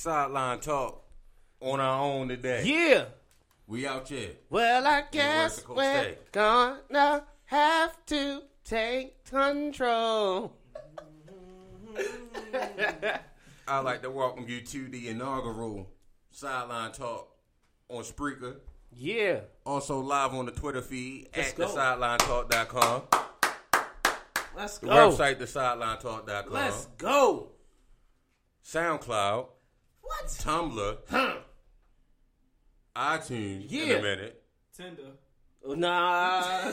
Sideline talk on our own today. Yeah. We out here. Well, I the guess we're State. gonna have to take control. I'd like to welcome you to the inaugural Sideline Talk on Spreaker. Yeah. Also live on the Twitter feed Let's at go. thesideline.talk.com. Let's The go. website, thesideline.talk.com. Let's go. SoundCloud, What? Tumblr, Huh. iTunes in Yeah. a minute. Tinder. Oh, nah.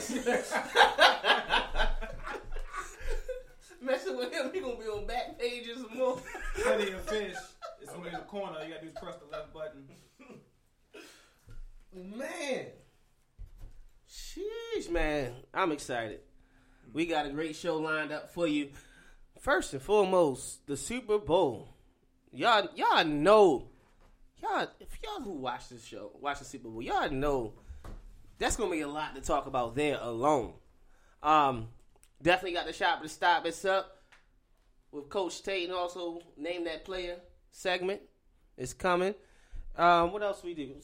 Messing with him, he gonna be on back pages some more. Plenty of fish. It's gonna be in the corner. You gotta do is press the left button. Oh, man. Sheesh, man. I'm excited. We got a great show lined up for you. First and foremost, the Super Bowl. Y'all y'all know. Y'all if y'all who watch this show, watch the Super Bowl, y'all know that's gonna be a lot to talk about there alone. Um definitely got the shop to stop us up with Coach Tate and also name that player segment is coming. Um what else we do?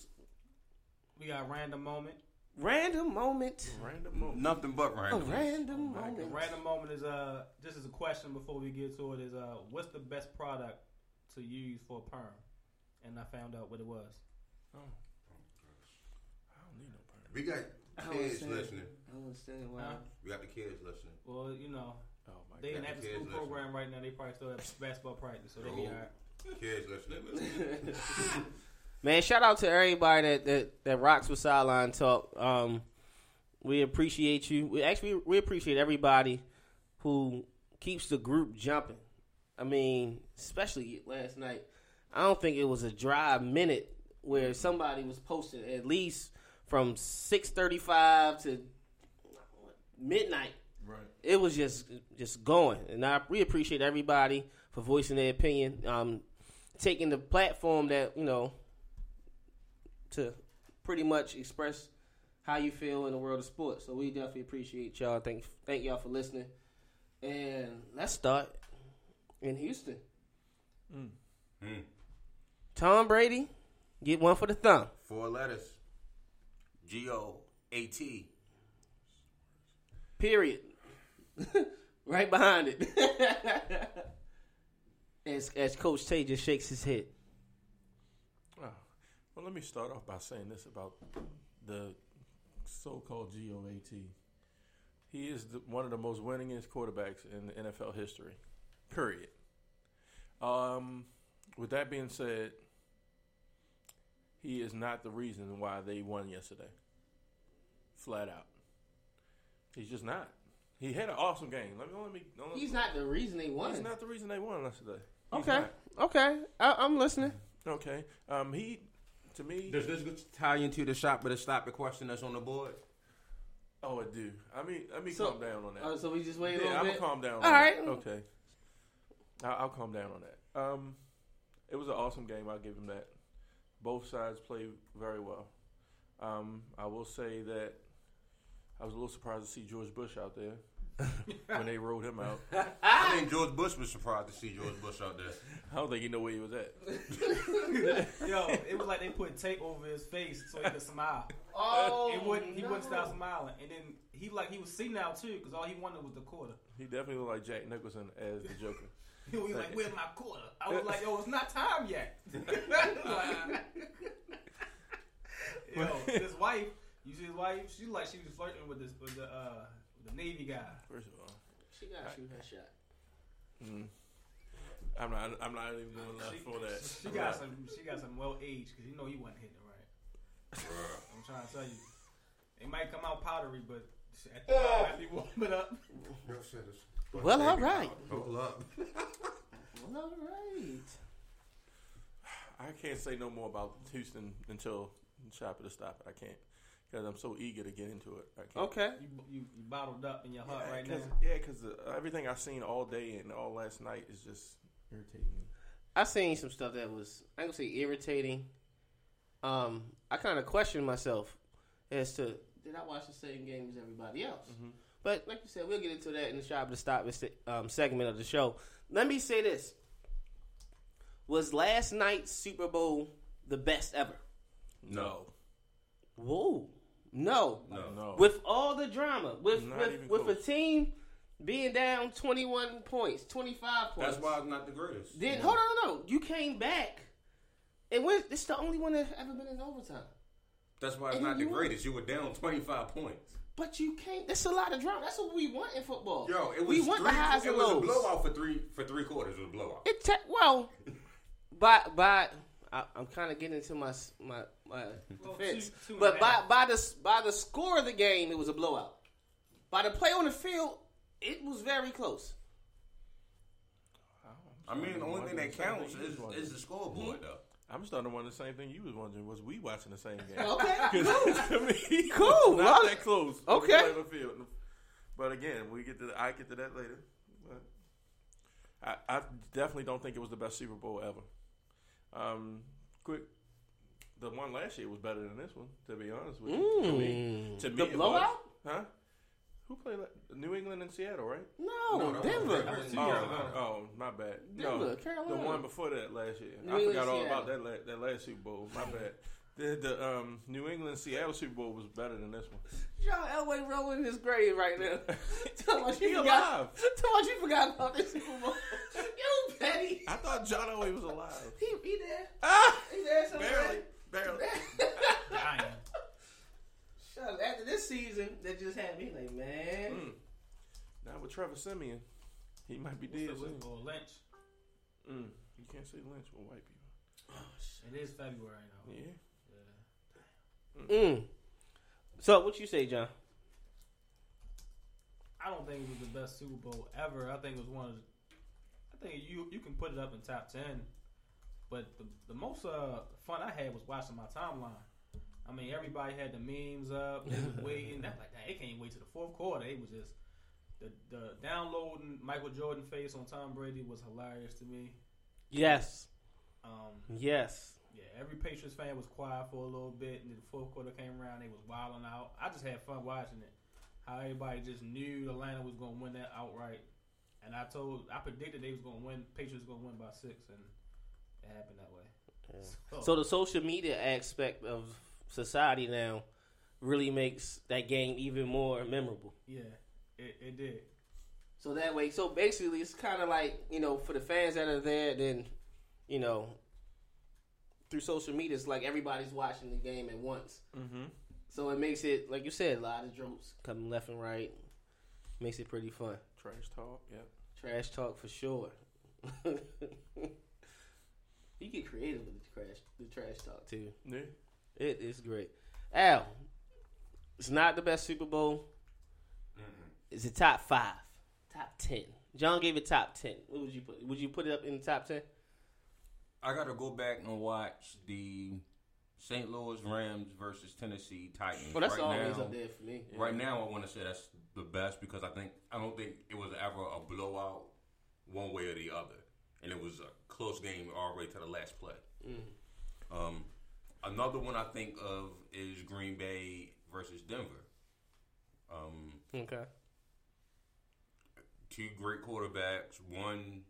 We got random moment. Random moment. Random moment. Nothing but A random. random The moment. random moment is uh just as a question before we get to it is uh what's the best product to use for a perm? And I found out what it was. We got I don't need kids understand. listening. I don't understand why. Huh? We got the kids listening. Well, you know, they in God. after Kids school listen. program right now. They probably still have basketball practice, so they be Oh. alright. Kids listening. Man, shout out to everybody that, that, that rocks with Sideline Talk. Um, we appreciate you. We actually we appreciate everybody who keeps the group jumping. I mean, especially last night. I don't think it was a dry minute where somebody was posting at least from six thirty five to midnight. Right. it was just just going, and I we appreciate everybody for voicing their opinion, um, taking the platform that you know to pretty much express how you feel in the world of sports. So we definitely appreciate y'all. Thank thank y'all for listening, and let's start in Houston. Hmm. Tom Brady get one for the thumb. Four letters. G O A T. Period. right behind it. as as Coach Tay just shakes his head. Oh. Well, let me start off by saying this about the so-called GOAT. He is the, one of the most winningest quarterbacks in NFL history. Period. Um, with that being said, he is not the reason why they won yesterday. Flat out, he's just not. He had an awesome game. Let me let me. Don't, He's not the reason they won. He's not the reason they won yesterday. He's okay, not. okay, I, I'm listening. Okay. Um, he to me. Does this tie into the shop but a stop the question that's on the board? Oh, it do. I mean, let me So- calm down on that. Uh, so we just wait a yeah, little I'm bit. gonna calm down. All on right. That. Okay. I'll, I'll calm down on that. Um, it was an awesome game. I'll give him that. Both sides played very well. Um, I will say that I was a little surprised to see George Bush out there when they rolled him out. I think George Bush was surprised to see George Bush out there. I don't think he knew where he was at. Yo, it was like they put tape over his face so he could smile. Oh, it wouldn't. He no. wouldn't stop smiling, and then he like he was senile too because all he wanted was the quarter. He definitely looked like Jack Nicholson as the Joker. He was like, "Where's my quarter?" I was like, "Yo, it's not time yet." Yo, his wife, you see his wife, she like she was flirting with this with the uh the Navy guy. First of all, She got to shoot her shot. mm, I'm not. I'm not even going left for that. She got some. She got some well aged because you know he wasn't hitting it right. I'm trying to tell you, it might come out powdery, but at the after you warm it up, Well, all right. Hold up. well, All right. I can't say no more about Houston until Shop It or Stop It. I can't because I'm so eager to get into it. I can't. Okay. You, you, you bottled up in your heart Yeah, right now. cause, yeah, because uh, everything I've seen all day and all last night is just irritating me. I seen some stuff that was I ain't gonna say irritating. Um, I kind of questioned myself as to did I watch the same game as everybody else? But like you said, we'll get into that in the shop to stop this um, segment of the show. Let me say this: Was last night's Super Bowl the best ever? No. Whoa, no. No. No, With all the drama, with Not with, even with a team being down twenty one points, twenty five points. That's why it's not the greatest. Then hold on, no, no, you came back, and when it's the only one that's ever been in overtime. That's why it's And not the you- greatest. You were down 25 points. But you can't. That's a lot of drama. That's what we want in football. Yo, it was we want three, the highs it and was lows. a blowout for three for three quarters. It was a blowout. It te- well, by by, I, I'm kind of getting into my s- my my Well, defense. two- two but by half. by the by the score of the game, it was a blowout. By the play on the field, it was very close. I mean, the only thing that counts Same thing you is, is the scoreboard, hmm? though. I'm starting to wonder the same thing you was wondering. Was we watching the same game? Okay, to me, Cool. not Well, that close. okay. the. But again, we get to I get to that later. But I, I definitely don't think it was the best Super Bowl ever. Um, quick, the one last year was better than this one. To be honest with you, to me, to me, Mm. The it was. huh? Who played la- New England and Seattle, right? no, No, that was Denver. Denver. Two Oh, years oh, my bad. Denver, no, Carolina. the one before that last year. New I England, forgot all Seattle. about that la- that last Super Bowl. My bad. The, the um, New England Seattle Super Bowl was better than this one. John Elway rolling in his grave right now. Tell us you He forgot. alive. Tell us you forgot about this Super Bowl. you petty. I thought John Elway was alive. He, he there. Ah, He there somewhere. barely, barely. Dying. Shut up. After this season that just happened, he like, man. Mm. Now with Trevor Siemian, he might be dead What's the soon. Super Bowl? Lynch. Mm. You can't say Lynch with white people. It is February now. Yeah. Yeah. Mm. So, what you say, John? I don't think it was the best Super Bowl ever. I think it was one of. The, I think you you can put it up in top ten, but the the most uh, fun I had was watching my timeline. I mean, everybody had the memes up. They was waiting. That like that. They can't wait to the fourth quarter. It was just the the downloading Michael Jordan face on Tom Brady was hilarious to me. Yes. Um, Yes. yeah, every Patriots fan was quiet for a little bit, and then the fourth quarter came around. They was wilding out. I just had fun watching it. How everybody just knew Atlanta was going to win that outright, and I told, I predicted they was going to win. Patriots going to win by six, and it happened that way. So, So, the social media aspect of society now really makes that game even more memorable. yeah, it, it did. So that way, so basically, it's kind of like you know, for the fans that are there, then you know, through social media, it's like everybody's watching the game at once. Mm-hmm. So it makes it, like you said, a lot of jokes coming left and right. Makes it pretty fun. Trash talk. Yep. Trash talk for sure. you get creative with the trash, the trash talk too. Yeah. It is great. Al, it's not the best Super Bowl. It's a top five, top ten. John gave it top ten. What would you put? Would you put it up in the top ten? I got to go back and watch the St. Louis Rams versus Tennessee Titans. Well, that's right always now, up there for me. Right now, I want to say that's the best because I think I don't think it was ever a blowout one way or the other, and it was a close game all the way to the last play. Um, another one I think of is Green Bay versus Denver. Um, Okay. two great quarterbacks. One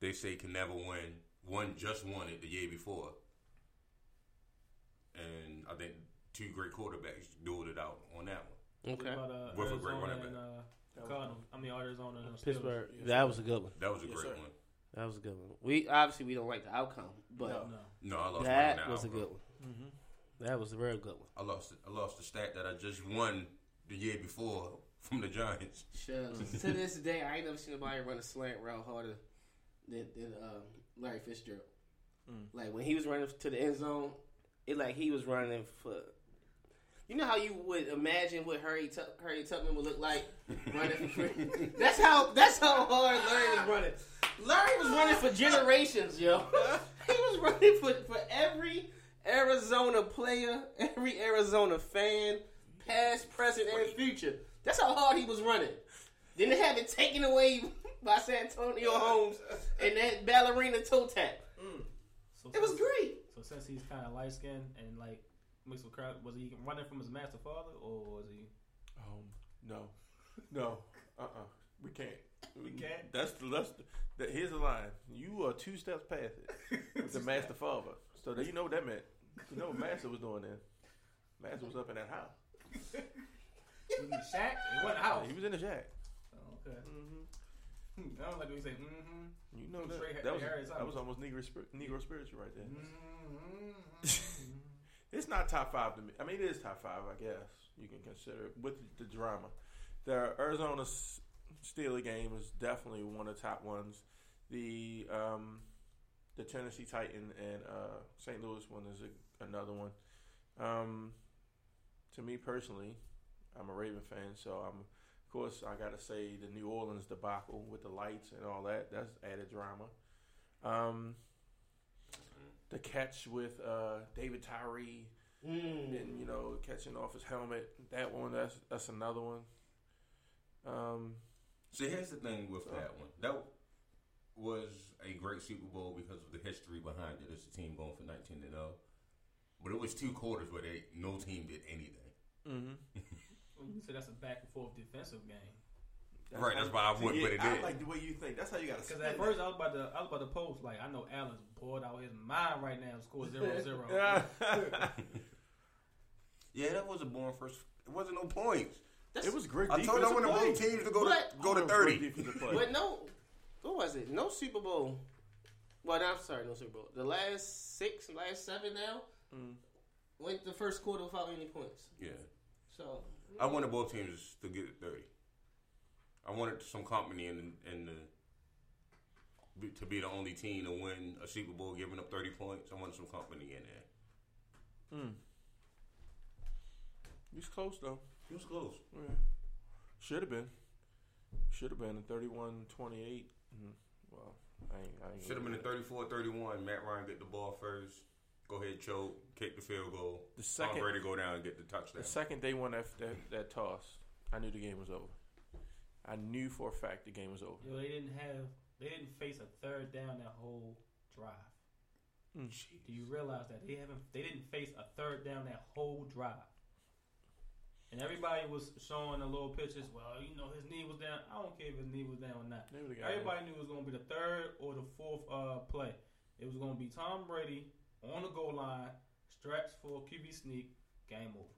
they say can never win. One just won it the year before, and I think two great quarterbacks dueled it out on that one. Okay. About, uh, With a great running back. and uh, Cardinals? I mean Arizona and Pittsburgh. Yes, that was a good one. That was a Yes, great sir. one. That was a good one. We obviously we don't like the outcome, but No. No. No, I lost that mine now, was a good one. Mm-hmm. That was a real good one. I lost. it. I lost the stat that I just won the year before from the Giants. Shucks. to this day, I ain't never seen nobody run a slant route harder than, than um, Larry Fitzgerald. Mm. Like when he was running to the end zone, it like he was running for. You know how you would imagine what Harry Tuck Harry Tubman would look like running for free. that's how that's how hard Larry was running. Larry was running for generations, yo. he was running for, for every Arizona player, every Arizona fan, past, present, and future. That's how hard he was running. Then they had it taken away by Santonio Holmes and that ballerina toe tap. Mm. So It was great. So since he's kind of light skinned and like mixed with crowd, was he running from his master father or was he? Um, no, no, uh, uh we can't. We can't? That's the that's the, that, here's the line. You are two steps past it. With the master father. So that you know what that meant. You know what Master was doing then. Master was up in that house. Was he Shaq? He wasn't out. He was in the jack. Oh, okay. hmm I don't like when you say mm-hmm. You know that. That was that was almost Negro spir- Negro spiritual right there. Mm-hmm. It's not top five to me. I mean, it is top five, I guess. You can consider it with the drama. The Arizona Steeler game is definitely one of the top ones. The um, the Tennessee Titan and uh, St. Louis one is a, another one. Um, to me personally, I'm a Raven fan, so I'm of course I got to say the New Orleans debacle with the lights and all that. That's added drama. Um, the catch with uh, David Tyree Mm. and you know catching off his helmet. That one, that's that's another one. Um, See, here's the thing with that one. That was a great Super Bowl because of the history behind it. It's a team going for 19 to 0. But it was two quarters where they no team did anything. mm-hmm. You said that's a back and forth defensive game. Right, that's why I went, but it I did. like the way you think. That's how you got to. Because at first I was about to I was about to post like I know Allen's bored out his mind right now. Score zero zero. Yeah. yeah, that was a boring first. It wasn't no points. That's, it was great. I told you I defensive wanted both teams to go to But- go to it was great 30. But no, what was it? No Super Bowl. Well, no, I'm sorry, no Super Bowl. The last six, last seven now Mm. went the first quarter without any points. Yeah, So I wanted both teams to get it 30. I wanted some company in in the to be the only team to win a Super Bowl, giving up 30 points. I wanted some company in there. Mm. He's close though. It was close. Yeah. Should have been. Should have been a 31-28. Mm. Well, I ain't. Ain't Should have been a 34-31. Matt Ryan get the ball first. Go ahead, choke, kick the field goal. The Tom second, Brady go down and get the touchdown. the second they won that, that that toss, I knew the game was over. I knew for a fact the game was over. Yo, they didn't have they didn't face a third down that whole drive. Mm. Do you realize that they haven't they didn't face a third down that whole drive? And everybody was showing the little pictures. Well, you know his knee was down. I don't care if his knee was down or not. They would've Everybody knew it was going to be the third or the fourth uh, play. It was going to be Tom Brady on the goal line, stretch for QB sneak, game over.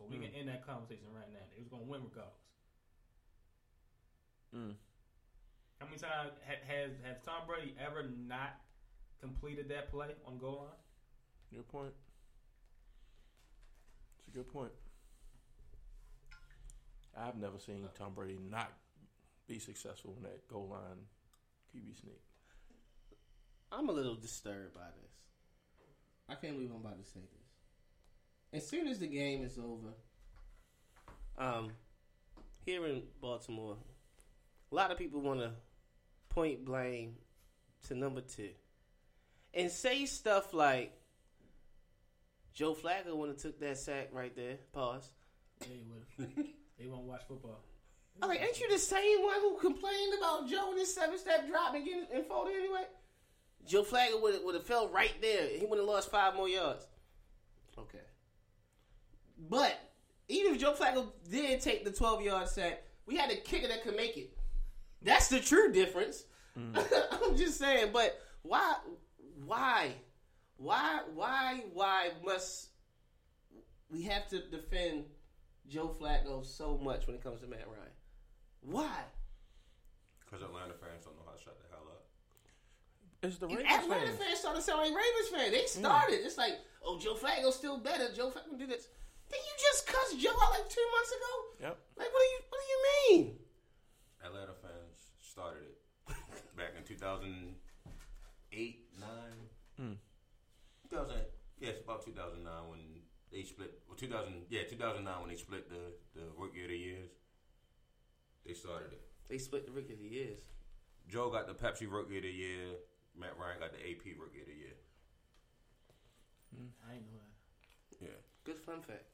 So we can end that conversation right now. They was going to win regardless. Mm. How many times ha- has has Tom Brady ever not completed that play on goal line? Good point. It's a good point. I've never seen Tom Brady not be successful in that goal line QB sneak. I'm a little disturbed by this. I can't believe I'm about to say this. As soon as the game is over, um, here in Baltimore, a lot of people want to point blame to number two and say stuff like Joe Flacco would have took that sack right there. Pause. They would. they won't watch football. I'm like, ain't you the same one who complained about Joe and his seven step drop and getting and folded anyway? Joe Flacco would would have fell right there. He would have lost five more yards. Okay. But even if Joe Flacco did take the twelve yard sack, we had a kicker that could make it. That's the true difference. Mm. I'm just saying, but why why why why why must we have to defend Joe Flacco so much when it comes to Matt Ryan? Why? Because Atlanta fans don't know how to shut the hell up. It's the And Ravens Atlanta fans. fans started sounding like Ravens fans. They mm. started. It's like, oh, Joe Flacco's still better. Joe Flacco did this. Did you just cuss Joe out like two months ago? Yep. Like, what do you what do you mean? Atlanta fans started it back in 2008, 9. Mm. 2000, yeah, it's about 2009 when they split. Well, 2000, yeah, 2009 when they split the the rookie of the years. They started it. They split the rookie of the years. Joe got the Pepsi Rookie of the Year. Matt Ryan got the AP Rookie of the Year. I ain't know that. Yeah. Good fun fact.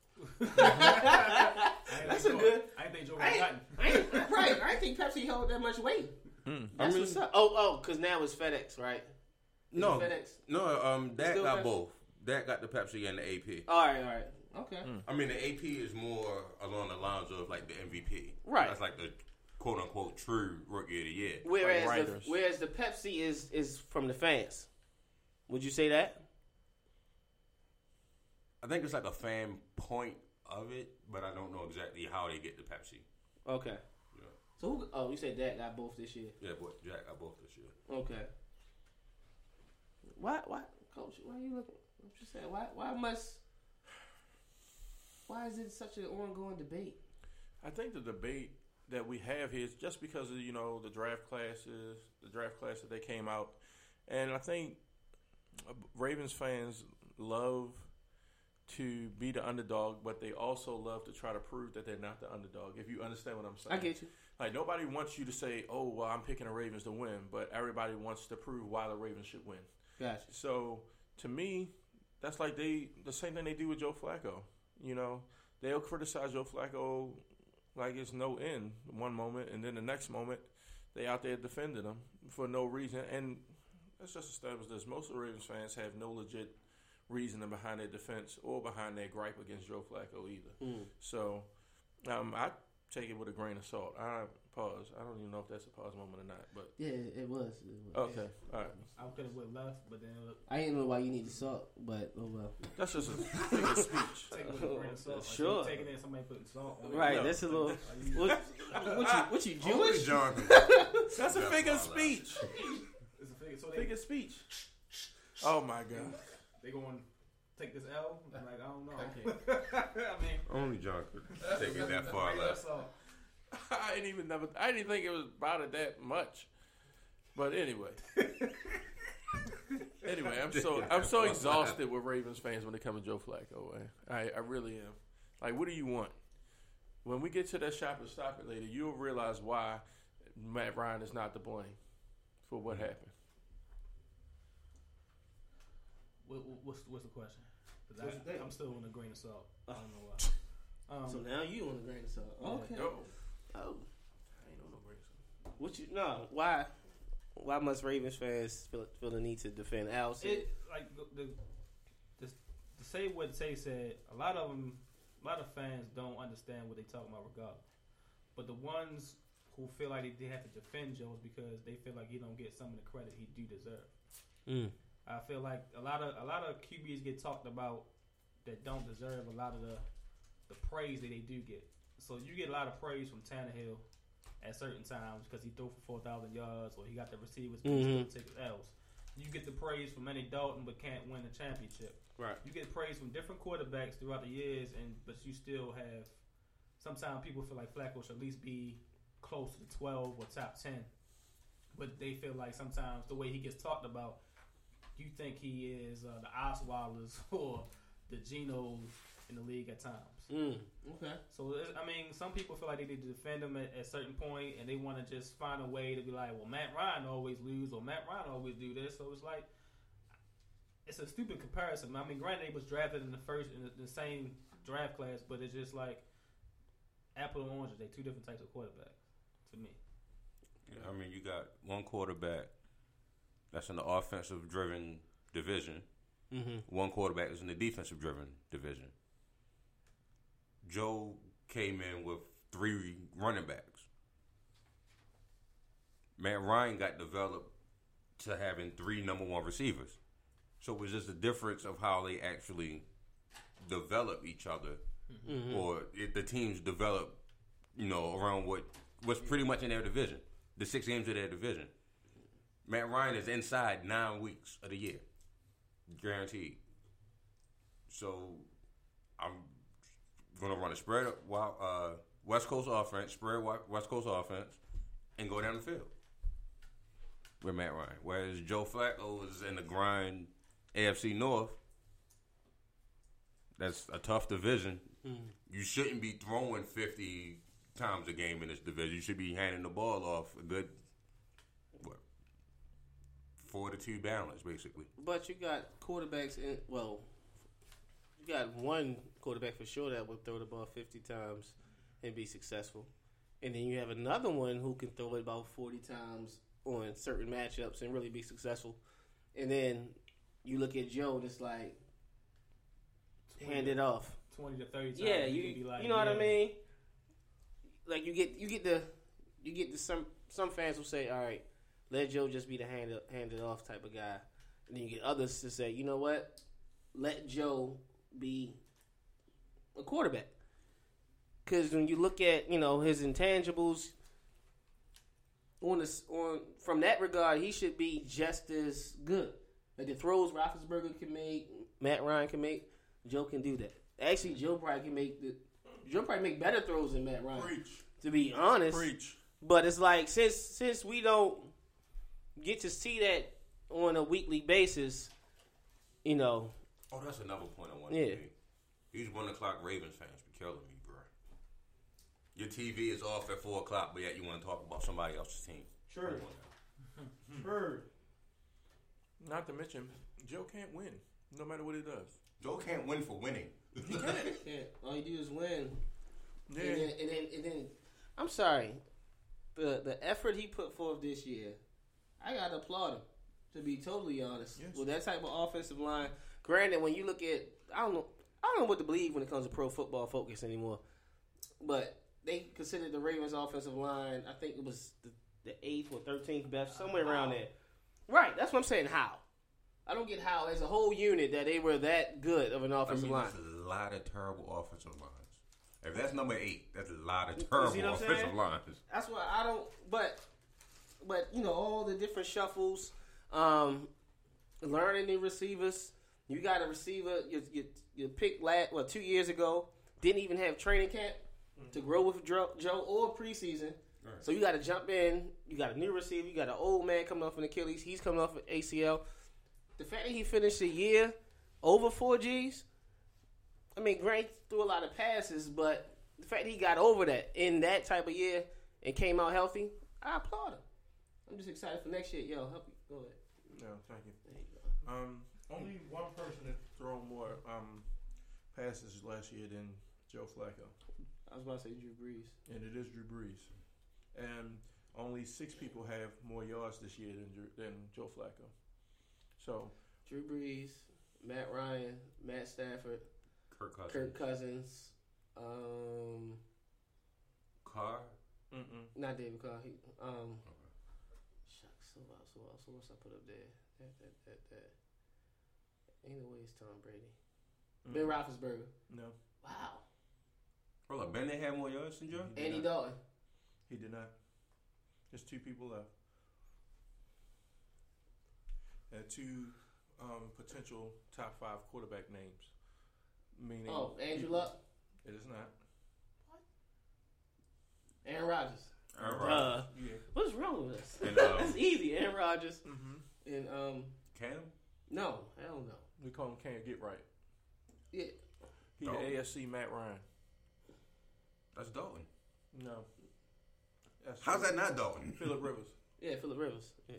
I ain't That's a Joe- good- I ain't think Joe I got ain't. I ain't, right. I ain't think Pepsi held that much weight. Hmm. That's mean- what's up. Oh, oh, because now it's FedEx, right? Is No, FedEx? no. Um, Dak Still got Pepsi? both. Dak got the Pepsi and the AP. All right, all right. Okay. I mean, the AP is more along the lines of like the MVP. Right. That's like the quote unquote true Rookie of the Year. Whereas the, whereas the Pepsi is is from the fans. Would you say that? I think it's like a fan point of it, but I don't know exactly how they get the Pepsi. Okay. Yeah, So who? Oh, you said that got both this year. yeah but Dak got both this year. Okay. Why? Why, coach? Why are you looking? I'm just saying. Why? Why must? Why is it such an ongoing debate? I think the debate that we have here is just because of you know the draft classes, the draft class that they came out, and I think uh, Ravens fans love to be the underdog, but they also love to try to prove that they're not the underdog. If you understand what I'm saying, I get you. Like nobody wants you to say, "Oh, well, I'm picking the Ravens to win," but everybody wants to prove why the Ravens should win. Gotcha. So to me, that's like they the same thing they do with Joe Flacco. You know, they'll criticize Joe Flacco like it's no end one moment, and then the next moment they out there defending him for no reason. And let's just establish this: most of the Ravens fans have no legit reasoning behind their defense or behind their gripe against Joe Flacco either. Mm. So um, I take it with a grain of salt. I pause. I don't even know if that's a pause moment or not, but Yeah, it was. It was. okay, all right. I could have went left, but then look, I didn't know why you need the salt, but oh well. That's just a figure of speech. take it with a grain of salt. Like Sure. you taking in somebody putting salt on it. Right, No. that's a little. Like you- What, what you? What you Only Jewish? John can- That's a figure of speech. It's a figure. So they Figure of speech. Oh my god. They going to take this L? I'm like I don't know. I mean, Only John could take it that far grain left. salt. I didn't even never. I didn't think it was about it that much. But anyway. anyway, I'm so I'm so exhausted with Ravens fans when they come to Joe Flacco. Man. I I really am. Like, what do you want? When we get to that shop and stop it later, you'll realize why Matt Ryan is not to blame for what mm-hmm. happened. What, what- what's what's the question? 'Cause What's I, I'm still on a grain of salt. I don't know why. Um, So now you on the grain of salt. Okay. Yo, Oh, I ain't on no breaks. what you? No. Why? Why must Ravens fans feel, feel the need to defend Al? it like the, the, the to say what Tay said. A lot of them, a lot of fans don't understand what they talking about regardless. But the ones who feel like they, they have to defend Joe is because they feel like he don't get some of the credit he do deserve. Mm. I feel like a lot of a lot of QBs get talked about that don't deserve a lot of the the praise that they do get. So you get a lot of praise from Tannehill at certain times because he threw for four thousand yards or he got the receivers Mhm. still take L's. You get the praise from Manny Dalton but can't win a championship. Right. You get praise from different quarterbacks throughout the years, and but you still have. Sometimes people feel like Flacco should at least be close to twelve or top ten, but they feel like sometimes the way he gets talked about, you think he is uh, the Osweilers or the Genos in the league at times. Mm. Okay. So I mean, some people feel like they need to defend him at, at a certain point, and they want to just find a way to be like, well, Matt Ryan always lose, or Matt Ryan always do this. So it's like it's a stupid comparison. I mean, granted, he was drafted in the first in the, the same draft class, but it's just like apple and oranges. They two different types of quarterbacks to me. I mean, you got one quarterback that's in the offensive driven division. Mm-hmm. One quarterback is in the defensive driven division. Joe came in with three running backs. Matt Ryan got developed to having three number one receivers. So it was just a difference of how they actually develop each other, or if the teams develop, you know, around what was pretty much in their division, the six games of their division. Matt Ryan is inside nine weeks of the year, guaranteed. So I'm gonna run a spread wa- uh, West Coast offense, spread West Coast offense, and go down the field with Matt Ryan. Whereas Joe Flacco is in the grind AFC North. That's a tough division. You shouldn't be throwing fifty times a game in this division. You should be handing the ball off a good four to two balance, basically. But you got quarterbacks in well, you got one quarterback for sure that will throw the ball fifty times and be successful, and then you have another one who can throw it about forty times on certain matchups and really be successful, and then you look at Joe and it's like hand it off. Twenty to thirty times. Yeah, could you be like, you know what I mean. Like you get you get the you get the some some fans will say, all right, let Joe just be the hand it, hand it off type of guy, and then you get others to say, you know what, let Joe be a quarterback. Because when you look at you know his intangibles on this on from that regard, he should be just as good. Like the throws Roethlisberger can make, Matt Ryan can make, Joe can do that. Actually, Joe probably can make the Joe probably make better throws than Matt Ryan. Preach. To be honest, Preach. but it's like since since we don't get to see that on a weekly basis, you know, Oh, that's another point I want Yeah. to make. These one o'clock Ravens fans be killing me, bro. Your TV is off at four o'clock, but yet you want to talk about somebody else's team. Sure. Come on now. sure. Not to mention, Joe can't win, no matter what he does. Joe can't win for winning. Yeah, all you do is win. Yeah. And then, and then, and then, I'm sorry, the the effort he put forth this year, I gotta applaud him. To be totally honest, Yes. with that type of offensive line. Granted, when you look at, I don't know, I don't know what to believe when it comes to Pro Football Focus anymore. But they considered the Ravens' offensive line. I think it was the, the eighth or thirteenth best, uh, somewhere around there. Right, that's what I'm saying. How? I don't get how, as a whole unit, that they were that good of an I offensive mean, line. that's a lot of terrible offensive lines. If that's number eight, that's a lot of terrible offensive lines. That's why I don't. But, but you know, all the different shuffles, um, learning the receivers. You got a receiver you you, you picked last well two years ago. Didn't even have training camp to grow with Joe, Joe or preseason. So you got to jump in. You got a new receiver. You got an old man coming off an Achilles. He's coming off an ACL. The fact that he finished the year over four Gs. I mean, Grant threw a lot of passes, but the fact that he got over that in that type of year and came out healthy, I applaud him. I'm just excited for next year. Yo, help me. Go ahead. No, thank you. There you go. Um, only one person that thrown more um, passes last year than Joe Flacco, I was about to say Drew Brees. and it is Drew Brees. And only six people have more yards this year than Drew, than Joe Flacco. So Drew Brees, Matt Ryan, Matt Stafford, Kirk Cousins. Kirk Cousins, um, Carr. mm-mm. not David Carr. He, um, shucks, so else, so else, so else I put up there? That, that, that, that. Ain't no way it's Tom Brady. Ben Mm. Roethlisberger. no, Wow. Hold up, Ben, they had more yards than Joe? He did Andy not. Dalton. he did not. There's two people left. And two um, potential top five quarterback names. Meaning, Oh, Andrew Luck, It is not. What? Aaron Rodgers. Aaron Duh. Rodgers. Yeah. What's wrong with us? And, um, That's easy. Aaron Rodgers Mm-hmm. and um, Cam? no, hell no. We call him Can't Get Right. Yeah, He Dalton. the AFC Matt Ryan. That's Dalton. No. That's How's that not Dalton? Philip Rivers. yeah, Philip Rivers. Yeah,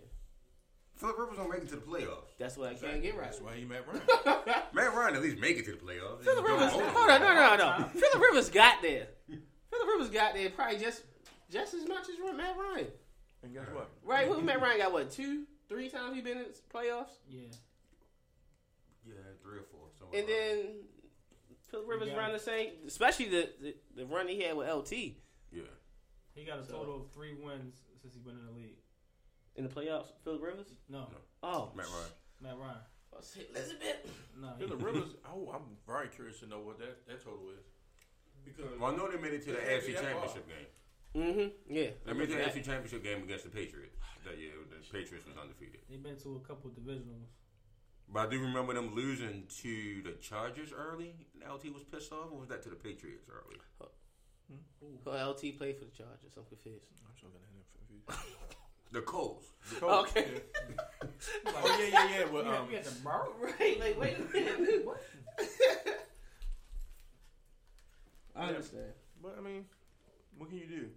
Philip Rivers don't make it to the playoffs. that's what I can't get right. That's why he Matt Ryan. Matt Ryan at least make it to the playoffs. Philip Rivers. doing Hold on, no, no, no. Philip Rivers got there. Philip Rivers got there probably just just as much as Matt Ryan. and guess what? Right? Who Matt Ryan got what two, three times he been in playoffs, Yeah. Yeah, three or four. somewhere and around then Philip Rivers got ran the same, especially the, the the run he had with LT. Yeah. He got a So- total of three wins since he's been in the league. in the playoffs. Philip Rivers. No, Oh, Matt Ryan. Matt Ryan. Oh, I said, Elizabeth. No, he- Philip Rivers. Oh, I'm very curious to know what that, that total is. Because Well, I know they made it to the They AFC Championship game. Mm-hmm. Yeah. They made the AFC Championship game against the Patriots. That year, the Patriots was undefeated. They've been to a couple divisionals. But I do remember them losing to the Chargers early. And LT was pissed off, or was that to the Patriots early? Who LT played for the Chargers? I'm confused. I'm so gonna have him confused. The Colts. The Colts, Okay. yeah. oh yeah, yeah, yeah. But You got- um, you the Burrow? Right. Like, wait a minute. What? I understand. but I mean, what can you do?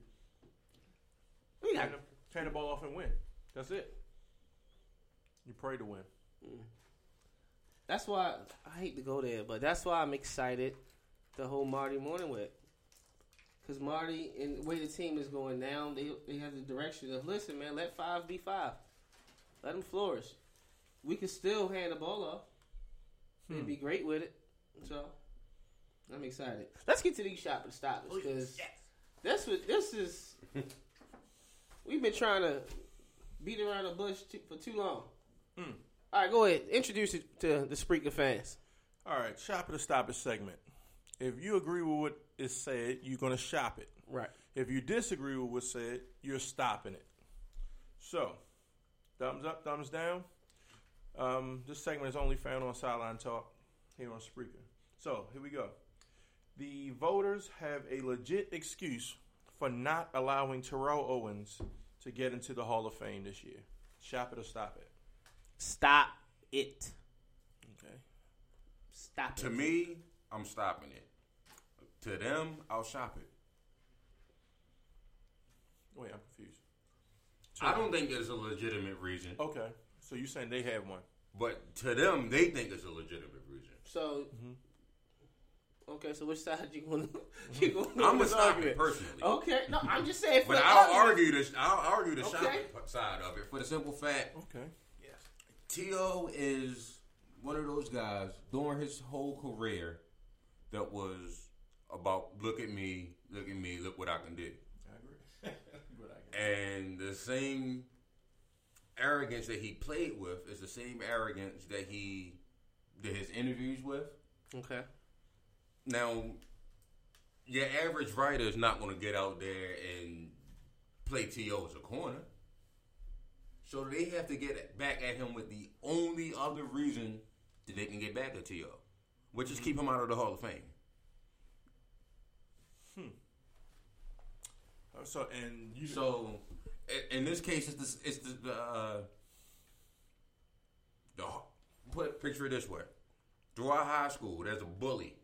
We got Turn the, turn the ball off and win. That's it. You pray to win. Mm. That's why I hate to go there, but that's why I'm excited the whole Marty Mornhinweg, Because Marty and the way the team is going now, they they have the direction of listen, man, let five be five, let them flourish. We can still hand the ball off. They'd hmm. be great with it. So I'm excited. Let's get to these shopping stoppers oh, because that's what this is. We've been trying to beat around the bush too, for too long. All right, go ahead. Introduce it to the Spreaker fans. All right, shop it or stop it segment. If you agree with what is said, you're going to shop it. Right. If you disagree with what's said, you're stopping it. So, thumbs up, thumbs down. Um, this segment is only found on Sideline Talk here on Spreaker. So, here we go. The voters have a legit excuse for not allowing Terrell Owens to get into the Hall of Fame this year. Shop it or stop it. Stop it. Okay. Stop To it. To me, I'm stopping it. To them, I'll shop it. Wait, I'm confused. I don't think there's a legitimate reason, Okay. So you're saying they have one? but to them, they think it's a legitimate reason. So, mm-hmm. Okay. So which side you going? to You going I'm gonna stop it personally. Okay. No, I'm just saying. For But the I'll argument. argue this. I'll argue the Okay. shopping side of it for the simple fact Okay. Yes. T.O. is one of those guys during his whole career that was about look at me, look at me, look what I can do. I agree. I. And the same arrogance that he played with is the same arrogance that he did his interviews with. Okay. Now, your average writer is not going to get out there and play T.O. as a corner. So they have to get back at him with the only other reason that they can get back at T.O., which is keep him out of the Hall of Fame. Hmm. So and you So, in this case, it's the, it's the, the, uh, the put picture it this way: throughout high school, there's a bully,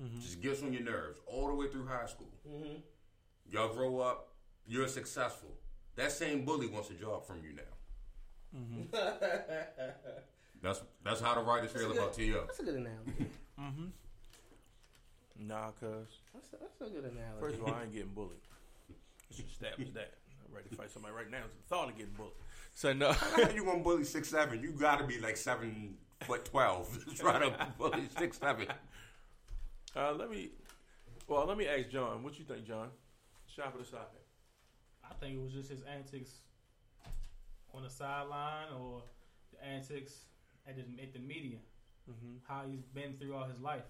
Mm-hmm. just gets on your nerves all the way through high school. Mm-hmm. Y'all grow up, you're successful. That same bully wants a job from you now. Mm-hmm. that's that's how the writers feel about T.O. That's a good analogy. nah, cuz That's a, that's a good analogy. first of all, I ain't getting bullied. Let's just establish that. I'm ready to fight somebody right now. It's the thought of getting bullied. So no. You gonna bully six seven? You gotta be like seven foot twelve to try to bully six seven. Uh, let me. Well, let me ask John. What you think, John? Shop it or stop it? I think it was just his antics on the sideline or the antics at the, at the media. Mm-hmm. How he's been through all his life.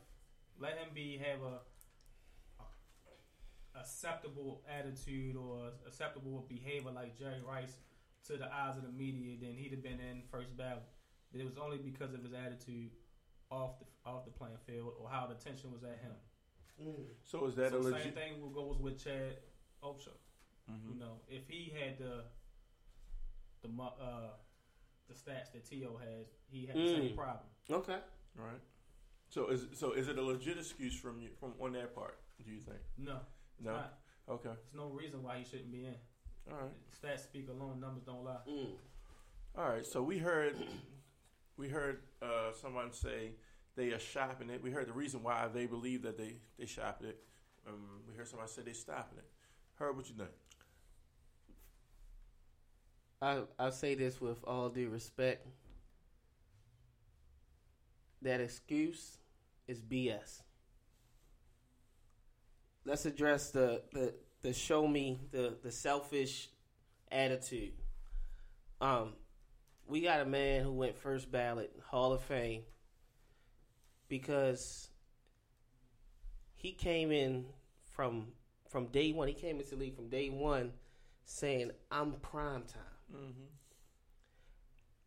Let him be have a, a acceptable attitude or acceptable behavior like Jerry Rice to the eyes of the media. Then he'd have been in first ballot. But it was only because of his attitude off the off the playing field or how the tension was at him. So is that a legit? so a same legit? thing goes with Chad Ocho. Mhm. You know, if he had the the uh the stats that T.O. has, he had the Mm. same problem. Okay. Right. So is so is it a legit excuse from you from on that part? Do you think? No, it's No. not. Okay. There's no reason why he shouldn't be in. All right. Stats speak alone, numbers don't lie. Mm. All right. So we heard we heard uh, someone say they are shopping it. We heard the reason why they believe that they they shopped it. Um, we heard somebody say they stopping it. Heard what you think? I I say this with all due respect. That excuse is BS. Let's address the the, the show me the the selfish attitude. Um, we got a man who went first ballot Hall of Fame because he came in from from day one. He came into the league from day one saying, "I'm prime time." Mm-hmm.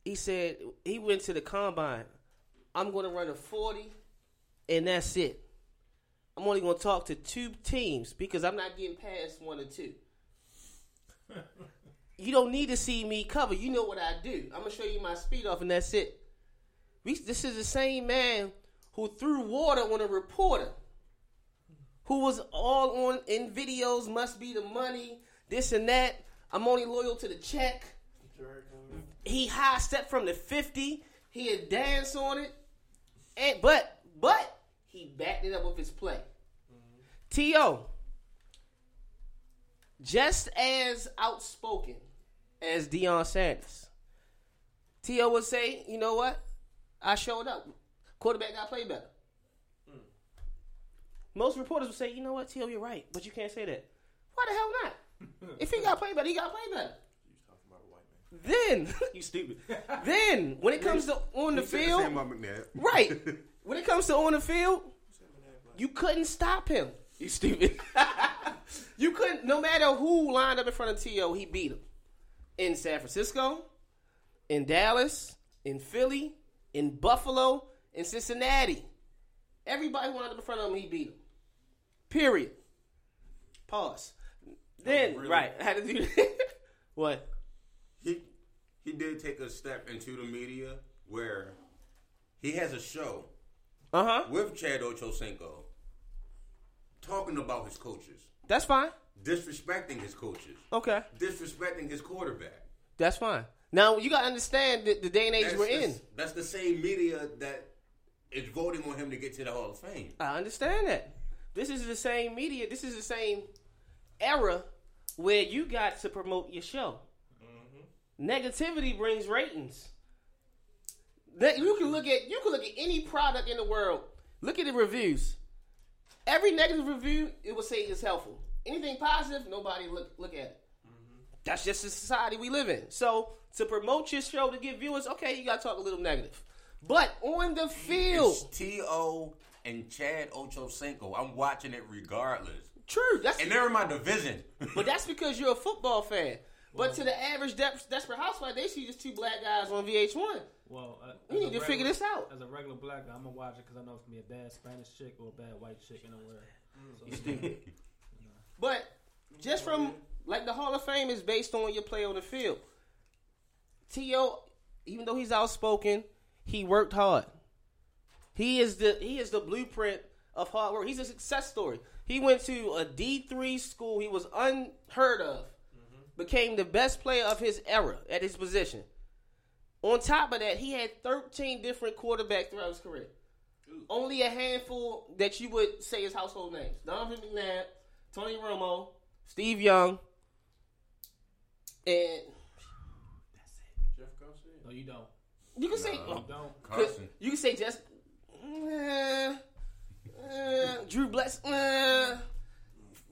he said he went to the combine. I'm going to run a 40, and that's it. I'm only going to talk to two teams because I'm not getting past one or two. you don't need to see me cover. You know what I do. I'm to show you my speed off, and that's it. We, this is the same man who threw water on a reporter who was all on in videos, must be the money, this and that. I'm only loyal to the check. He high step from the fifty. He had dance on it, and but but he backed it up with his play. To just as outspoken as Deion Sanders. T.O. would say, you know what? I showed up. Quarterback got played play better. Hmm. Most reporters would say, you know what, T.O., you're right, but you can't say that. Why the hell not? if he got played better, he got to play better. Then, you stupid. then, when it comes to on the field, same right? When it comes to on the field, you couldn't stop him. You stupid. you couldn't. No matter who lined up in front of T.O., he beat him. In San Francisco, in Dallas, in Philly, in Buffalo, in Cincinnati. Everybody up in front of him, he beat him. Period. Pause. Then, really? right, I had to do that. what? he he did take a step into the media where he has a show Uh huh. with Chad Ochocinco talking about his coaches, That's fine. Disrespecting his coaches, Okay. disrespecting his quarterback. That's fine. Now you gotta understand the, the day and age That's, we're in. that's the same media that is voting on him to get to the Hall of Fame. I understand that. This is the same media. This is the same era where you got to promote your show. Mm-hmm. Negativity brings ratings. That you can look at you can look at any product in the world. Look at the reviews. Every negative review, it will say it's helpful. Anything positive, nobody look look at it. That's just the society we live in. So to promote your show to get viewers, okay, you gotta talk a little negative. But on the field, T.O. and Chad Ochocinco. I'm watching it regardless. true. That's And they're in my division. But that's because you're a football fan. But to the average Des- desperate housewife, they see just two black guys on VH1. Well, uh, We need a to figure this out. As a regular black guy, I'm gonna watch it because I know it's gonna be a bad Spanish chick or a bad white chick in a word. So, But just from like the Hall of Fame is based on your play on the field. T.O., even though he's outspoken, he worked hard. He is the he is the blueprint of hard work. He's a success story. He went to a D three school. He was unheard of. Became the best player of his era at his position. On top of that, he had 13 different quarterbacks throughout his career. Only a handful that you would say is household names: Donovan McNabb, Tony Romo, Steve Young, and that's it. Jeff Garcia. no, you don't. you can say You don't. Carson. you can say just uh, uh, Drew Bless, uh,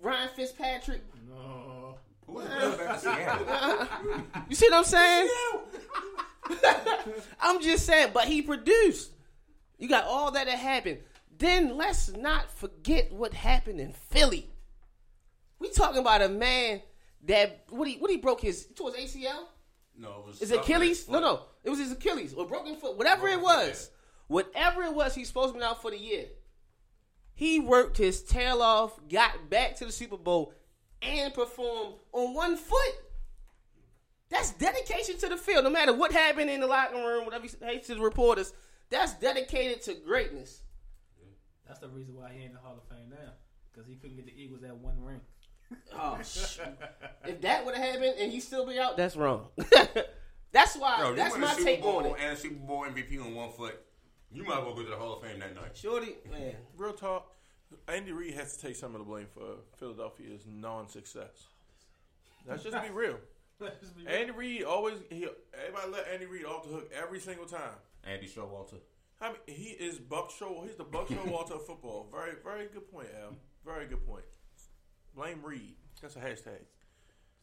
Ryan Fitzpatrick. No. Who was the quarterback of Seattle? You see what I'm saying? I'm just saying, but he produced. You got all that that happened. Then let's not forget what happened in Philly. We talking about a man that what he what he broke his towards ACL. No, it was Is it something Achilles? No, no, it was his Achilles or broken foot, whatever it Broken foot, was. Whatever it was, he's supposed to be out for the year. He worked his tail off, got back to the Super Bowl, and performed on one foot. That's dedication to the field. No matter what happened in the locker room, whatever he hates to the reporters, that's dedicated to greatness. That's the reason why he ain't in the Hall of Fame now because he couldn't get the Eagles that one ring. Oh, sh- if that would have happened and he still be out, that's wrong. that's why. Bro, that's win a my Super take Bowl on it. and a Super Bowl MVP on one foot. You might as well go to the Hall of Fame that night. Shorty, man. Real talk. Andy Reid has to take some of the blame for Philadelphia's non-success. Let's just be real. Let's be real. Andy Reid always he everybody let Andy Reid off the hook every single time. Andy Showalter. I mean, he is Buck Show. He's the Buck Showalter of football. Very, very good point, Al. Very good point. Blame Reid. That's a hashtag.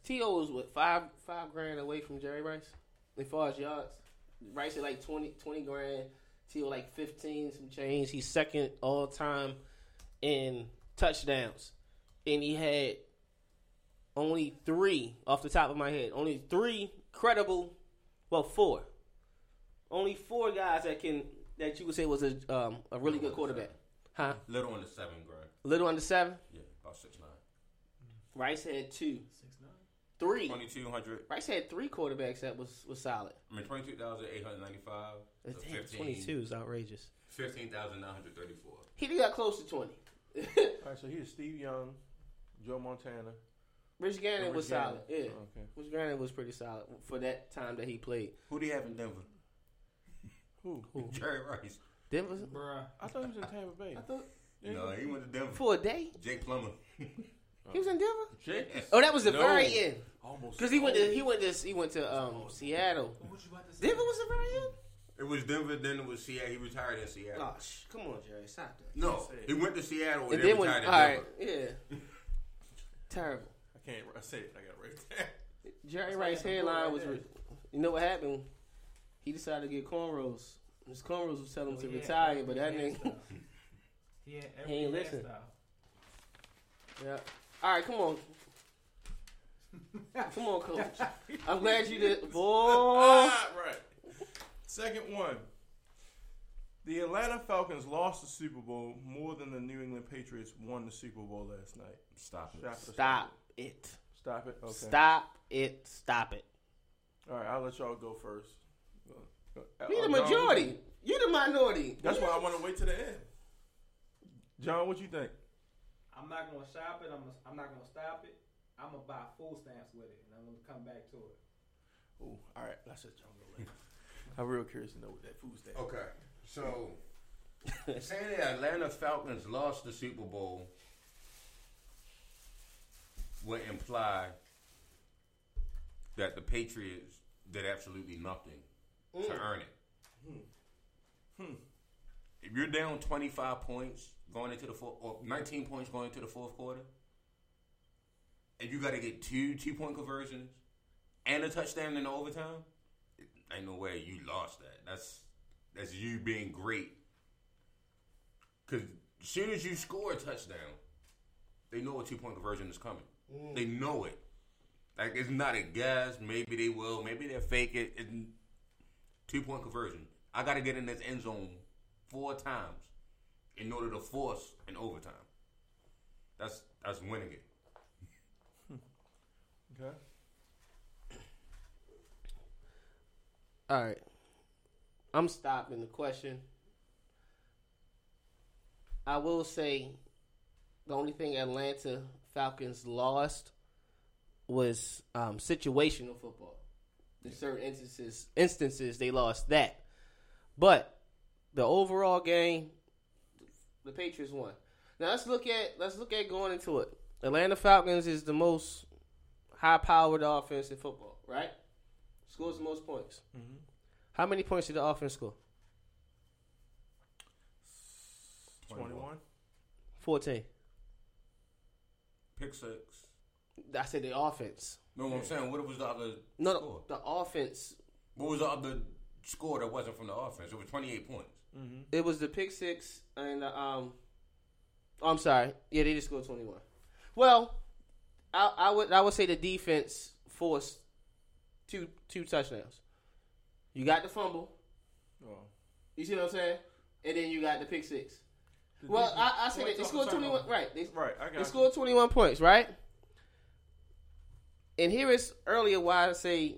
T.O. was what five five grand away from Jerry Rice as far as yards. Rice at like 20, 20 grand. T.O. like fifteen some change. He's second all time in touchdowns, and he had only three off the top of my head. Only three credible, well four. Only four guys that can that you would say was a um, a really good quarterback. Huh? Little under seven grand. Little under seven. Yeah, about six nine. Rice had two, Six nine. three. Twenty two hundred. Rice had three quarterbacks that was was solid. I mean twenty two thousand eight hundred ninety five. So 15 22 is outrageous. Fifteen thousand nine hundred thirty four. He got close to 20. All right, so here's Steve Young, Joe Montana, Rich Gannon Rich was Gannon. solid. Yeah, Okay. Rich Gannon was pretty solid for that time that he played. Who do you have in Denver? Who? Jerry Rice. Denver. Bruh. I thought he was in Tampa Bay. I thought No, he went to Denver. for a day Jake Plummer. he was in Denver. Jake. Oh, that was the No. very end. Almost. Because he went to he went to he went to um Seattle. What you about to say? Denver was the very end. It was Denver, then it was Seattle. He retired in Seattle. Oh, sh- come on, Jerry, stop that. no, he went to Seattle and, And then then when all retired in right, yeah, terrible. I can't I say it. I got right there. Jerry Rice's hairline was. Re- you know what happened? He decided to get cornrows. His cornrows was telling him to Well, retire, but that nigga. hairstyle. He He ain't listen. hairstyle. Yeah. All right, come on. Come on, coach. I'm glad you did. Boy. Ah, right. Second one. The Atlanta Falcons lost the Super Bowl more than the New England Patriots won the Super Bowl last night. Stop it. Stop it. Stop it. Stop it. Okay. Stop it. Stop it. All right, I'll let y'all go first. Go- go- You the majority. You the minority. That's why I want to wait to the end. John, what you think? I'm not gonna shop it. I'm I'm not gonna stop it. I'm gonna buy food stamps with it, and I'm gonna come back to it. Ooh, all right, let's let John go later. I'm real curious to know what that food stand. Okay, so saying the Atlanta Falcons lost the Super Bowl would imply that the Patriots did absolutely nothing to earn it. Hmm. If you're down 25 points going into the fourth, or 19 points going into the fourth quarter, and you got to get two two point conversions and a touchdown in the overtime, ain't no way you lost that. That's that's you being great. Cause as soon as you score a touchdown, they know a two point conversion is coming. Mm. They know it. Like it's not a guess. Maybe they will. Maybe they'll fake it. It's two point conversion. I got to get in this end zone four times in order to force an overtime. That's that's winning it. Okay. All right. I'm stopping the question. I will say the only thing Atlanta Falcons lost was um, situational football. In certain instances, instances they lost that, but the overall game, the Patriots won. Now let's look at let's look at going into it. Atlanta Falcons is the most high-powered offense in football, right? Scores the most points. Mm-hmm. How many points did the offense score? 21. 14. Pick six. I said the offense. No, what I'm saying, what was the other No, no, score? the offense. What was the other score that wasn't from the offense? It was 28 points. It was the pick six and um. oh, I'm sorry. Yeah, they just scored 21. Well, I, I would I would say the defense forced two two touchdowns. You got the fumble. Oh. You see what I'm saying? And then you got the pick six. Well, I, I said Wait, they scored 21. about- Right. They, Right, I They got you. scored 21 points, right? And here is earlier why I say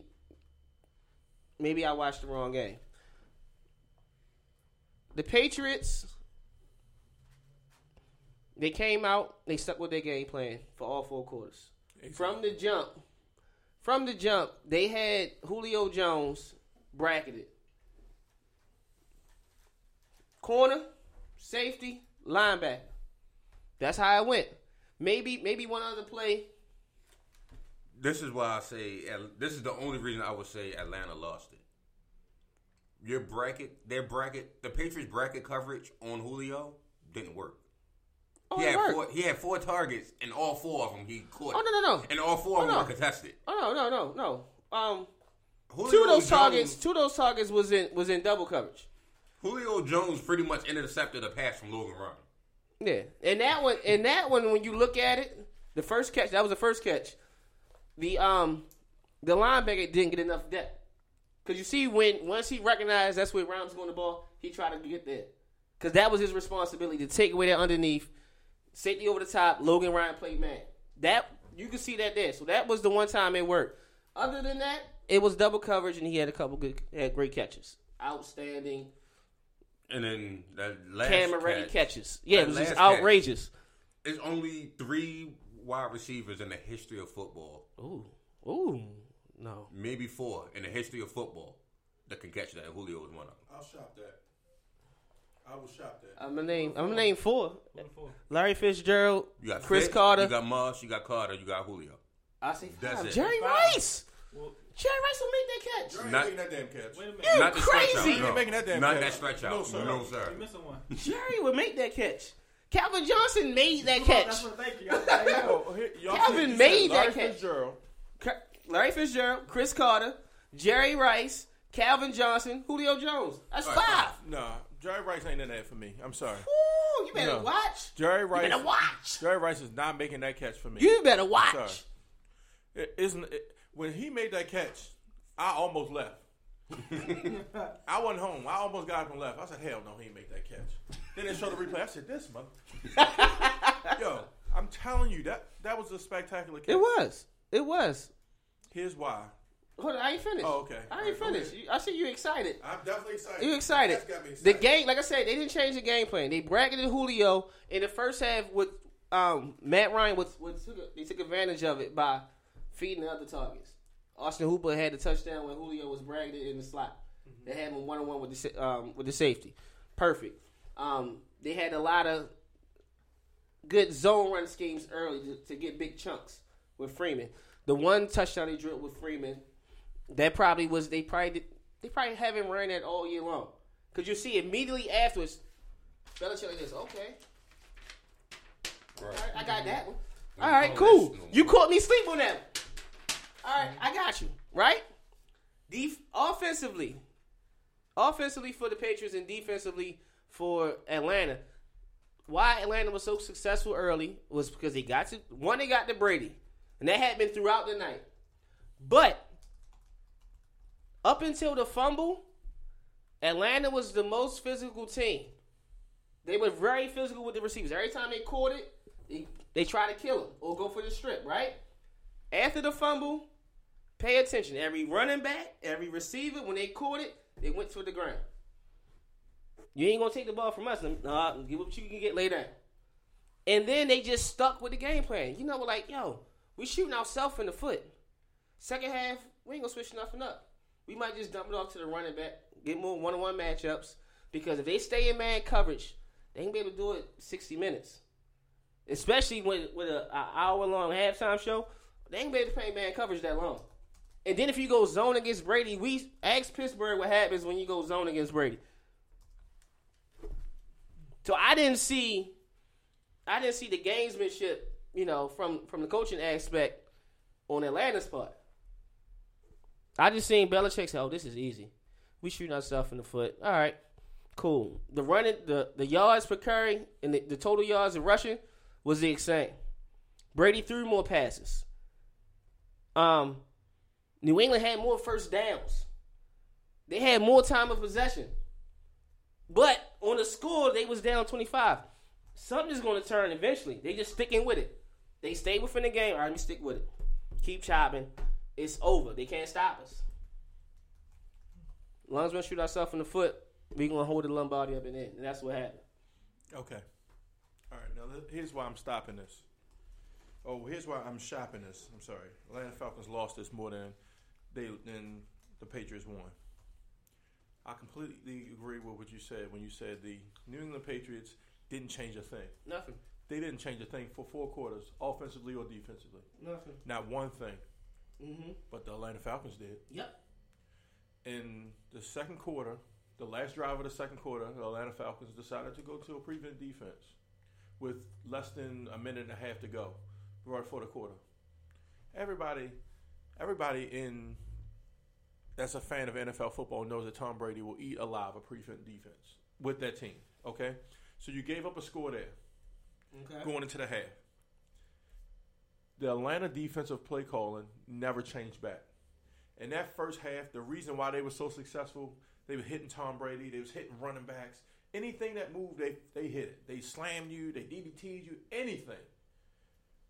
maybe I watched the wrong game. The Patriots, they came out, they stuck with their game plan for all four quarters. From the jump, from the jump, they had Julio Jones bracketed. Corner, safety, linebacker. That's how it went. Maybe maybe one other play. This is why I say this is the only reason I would say Atlanta lost it. Your bracket, their bracket, the Patriots bracket coverage on Julio didn't work. Oh, he had worked. four. He had four targets, and all four of them he caught. Oh no no no. And all four of Oh, them no. were contested. Oh no no no no. Um, Julio two of those Jones, targets, two of those targets was in was in double coverage. Julio Jones pretty much intercepted a pass from Logan Ryan. Yeah, and that one, and that one, when you look at it, the first catch, that was the first catch. The um, the linebacker didn't get enough depth because you see when once he recognized that's where Rams going the ball, he tried to get there because that was his responsibility to take away that underneath, safety over the top. Logan Ryan played man. That you can see that there. So that was the one time it worked. Other than that, it was double coverage, and he had a couple good, had great catches, outstanding And then that last camera ready catch, catches. Yeah, it was just last catch, outrageous. It's only three wide receivers in the history of football, Ooh, ooh, no. maybe four in the history of football, that can catch that. And Julio was one of them. I'll shop that. I will shop that. I'm gonna name. I'm gonna name four. Four? Larry Fitzgerald, You got Chris Fitz, Carter. you got Moss, you got Carter, you got Julio. I say That's it. Jerry Five. Rice. Well, Jerry Rice will make that catch. You ain't Not- making that damn catch. wait a minute. You Not crazy. out. No. making that damn Not catch. that stretch out. No, sir. No, sir. You missing one. Jerry would make that catch. Calvin Johnson made that catch. thank you. I- I- here, y'all Calvin said- made that catch. Fitzgerald. Ca- Larry Fitzgerald, Cris Carter, Jerry Rice, Calvin Johnson, Julio Jones. That's All right, five. Nah, Jerry Rice ain't in that for me. I'm sorry. Ooh, you better No. watch. Jerry You Rice. better watch. Jerry Rice is not making that catch for me. You better Sorry. watch. It isn't it, when he made that catch. I almost left. I wasn't home. I almost got up and left. I said, "Hell no, he ain't make that catch." Then they showed the replay. I said, "This mother." Yo, I'm telling you that that was a spectacular catch. It was. It was. Here's why. Hold on, I ain't finished. Oh, okay. I ain't right, finished. You- I see you excited. I'm definitely excited. You excited? Me The game, like I said, they didn't change the game plan. They bracketed Julio in the first half with um, Matt Ryan. With, with took, they took advantage of it by feeding the other targets. Austin Hooper had the touchdown when Julio was bracketed in the slot. They had him one on one with the um, with the safety. Perfect. Um, they had a lot of good zone run schemes early to, to get big chunks with Freeman. The one touchdown they drilled with Freeman, that probably was they probably did, they probably haven't run that all year long because you see immediately afterwards, Belichick like this. Okay, all right, I got that one. All right, cool. You caught me sleep on that. one. All right, I got you. Right? Def- offensively, offensively for the Patriots and defensively for Atlanta. Why Atlanta was so successful early was because they got to one, they got to Brady, and that happened throughout the night. But up until the fumble, Atlanta was the most physical team. They were very physical with the receivers. Every time they caught it, they, they try to kill him or go for the strip, right? After the fumble, pay attention. Every running back, every receiver, when they caught it, they went to the ground. You ain't gonna take the ball from us. Nah, give what you can get later. And then they just stuck with the game plan. You know, like, yo, we shooting ourselves in the foot. Second half, we ain't gonna switch nothing up. We might just dump it off to the running back, get more one-on-one matchups. Because if they stay in man coverage, they ain't be able to do it 60 minutes. Especially with with a, a hour long halftime show, they ain't be able to play man coverage that long. And then if you go zone against Brady, we ask Pittsburgh what happens when you go zone against Brady. So I didn't see, I didn't see the gamesmanship, you know, from from the coaching aspect on Atlanta's part. I just seen Belichick say, "Oh, this is easy. We shooting ourselves in the foot. All right, cool. The running, the the yards per carry, and the, the total yards in rushing was the same. Brady threw more passes. Um, New England had more first downs. They had more time of possession. But on the score, they was down 25. Something's going to turn eventually. They just sticking with it. They stay within the game. All right, let me stick with it. Keep chopping. It's over. They can't stop us. As long as we shoot ourselves in the foot, we going to hold the Lombardi up and in. And that's what happened. Okay. All right. Now here's why I'm stopping this. Oh, here's why I'm shopping this. I'm sorry. Atlanta Falcons lost this more than they than the Patriots won. I completely agree with what you said when you said the New England Patriots didn't change a thing. Nothing. They didn't change a thing for four quarters, offensively or defensively. Nothing. Not one thing. Mm-hmm. But the Atlanta Falcons did. Yep. In the second quarter, the last drive of the second quarter, the Atlanta Falcons decided to go to a prevent defense with less than a minute and a half to go, right for the quarter. Everybody, everybody in that's a fan of NFL football knows that Tom Brady will eat alive a prevent defense with that team. Okay, so you gave up a score there Okay. going into the half. The Atlanta defensive play calling never changed back. In that first half, the reason why they were so successful, they were hitting Tom Brady, they was hitting running backs. Anything that moved, they they hit it. They slammed you, they DDT'd you, anything.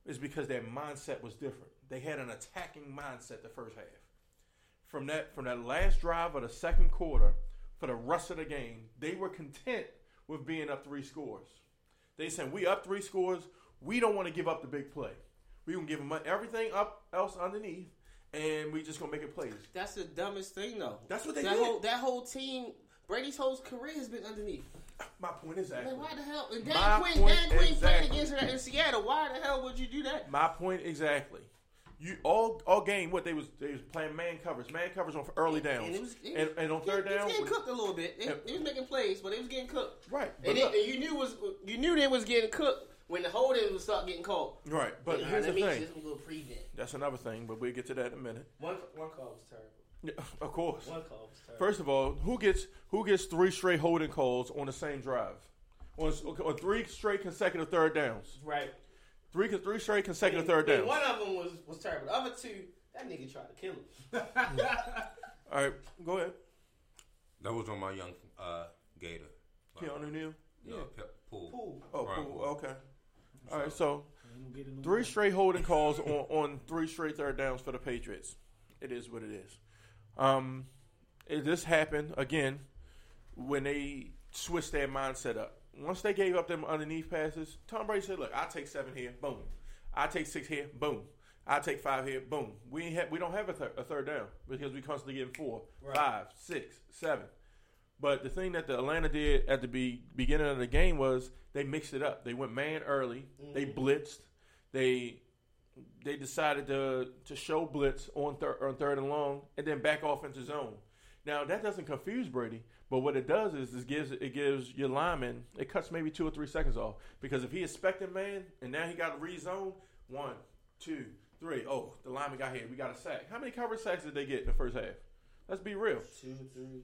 Is because their mindset was different. They had an attacking mindset the first half. From that from that last drive of the second quarter, for the rest of the game, they were content with being up three scores. They said, We up three scores. We don't want to give up the big play. We gonna give him everything up else underneath, and we just gonna make it plays. That's the dumbest thing, though. That's what they that did. Whole, that whole team, Brady's whole career has been underneath. My point is exactly. Like, why the hell? And My Dan Quinn, Dan Quinn exactly. played against her in Seattle. Why the hell would you do that? My point exactly. You all all game what they was they was playing man covers, man covers on early downs, And, it was, it, and, and on third it was down, getting when- cooked a little bit. It, and- it was making plays, but it was getting cooked. right? And, look, it, and you knew was you knew they was getting cooked when the holding was start getting called. right. But Nah, here's the let me thing. Just go prevent. That's another thing, but we'll get to that in a minute. One one call was terrible. Yeah, of course. One call was terrible. First of all, who gets who gets three straight holding calls on the same drive? On, on three straight consecutive third downs. right. Three three straight consecutive And- third and downs. One of them was was terrible. The other two, that nigga tried to kill him. All right, go ahead. That was on my young uh, Gator. Keanu Neal. No, Pe- Poole. Poole. Oh, Brian cool. Poole. okay. All right, so Ain't gonna get it no three more. straight holding calls on, on three straight third downs for the Patriots. It is what it is. Um, it, this happened again when they switched their mindset up. Once they gave up them underneath passes, Tom Brady said, "Look, I take seven here, boom. I take six here, boom. I take five here, boom. We ain't ha- we don't have a, thir- a third down because we constantly getting four, Right. five, six, seven. But the thing that the Atlanta did at the be- beginning of the game was they mixed it up. They went man early. They mm-hmm. blitzed. They they decided to to show blitz on third on third and long, and then back off into zone. Now that doesn't confuse Brady, but what it does is it gives it gives your lineman it cuts maybe two or three seconds off because if he expecting man and now he got to rezone one, two, three. Oh, the lineman got hit. We got a sack. How many coverage sacks did they get in the first half? Let's be real Two, three.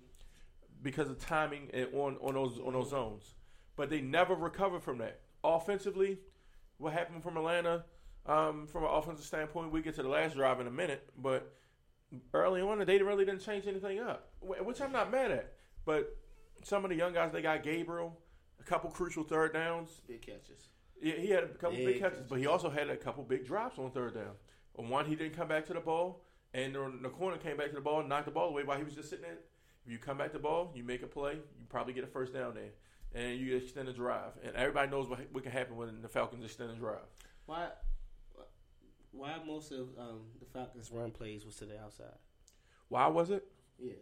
because of timing and on on those on those zones. But they never recovered from that. Offensively, what happened from Atlanta, um, from an offensive standpoint, we get to the last drive in a minute. But early on, they really didn't change anything up, which I'm not mad at. But some of the young guys, they got Gabriel, a couple crucial third downs. Big catches. Yeah, he had a couple big, Big catches, catches. but he also had a couple big drops on third down. On one, he didn't come back to the ball, and the, the corner came back to the ball and knocked the ball away while he was just sitting there. If you come back to the ball, you make a play, you probably get a first down there, and you extend the drive. And everybody knows what, what can happen when the Falcons extend the drive. Why? Why most of um, the Falcons' run plays was to the outside? Why was it? Yeah.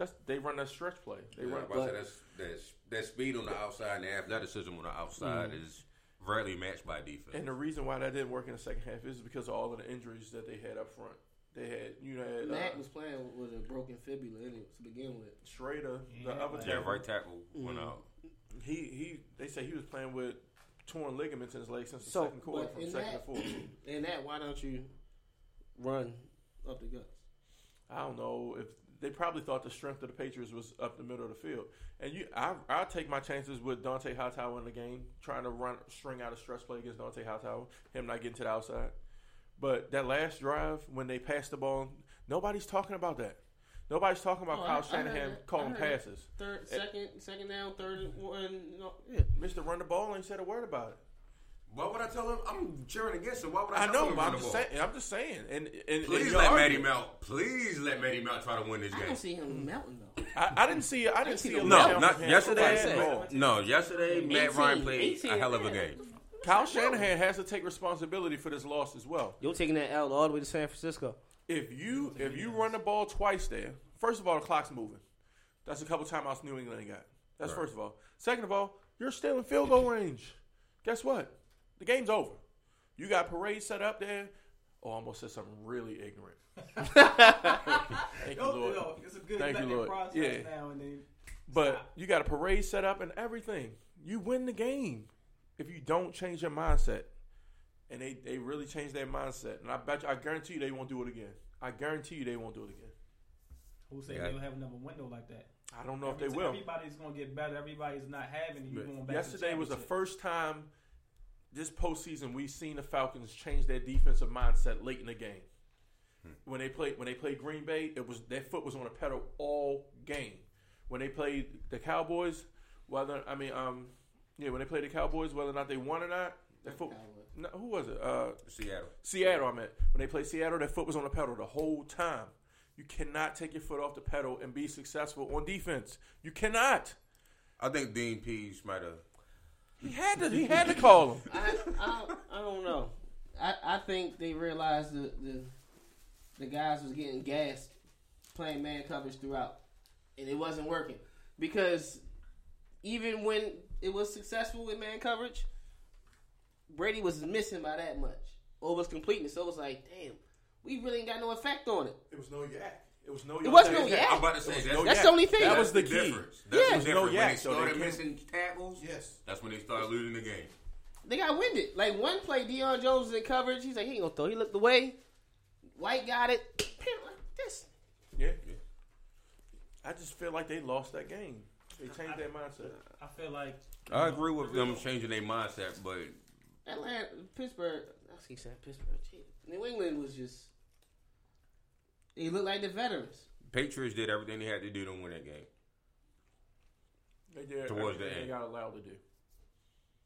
That's they run that stretch play. They Yeah, run. I was say that's, that's, that speed on the outside and the athleticism on the outside is rarely matched by defense. And the reason why that didn't work in the second half is because of all of the injuries that they had up front. They had, you know, had, Matt uh, was playing with a broken fibula in it to begin with. Schraeder, the Yeah, other like- yeah, tackle. right tackle went Mhm. out. He he. They say he was playing with torn ligaments in his leg since the So, second quarter, from in second to fourth. And that, why don't you run up the guts? I don't know if they probably thought the strength of the Patriots was up the middle of the field. And you, I, I'll take my chances with Dont'a Hightower in the game, trying to run string out a stress play against Dont'a Hightower, him not getting to the outside. But that last drive when they passed the ball, nobody's talking about that. Nobody's talking about Oh, Kyle I Shanahan calling I that. passes. Third, Eh. second, second down, third one. No, yeah. Mr. Run the Ball ain't said a word about it. Why would I tell him? I'm cheering against him. Why would I, I tell know, him to but I'm just saying. I'm just saying. And, and, and Please your let argument- Matty Mount. Please let Matty Mount try to win this game. I game. don't see him melting though. I, I didn't see. I didn't see. see a no- letdown No, from not him yesterday. at. No, yesterday Matt Ryan played 18, a hell of a game. Kyle Shanahan has to take responsibility for this loss as well. You're taking that L all the way to San Francisco. If you if you run the ball twice there, first of all the clock's moving. That's a couple timeouts New England got. That's Right. first of all. Second of all, you're still in field goal range. Guess what? The game's over. You got parade set up there. Oh, I almost said something really ignorant. Thank you, Lord. yo, it's a good Thank you, Lord. process Yeah. now and then. But you got a parade set up and everything. You win the game if you don't change your mindset. And they, they really changed their mindset. And I bet you, I guarantee you they won't do it again. I guarantee you they won't do it again. Who said Yeah. they'll have another window like that? I don't know if they ti- will. Everybody's gonna get better. Everybody's not having. it. You going back? yesterday to was the first time this postseason we've seen the Falcons change their defensive mindset late in the game. When they played when they played Green Bay, it was their foot was on a pedal all game. When they played the Cowboys, whether I mean um yeah, when they played the Cowboys, whether or not they won or not, their foot no, who was it? Uh Seattle. Seattle, I meant. When they played Seattle, their foot was on the pedal the whole time. You cannot take your foot off the pedal and be successful on defense. You cannot. I think Dean Pease might have. He had to. He had to call him. I, I, I don't know. I, I think they realized the, the the guys was getting gassed playing man coverage throughout, and it wasn't working because even when it was successful with man coverage, Brady was missing by that much or was completing. So it was like, damn, we really ain't got no effect on it. It was no yak. It was no. It was no yak. yak. I'm about to say It was that's, no That's the only thing. That was the key. difference. That's Yeah. the No difference. yak, when they so they started came- missing tackles, Yes. that's when they started losing the game. They got winded. Like one play, Deion Jones was in coverage. He's like, he ain't gonna throw. He looked away. White got it. Like this. Yeah. I just feel like they lost that game. They changed their mindset. I feel like I agree with them changing their mindset, but Atlanta, Pittsburgh. I keep saying Pittsburgh. Gee, New England was just. They looked like the veterans. Patriots did everything they had to do to win that game. They did Towards the end. they got allowed to do.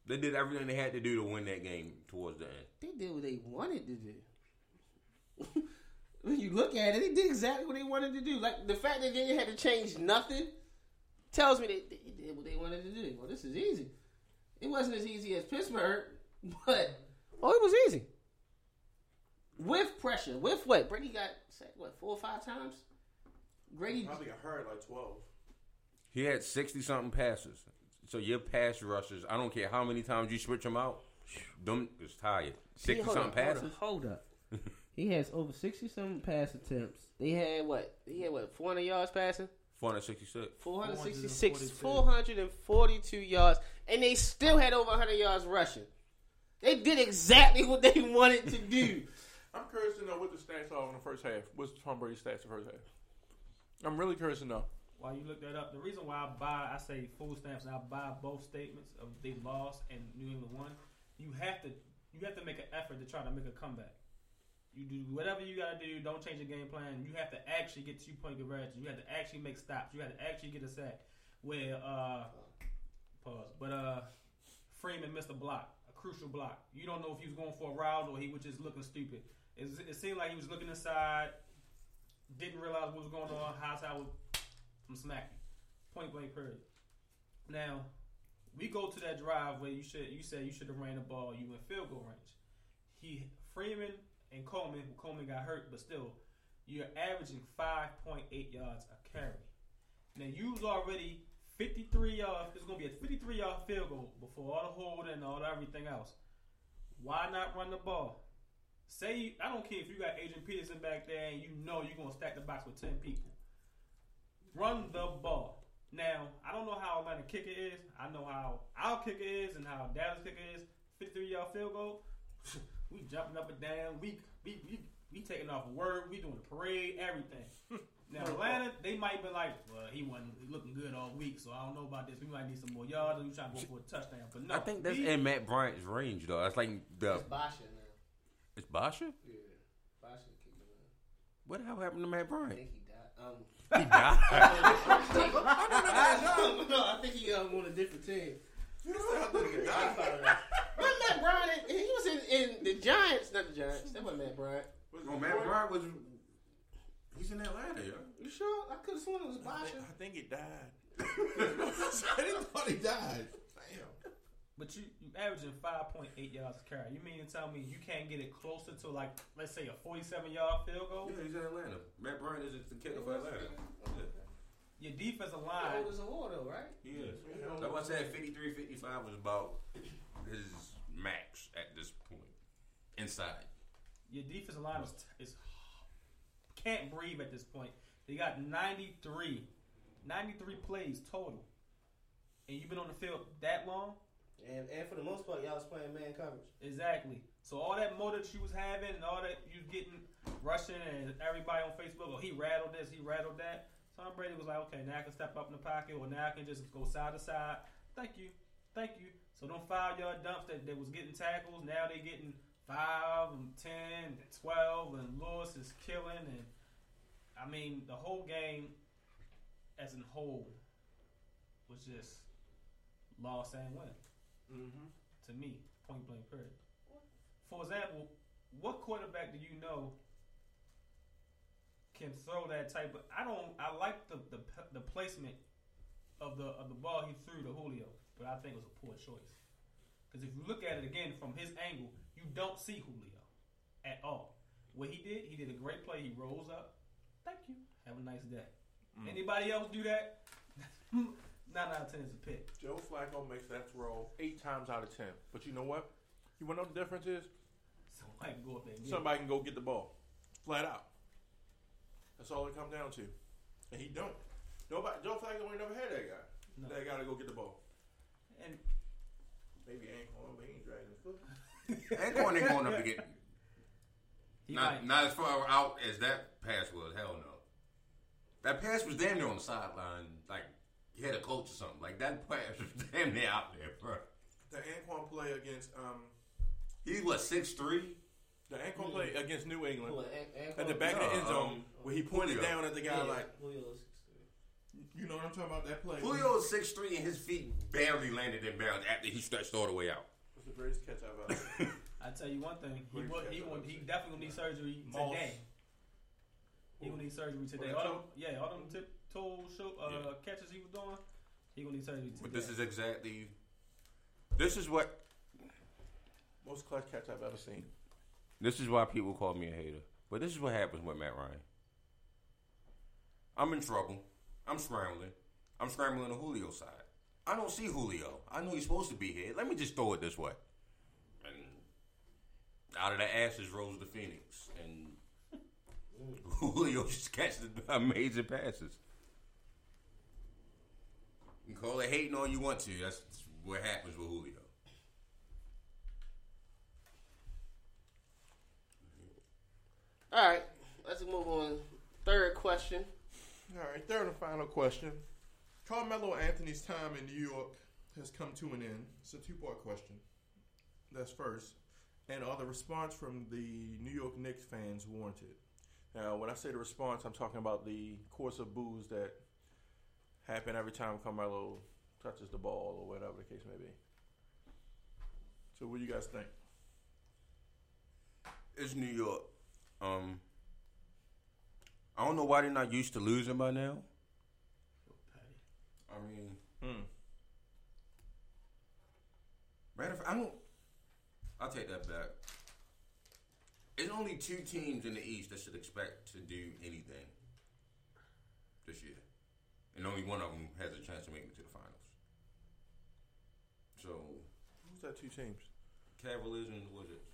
They did everything they had to do to win that game towards the end. They did what they wanted to do. when you look at it, they did exactly what they wanted to do. Like the fact that they had to change nothing tells me that they did what they wanted to do. Well, this is easy. It wasn't as easy as Pittsburgh, but oh, it was easy. With pressure, with what Brady got sacked what four or five times. Grady, Probably got hurt like twelve. He had sixty something passes. So your pass rushers, I don't care how many times you switch them out, them is tired. Sixty hold something up, passes. Hold up. Hold up. he has over sixty something pass attempts. They had what? He had what? Four hundred yards passing. Four hundred sixty six. 466, 442. 442 yards, and they still had over 100 yards rushing. They did exactly what they wanted to do. I'm curious to know what the stats are in the first half. What's Tom Brady's stats the first half? I'm really curious to know. while you look that up, the reason why I buy, I say full stamps, and I buy both statements of they lost and New England won. You have to, you have to make an effort to try to make a comeback. You do whatever you gotta do. Don't change your game plan. You have to actually get two point conversions. You have to actually make stops. You have to actually get a sack. Where uh, pause. But uh, Freeman missed a block, a crucial block. You don't know if he was going for a rouse or he was just looking stupid. It, it seemed like he was looking inside, didn't realize what was going on. How's how I'm smacking. Point blank period. Now, we go to that drive where you should you said you should have ran the ball, you in field goal range. He Freeman and Coleman, Coleman got hurt, but still, you're averaging five point eight yards a carry. Now you was already fifty three yards. It's gonna be a fifty three yard field goal before all the holding and all everything else. Why not run the ball? Say I don't care if you got Adrian Peterson back there and you know you're gonna stack the box with ten people. Run the ball. Now, I don't know how Atlanta kicker is. I know how our kicker is and how Dallas kicker is. 53 yard field goal. we jumping up and down. We we we, we taking off work. We doing the parade, everything. Now Atlanta, they might be like, well, he wasn't looking good all week, so I don't know about this. We might need some more yards. We trying to go for a touchdown, but no. I think that's we- in Matt Bryant's range though. That's like the Bosher now. It's Bosher. Yeah, Bosher kicked him out. What the hell happened to Matt Bryant? I think he died. Um, He died. no, I think he um, on a different team. You said I think he died. But Matt Bryant, he was in, in the Giants, not the Giants. That wasn't Matt Bryant. oh, Matt Bryant was. He's in Atlanta, yo. You sure? I could have sworn it was I Bosher. I think he died. I didn't thought he died. Damn. But you, you averaging five point eight yards a carry. You mean to tell me you can't get it closer to like let's say a forty seven yard field goal? Yeah, he's in Atlanta. Matt Bryant is the kicker for Atlanta. Your defensive He line, old as a war though, right? He is. That's why I said 53, 55 was about his max at this point. Inside. your defensive line is, is can't breathe at this point. They got 93, 93 plays total, and you've been on the field that long. And and for the most part, y'all was playing man coverage. Exactly. So all that motor that you was having and all that you was getting rushing and everybody on Facebook, oh he rattled this, he rattled that. Tom Brady was like, okay, now I can step up in the pocket or now I can just go side to side. Thank you. Thank you. So them five yard dumps that, that was getting tackles, now they getting five and ten and twelve and Lewis is killing and I mean the whole game as a whole was just loss and win Mm-hmm. to me, point blank period. For example, what quarterback do you know can throw that type of? I don't. I like the the, the placement of the of the ball he threw to Julio, but I think it was a poor choice. Because if you look at it again from his angle, you don't see Julio. at all. What he did, he did a great play. He rose up. Thank you. Have a nice day. Mm. Anybody else do that? Nine out of ten is a pick. Joe Flacco makes that throw eight times out of ten. But you know what? You want to know the difference is? Somebody can go up there and get Somebody can go get the ball, flat out. That's all it comes down to, and he don't. Nobody, Joe Flacco ain't never had that guy. No. That guy to go get the ball. And Maybe ain't on, but he ain't dragging his foot. Anquan ain't going up to get he not might. not as far out as that pass was. Hell no. That pass was damn near on the sideline. Like he had a coach or something. Like that pass was damn near out there, bro. The Anquan play against um, He was six three. the Anquan play against New England Who, An- Anquan- at the back of the end No, zone um, where he pointed Julio. down at the guy Yeah, like, Julio's- you know what I'm talking about? That play. Julio is six three and his feet barely landed in bounds after he stretched all the way out. was the greatest catch I've ever seen. I tell you one thing. He Great will, he will, would he definitely gonna need surgery Moss. today. He gonna need surgery today. that All them, yeah, all them tip toe show, uh, Yeah. catches he was doing. He gonna need surgery today. But this is exactly. This is what. Most clutch catch I've ever seen. This is why people call me a hater. But this is what happens with Matt Ryan. I'm in trouble. I'm scrambling. I'm scrambling on Julio side. I don't see Julio. I know he's supposed to be here. Let me just throw it this way. And out of the ashes rose the phoenix. And Julio just catches the amazing passes. You can call it hating all you want to. That's what happens with Julio. All right, let's move on. Third question. All right, third and final question. Carmelo Anthony's time in New York has come to an end. It's a two part question. That's first. And are the response from the New York Knicks fans warranted? Now, when I say the response, I'm talking about the course of boos that happen every time Carmelo touches the ball or whatever the case may be. So, what do you guys think? It's New York. Um, I don't know why they're not used to losing by now. I mean, Hmm. matter of fact, I don't. I'll take that back. It's only two teams in the East that should expect to do anything this year, and only one of them has a chance to make it to the finals. So, Who's that two teams? Cavaliers and the Wizards.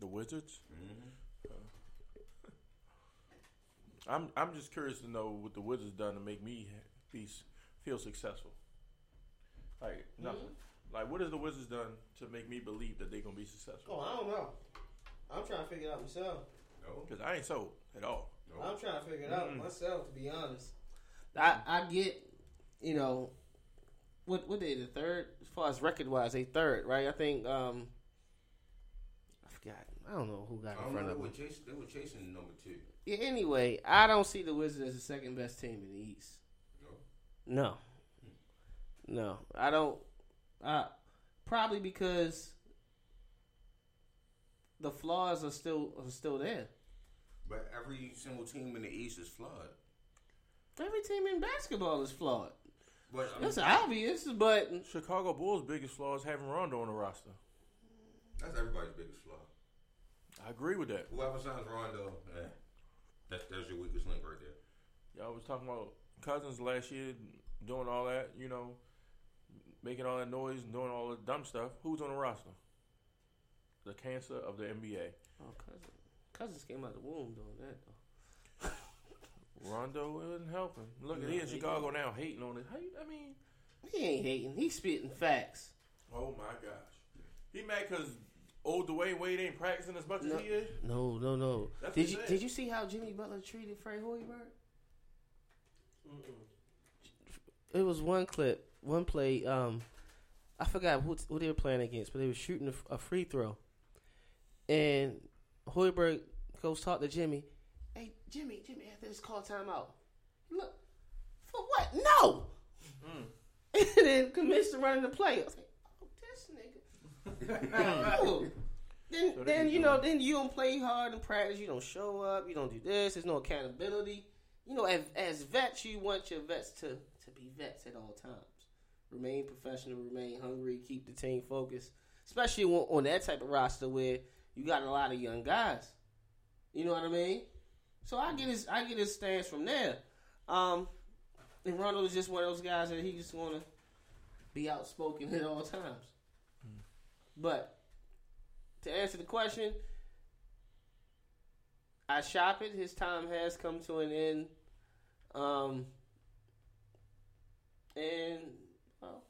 The Wizards? Mm-hmm. I'm I'm just curious to know what the Wizards done to make me be feel successful. Like nothing. Like what has the Wizards done to make me believe that they're gonna be successful? Oh, I don't know. I'm trying to figure it out myself. No, Because I ain't sold at all. no. I'm trying to figure it out Mm-mm. myself, to be honest. I I get, you know, what what they the third as far as record wise, they third, right? I think um I forgot. I don't know who got in don't front know. of them. chasing. They were chasing number two. Yeah, anyway, I don't see the Wizards as the second best team in the East. No. No. No. I don't uh probably because the flaws are still are still there. But every single team in the East is flawed. Every team in basketball is flawed. But I mean, It's obvious, but Chicago Bulls' biggest flaw is having Rondo on the roster. that's everybody's biggest flaw. I agree with that. Whoever signs Rondo, eh, that's that's your weakest link right there. Y'all was talking about Cousins last year doing all that, you know, making all that noise and doing all the dumb stuff. Who's on the roster? The cancer of the NBA. oh, cousins, cousins came out of the womb doing that though. Rondo wasn't helping. Look, at he in he- Chicago now hating on it. How you, I mean, He ain't hating. He's spitting facts. oh my gosh. He mad because old Dwyane Wade ain't practicing as much No. as he is? No, no, no. That's did you said. did you see how Jimmy Butler treated Fred Hoiberg? It was one clip, one play. Um, I forgot who, who they were playing against, but they were shooting a, a free throw, and Hoiberg goes talk to Jimmy. Hey, Jimmy, Jimmy, after this call timeout. Look, for what? No. Mm-hmm. and then commits to running the play. I was like, oh, this nigga. No. Then, So then you know, it. then you don't play hard in practice. You don't show up. You don't do this. There's no accountability. You know, as, as vets, you want your vets to to be vets at all times. Remain professional. Remain hungry. Keep the team focused. Especially on, on that type of roster where you got a lot of young guys. You know what I mean? So I get his I get his stance from there. Um, and Rondo is just one of those guys that he just want to be outspoken at all times. But to answer the question, I shop it. His time has come to an end. Um, and well,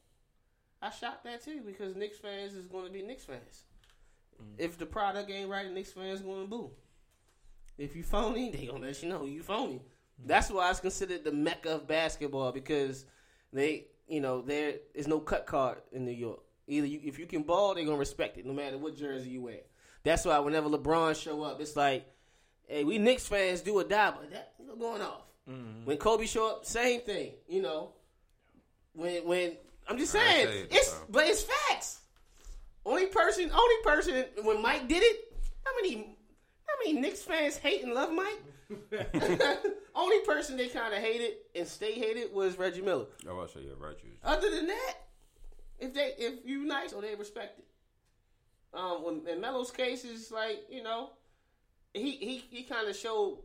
I shop that too because Knicks fans is going to be Knicks fans. If the product ain't right, Knicks fans going to boo. If you phony, they gonna let you know you phony. That's why it's considered the mecca of basketball because they, you know, there is no cut card in New York. Either you, if you can ball, they're gonna respect it no matter what jersey you wear. That's why whenever LeBron show up, it's like, hey, we Knicks fans do or die, but that you know, going off. Mm-hmm. When Kobe show up, same thing. You know, when when I'm just saying, it, it's bro. but it's facts. Only person, only person when Mike did it. How many, how many Knicks fans hate and love Mike? only person they kind of hated and stay hated was Reggie Miller. I was say yeah, right. You. Other than that, if they if you nice or they respect it. Um, when in Melo's case is like you know, he he he kind of showed.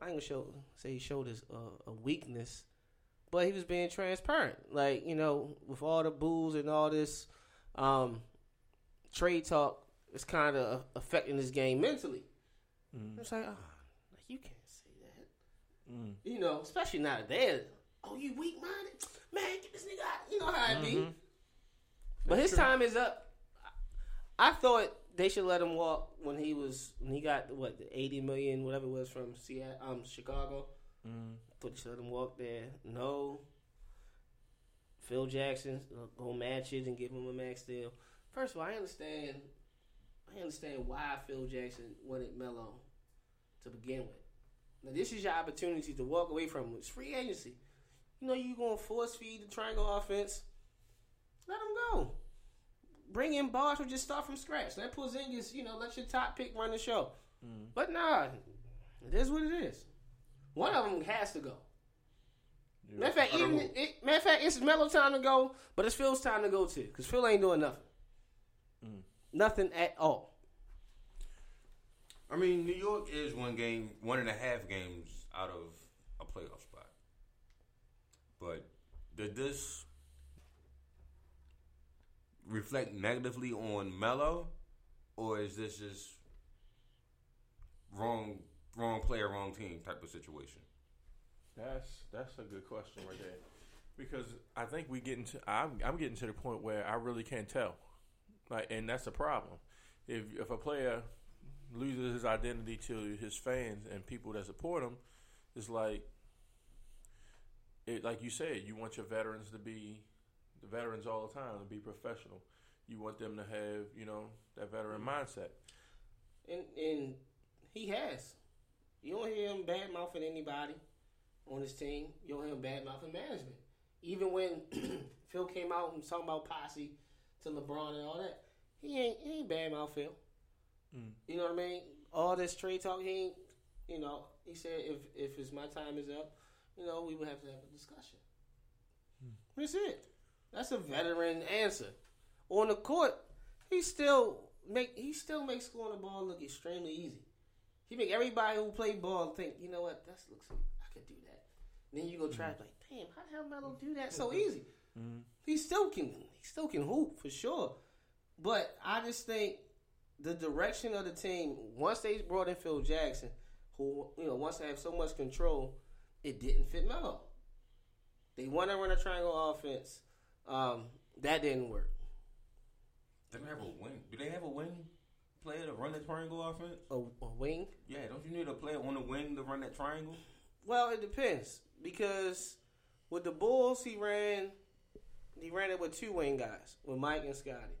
I ain't gonna show say he showed his uh, a weakness, but he was being transparent. Like you know, with all the boos and all this um, trade talk, it's kind of affecting his game mentally. Mm. It's like, oh, like you can't say that. Mm. You know, especially not there. Oh, you weak minded? Man, get this nigga out. You know how it be. Mm-hmm. But his time is up. I thought they should let him walk when he was when he got what the eighty million, whatever it was from Seattle, um, Chicago. Mm. Thought they should let him walk there. No. Phil Jackson uh, go match it and give him a max deal. First of all, I understand. I understand why Phil Jackson wanted Melo to begin with. Now this is your opportunity to walk away from him. It's free agency. You know you're gonna force feed the triangle offense. Let him go. Bring in Bosh or just start from scratch. Let Porzingis, you know, let your top pick run the show. But nah, it is what it is. One of them has to go. Matter of fact, even it, matter of fact, it's Melo time to go, but it's Phil's time to go too, because Phil ain't doing nothing. Nothing at all. I mean, New York is one game, one and a half games out of a playoff spot. But did this reflect negatively on Melo, or is this just wrong, wrong player, wrong team type of situation? That's that's a good question right there, because I think we getting to I'm I'm getting to the point where I really can't tell, like, and that's a problem. If if a player loses his identity to his fans and people that support him, it's like, it like you said, you want your veterans to be the veterans all the time to be professional. You want them to have you know that veteran mm-hmm. mindset. And and he has. You don't hear him bad mouthing anybody on his team. You don't hear him bad mouthing management. Even when Phil came out and was talking about posse to LeBron and all that, he ain't he ain't bad mouth Phil. Mm. You know what I mean? All this trade talk, he ain't. You know, he said if if it's my time is up, you know, we would have to have a discussion. Hmm. That's it. That's a veteran answer. On the court, he still make he still makes scoring the ball look extremely easy. He make everybody who play ball think, you know what, that looks I could do that. And then you go hmm. try it, like, damn, how the hell Melo do that so easy? Hmm. He still can he still can hoop for sure. But I just think the direction of the team, once they brought in Phil Jackson, who you know, once they have so much control, it didn't fit Melo. They want to run a triangle offense. Um, that didn't work. They don't have a wing. Do they have a wing player to run the triangle offense? A, a wing? Yeah, don't you need a player on the wing to run that triangle? Well, it depends because with the Bulls, he ran he ran it with two wing guys, with Mike and Scottie.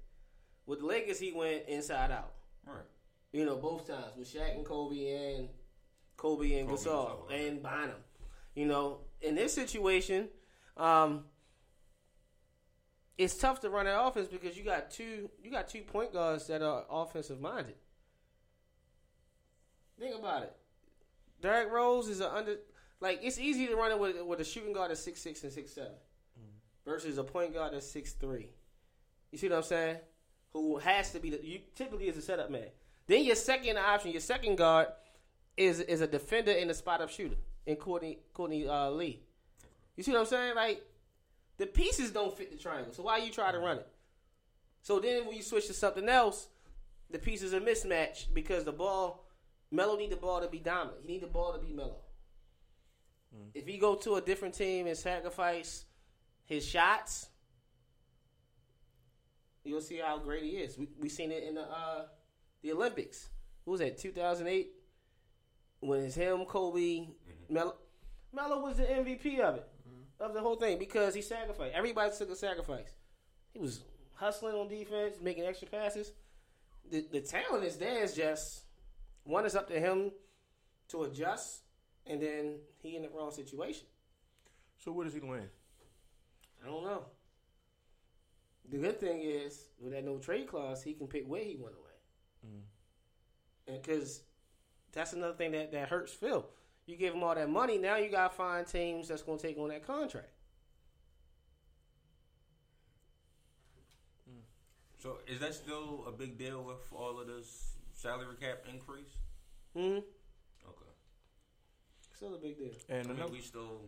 With the Lakers, he went inside out. Right. You know, both times with Shaq and Kobe and Kobe and Kobe and Gasol and Bynum. You know, in this situation, um, it's tough to run that offense because you got two you got two point guards that are offensive minded. Think about it. Derrick Rose is a under like it's easy to run it with with a shooting guard at six six and six seven versus a point guard that's six three. You see what I'm saying? who has to be the you typically is a setup man. Then your second option, your second guard is is a defender and a spot up shooter in Courtney Courtney uh, Lee. You see what I'm saying? Like the pieces don't fit the triangle. So why you try to run it? So then when you switch to something else, the pieces are mismatched because the ball Melo need the ball to be dominant. He need the ball to be Melo. If he go to a different team and sacrifice his shots, you'll see how great he is. We we seen it in the uh, the Olympics. Who was that? 2008 when it's him, Kobe, Melo. Melo was the MVP of it, of the whole thing because he sacrificed. Everybody took a sacrifice. He was hustling on defense, making extra passes. The the talent is there. It's just one is up to him to adjust, and then he in the wrong situation. So where does he land? I don't know. The good thing is with that no trade clause, he can pick where he want to land, and because that's another thing that that hurts Phil. You give him all that money, now you gotta find teams that's gonna take on that contract. So is that still a big deal with all of this salary cap increase? hmm Okay. Still a big deal. And I mean, another, we still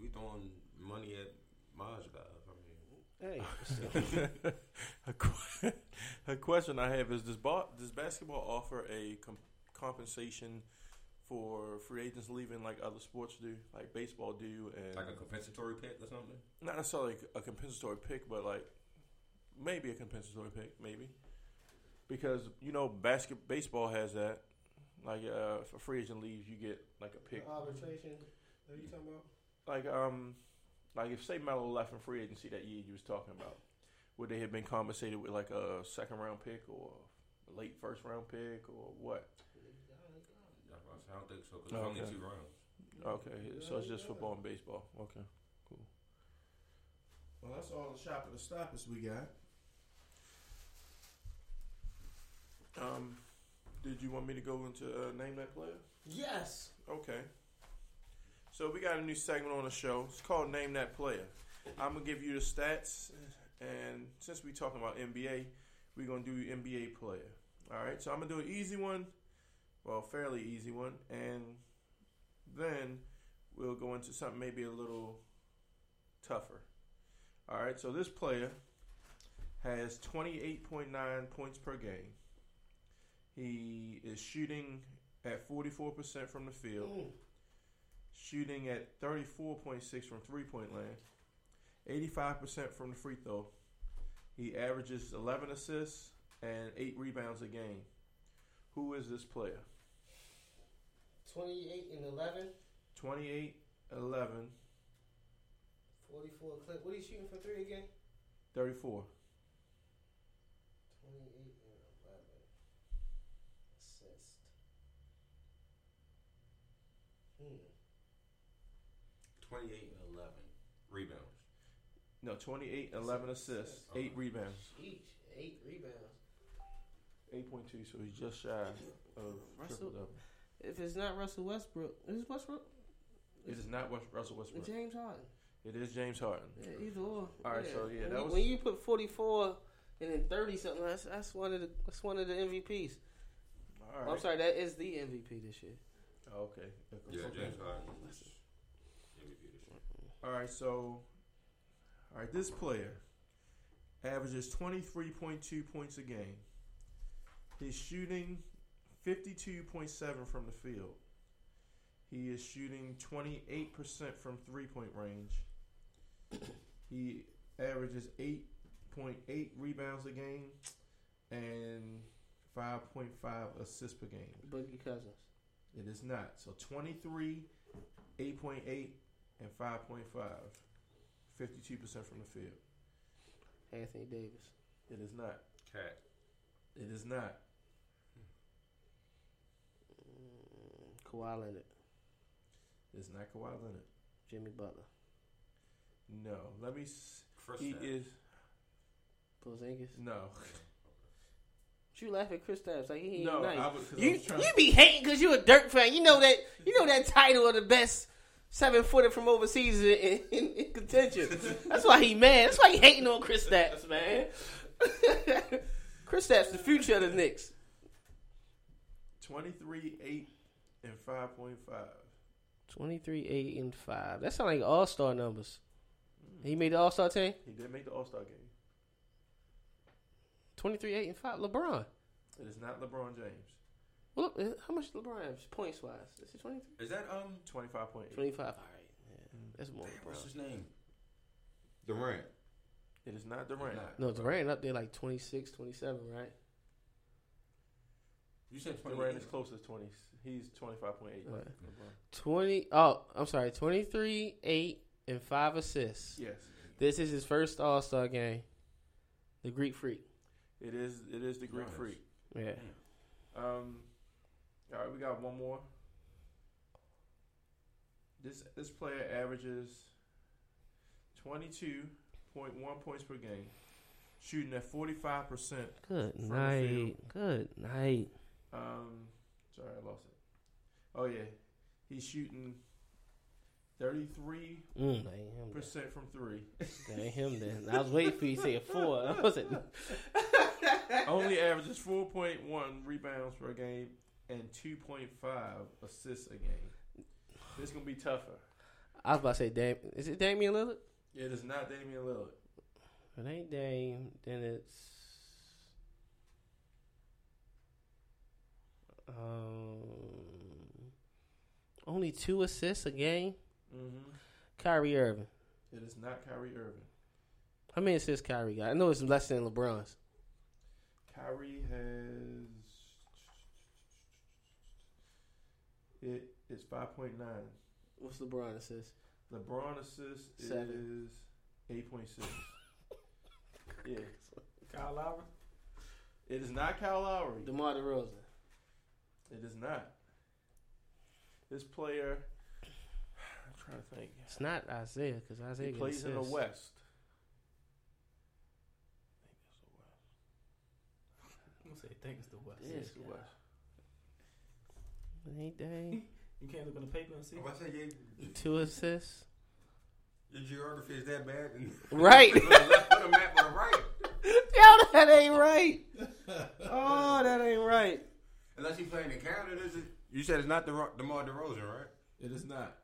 we throwing money at Maj guys. I mean, Hey, a, que- a question I have is: Does ba- does basketball offer a com- compensation for free agents leaving like other sports do, like baseball do, and like a compensatory pick or something. not necessarily a compensatory pick, but like maybe a compensatory pick, maybe because you know basket baseball has that. Like uh, if a free agent leaves, you get like a pick. arbitration. What are you talking about? Like um, like if say Melo left in free agency that year you was talking about, would they have been compensated with like a second round pick or a late first round pick or what? I don't think so because it's only two rounds. Okay, so it's just football and baseball. Okay, cool. Well, that's all the shop of the stoppers we got. Um, did you want me to go into uh, name that player? Yes. Okay. So we got a new segment on the show. It's called Name That Player. I'm gonna give you the stats, and since we're talking about NBA, we're gonna do NBA player. All right. So I'm gonna do an easy one, well, fairly easy one, and then we'll go into something maybe a little tougher. All right. So this player has 28.9 points per game. He is shooting at 44% from the field Mm. Shooting at 34.6 from three point land, 85% from the free throw. He averages 11 assists and 8 rebounds a game. Who is this player? Twenty-eight and 11, 28, 11, 44 clip. What are you shooting for three again? 34. 28 and 11. Assist. Hmm. 28 and 11 rebounds. No, 28, and 11 assists, uh-huh. 8 rebounds. Each. Eight rebounds. 8.2, so he's just shy of Russell- triple double. If it's not Russell Westbrook, is it Westbrook? It is not West, Russell Westbrook. James Harden. It is James Harden. Yeah, either or. All right, so, yeah, when, that you, was- when you put 44 and then 30 something, that's that's one of the that's one of the MVPs. All Oh. I'm sorry, that is the MVP this year. Okay. Yeah, Okay. James Harden was MVP this year. All right, so all right, this player averages 23.2 points a game. He's shooting 52.7 from the field. He is shooting 28% from three-point range. He averages 8.8 rebounds a game and 5.5 assists per game. Boogie Cousins. It is not. So 23, 8.8, and 5.5. 52% from the field. Anthony Davis. It is not. Cat. It is not. Mm, Kawhi Leonard. It's not Kawhi Leonard. Jimmy Butler. No. Let me. S- Chris he Stapps. is. Porzingis. No. You laugh at Kristaps like he ain't No. nice. I was, 'cause I You was you be hating because you a Dirk fan. You know that you know that title of the best seven footer from overseas in, in, in contention. That's why he mad. That's why he hating on Kristaps, man. Kristaps, the future of the Knicks. 23, 8, and 5.5. 23, 8, and 5. That sounds like all star numbers. Hmm. He made the all star team? He did make the All Star game. 23, 8, and 5. LeBron. It is not LeBron James. Well, look, uh, how much LeBron have points wise? Is it 23? Is that um? 25.8. 25. All right. Yeah, that's more What's LeBron. his name? Durant. It is not Durant. Not. No, Durant up there like 26, 27, right? You said Durant 28. is close to 20. He's 25.8. Right. LeBron. 20. Oh, I'm sorry. 23, 8, and 5 assists. Yes. This is his first All Star game. The Greek Freak. It is It is the Greek Giannis. Freak. Yeah. Um, all right, we got one more. This this player averages twenty two point one points per game, shooting at forty five percent. Good From the night. Good night. Um, sorry, I lost it. Oh yeah, he's shooting thirty three Mm, that percent from three. Ain't him then. I was waiting for you to say a four. I was like, Only averages four point one rebounds per game and two point five assists a game. This gonna be tougher. I was about to say, Dam- is it Damian Lillard? It is not Damian Lillard. If it ain't Dame, then it's um only two assists a game. Mm-hmm. Kyrie Irving. It is not Kyrie Irving. How many assists Kyrie got? I know it's less than LeBron's. Kyrie has it is five point nine. What's LeBron assists? LeBron assist Seven. is eight point six. yeah, Kyle Lowry. it is not Kyle Lowry. DeMar DeRozan. It is not. This player, I'm trying to think. It's not Isaiah because Isaiah He gets plays in the assists. West. I'm gonna say, I think it's the West. Yeah. It's the West. It ain't Dame. You can't look on the paper and see. If I say your, Two assists. your geography is that bad, Right. put a left foot a map on the right. Yo, that ain't right. Oh, that ain't right. Unless you playing in Canada, is it? You said it's not the DeMar DeRozan, right? It is not.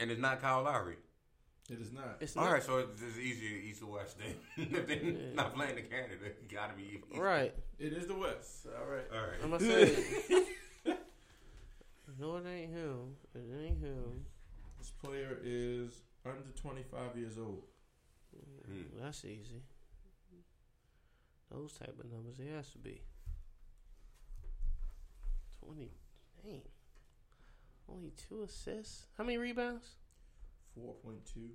And it's not Kyle Lowry. It is not. It's All not right, so it's just easier east or west then. if they're Yeah. not playing in Canada, it gotta be east. right. It is the West. All right. All right. I'm gonna say. No, it ain't him. It ain't him. This player is under 25 years old. Hmm. That's easy. Those type of numbers, it has to be. Twenty. Dang. Only two assists. How many rebounds? 4.2.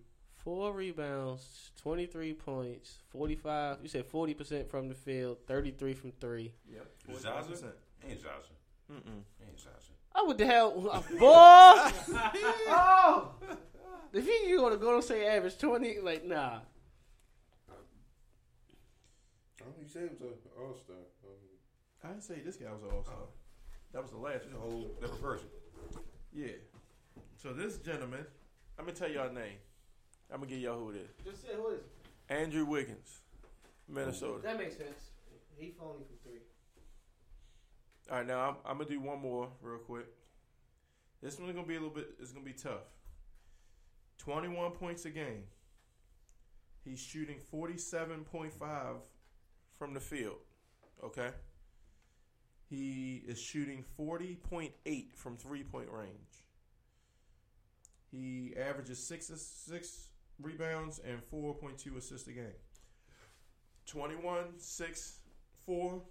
Four rebounds, twenty-three points, forty-five. You said forty percent from the field, thirty-three from three. Yep. Zaza? Ain't Zaza. Mm-mm. Ain't Zaza. Oh, what the hell, uh, boy? oh, if you you gonna go and say average twenty, like nah. Oh, you said it was an all star. I didn't say this guy was an all-star. That was the last It's a one. whole different person. Yeah. So this gentleman, I'm gonna tell y'all a name. I'm gonna give y'all who it is. Just say who it is. Andrew Wiggins, Minnesota. That makes sense. He phony from three. All right, now I'm, I'm gonna do one more real quick. This one's gonna be a little bit. It's gonna be tough. 21 points a game. He's shooting 47.5 from the field. Okay. He is shooting 40.8 from three point range. He averages six six rebounds and 4.2 assists a game. 21, 6, 4,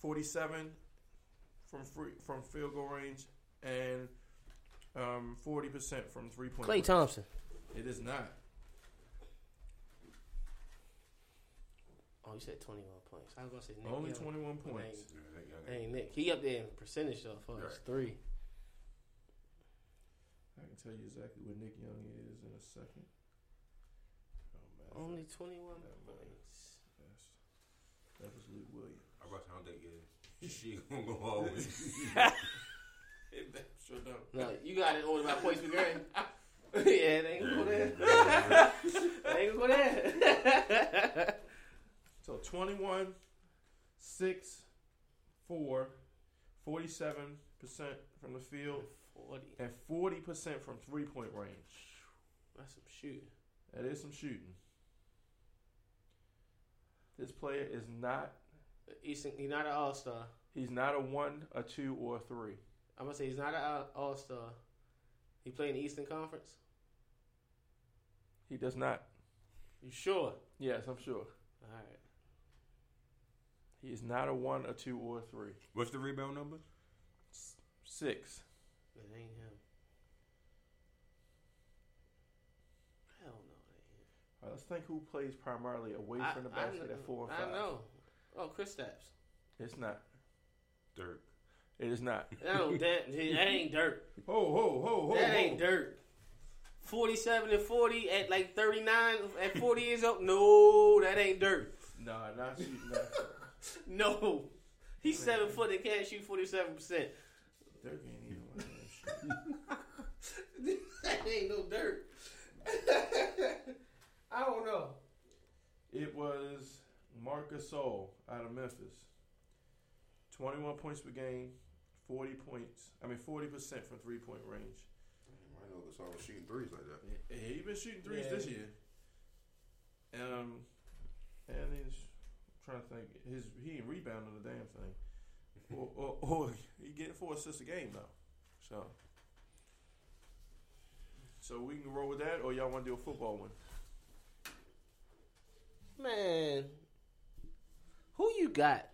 47 from free, from field goal range and um, 40% from three point Clay range. Thompson. It is not. Oh, you said twenty-one points. I was gonna say Nick Only Young. 21 points. Hey, Nick. He up there in percentage though for Right. three. I can tell you exactly what Nick Young is in a second. Oh, Only twenty-one Never mind. points. that's- that was Luke Williams. I about to don't think it. She gonna go always. sure don't. No, you got it on about points per game. yeah, they ain't gonna go there. they ain't gonna go there. So 21, six, four, 47% from the field, Forty. and 40% from three point range. That's some shooting. That is some shooting. This player is not, Easton, he's not an all star. he's not a one, a two, or a three. I'm gonna say he's not an uh, all star. He played in the Eastern Conference. He does not. You sure? Yes, I'm sure. All right. He is not a one, a two, or a three. What's the rebound number? Six. It ain't him. Hell no, it ain't him. All right, let's think who plays primarily away I- from the basket know- at four and I five. know. Oh, Kristaps. It's not. Dirk. It is not. No, oh, that, that ain't dirt. Ho ho ho ho. that ho. ain't dirt. 47 and 40 at like 39 at 40 years old. No, that ain't dirt. Nah, not shooting that. No. He's seven foot and can't shoot 47%. Dirk ain't even one of them that ain't no dirt. I don't know. It was Marcus Gasol out of Memphis. 21 points per game, 40 points. I mean, 40% from three point range. I know Gasol was shooting threes like that. Yeah, he been shooting threes Yeah. this year. Um, and he's trying to think. His he ain't rebounding the damn thing. or, or, or he getting four assists a game though. So, so we can roll with that, or y'all want to do a football one? Man. Who you got?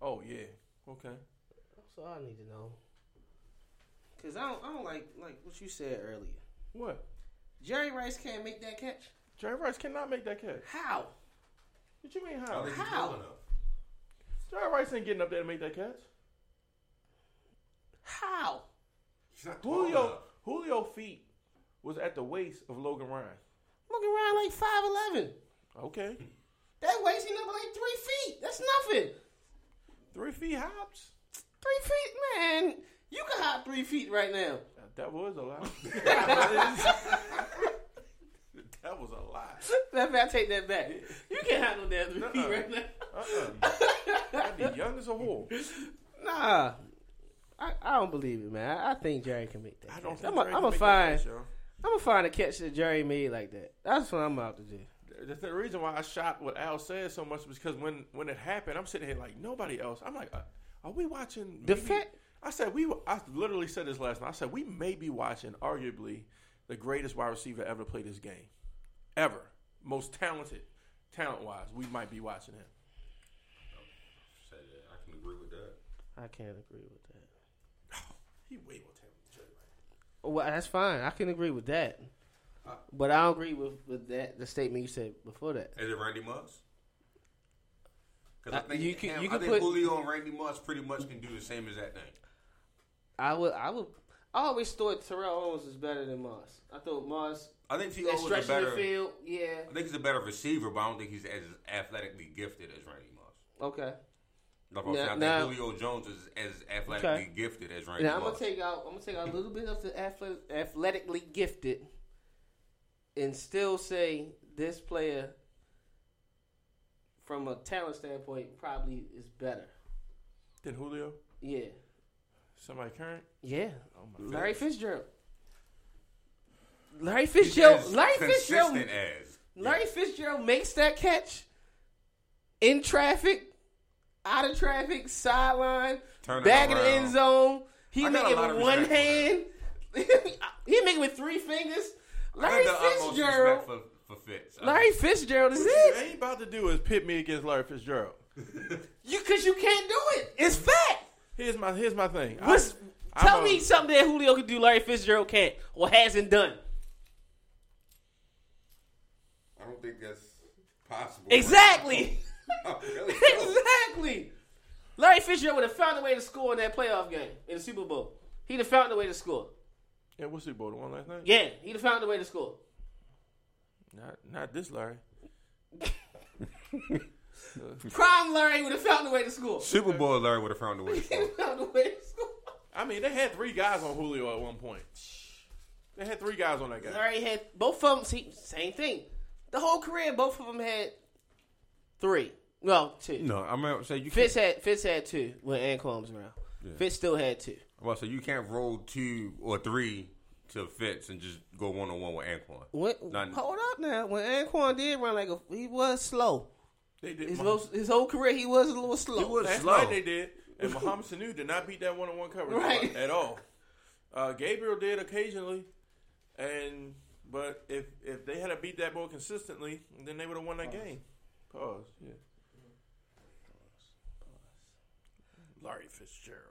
Oh yeah, okay. That's all I need to know. Cause I don't, I don't like like what you said earlier. What? Jerry Rice can't make that catch. Jerry Rice cannot make that catch. How? What you mean I how? How? Jerry Rice ain't getting up there to make that catch. How? He's not Julio enough. Julio feet was at the waist of Logan Ryan. Looking around like five eleven. Okay, That weighs him up like three feet. That's nothing. three feet hops. Three feet, man. You can hop three feet right now. That was a lie. that was a of fact, I take that back. You can't hop no damn three feet Nuh-uh. right now. Uh-uh. I'd be young as a whore. Nah. I, I don't believe it, man. I, I think Jerry can make that. I don't catch. think I'm Jerry a, I'm can make that find. I'm gonna find a catch that Jerry made like that. That's what I'm out to do. The, the reason why I shot what Al said so much was because when, when it happened, I'm sitting here like nobody else. I'm like, uh, are we watching? The maybe- fact- I said we. I literally said this last night. I said we may be watching arguably the greatest wide receiver ever play this game, ever. Most talented, talent wise, we might be watching him. I can agree with that. I can't agree with that. He way more talented than Jerry Rice. Well, that's fine. I can agree with that. But I don't agree with, with that the statement you said before that. Is it Randy Moss? Because Uh, I think you can- him- you I can think put- Julio and Randy Moss pretty much can do the same as that thing. I would I would I always thought Terrell Owens was better than Moss. I thought Moss I think T.O. was a better. the field, yeah. I think he's a better receiver, but I don't think he's as athletically gifted as Randy Moss. Okay. Like Now- saying, I think now- Julio Jones is as athletically Okay. gifted as Randy Now I'm gonna take out I'm gonna take out a little bit of the athletic, athletically gifted and still say this player from a talent standpoint probably is better. than Julio, Yeah. somebody current. Yeah. Oh my Larry goodness. Fitzgerald. Larry He's Fitzgerald as Larry Fitzgerald as. Larry Fitzgerald makes that catch in traffic, out of traffic, sideline, Turn it back of the end zone. He I make it with one hand. he make it with three fingers. I Larry got the utmost Fitzgerald. respect for, for Fitz. Larry Fitzgerald is What you it. ain't about to do is pit me against Larry Fitzgerald. You cause you can't do it. It's fact. Here's my here's my thing. I- What's, I'm tell a- me something that Julio can do Larry Fitzgerald can't or hasn't done. I don't think that's possible. Exactly. Really exactly. Larry Fitzgerald would have found a way to score in that playoff game in the Super Bowl. He'd have found a way to score. Yeah, what's Super Bowl? The one last night? Yeah, he'd have found a way to score. Not not this Larry. Prime Larry would have found a way to score. Super Bowl Larry would have found a way to He'd have found a way to score. I mean, they had three guys on Julio at one point. They had three guys on that guy. Larry had both of them. See, same thing. The whole career, both of them had three. Well, two. No, I'm gonna say you Fitz can't. had Fitz had two when Anquan was around. Fitz still had two. Well, so you can't roll two or three to Fitz and just go one on one with Anquan. What, None. hold up now. When Anquan did run like a, he was slow. They did. His, most, his whole career, he was a little slow. He was Last slow. night they did, and Mohamed Sanu did not beat that one-on-one coverage Right. at all. Uh, Gabriel did occasionally, and but if if they had to beat that ball consistently, then they would have won that game. Pause. Yeah. Pause. Pause. Larry Fitzgerald.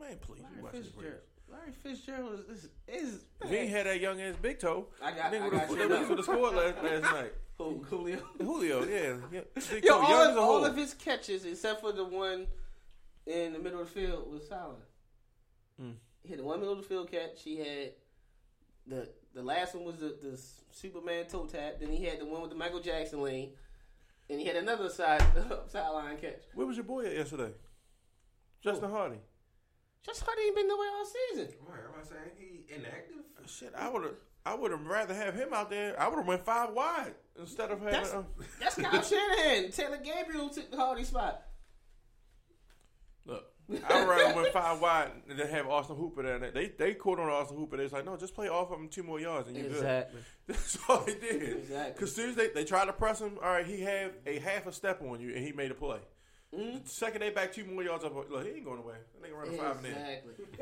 Man, please. you watch this Fitzgerald. Larry Fitzgerald is, is, is If he ain't had that young ass big toe, I got- they I would got have you. would have scored last, last night. Who, Julio. Julio, yeah, yeah. Big Yo, toe, all, young of, all of his catches, except for the one in the middle of the field, was solid. Mm. He had the one middle of the field catch. He had the the last one was the, the Superman toe tap. Then he had the one with the Michael Jackson lane. And he had another side sideline catch. Where was your boy at yesterday? Justin Hardy. Just Hardy ain't been the way all season. Right, am I saying he inactive? Shit, I would have. I would have rather have him out there. I would have went five wide instead of having. That's- um, That's Kyle Shanahan. Taylor Gabriel took the Hardy spot. look, I would rather went five wide than have Austin Hooper there. They they caught on Austin Hooper. They was like, no, just play off of him two more yards and you good. Exactly. That's all they did. Exactly. Because soon as they, they tried to press him, all right, he had a half a step on you and he made a play. Mm-hmm. The second they back two more yards up, look, he ain't going away. That nigga running five and in.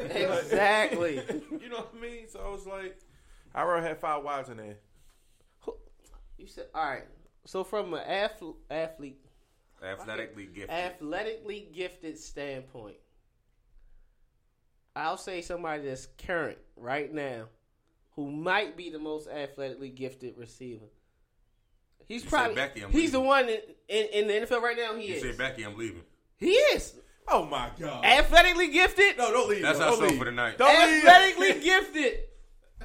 Exactly. exactly. You know what I mean? So I was like, I rather have five wides in there. You said all right. So from an athlete, athlete, Athletically gifted. athletically gifted standpoint, I'll say somebody that's current right now, who might be the most athletically gifted receiver. He's You probably Becky, I'm he's the one in, in, in the NFL right now. He you is. say Becky, I'm leaving. He is Oh my god! athletically gifted. no, don't leave. That's yo, our don't show leave. for the night. Don't leave. athletically gifted.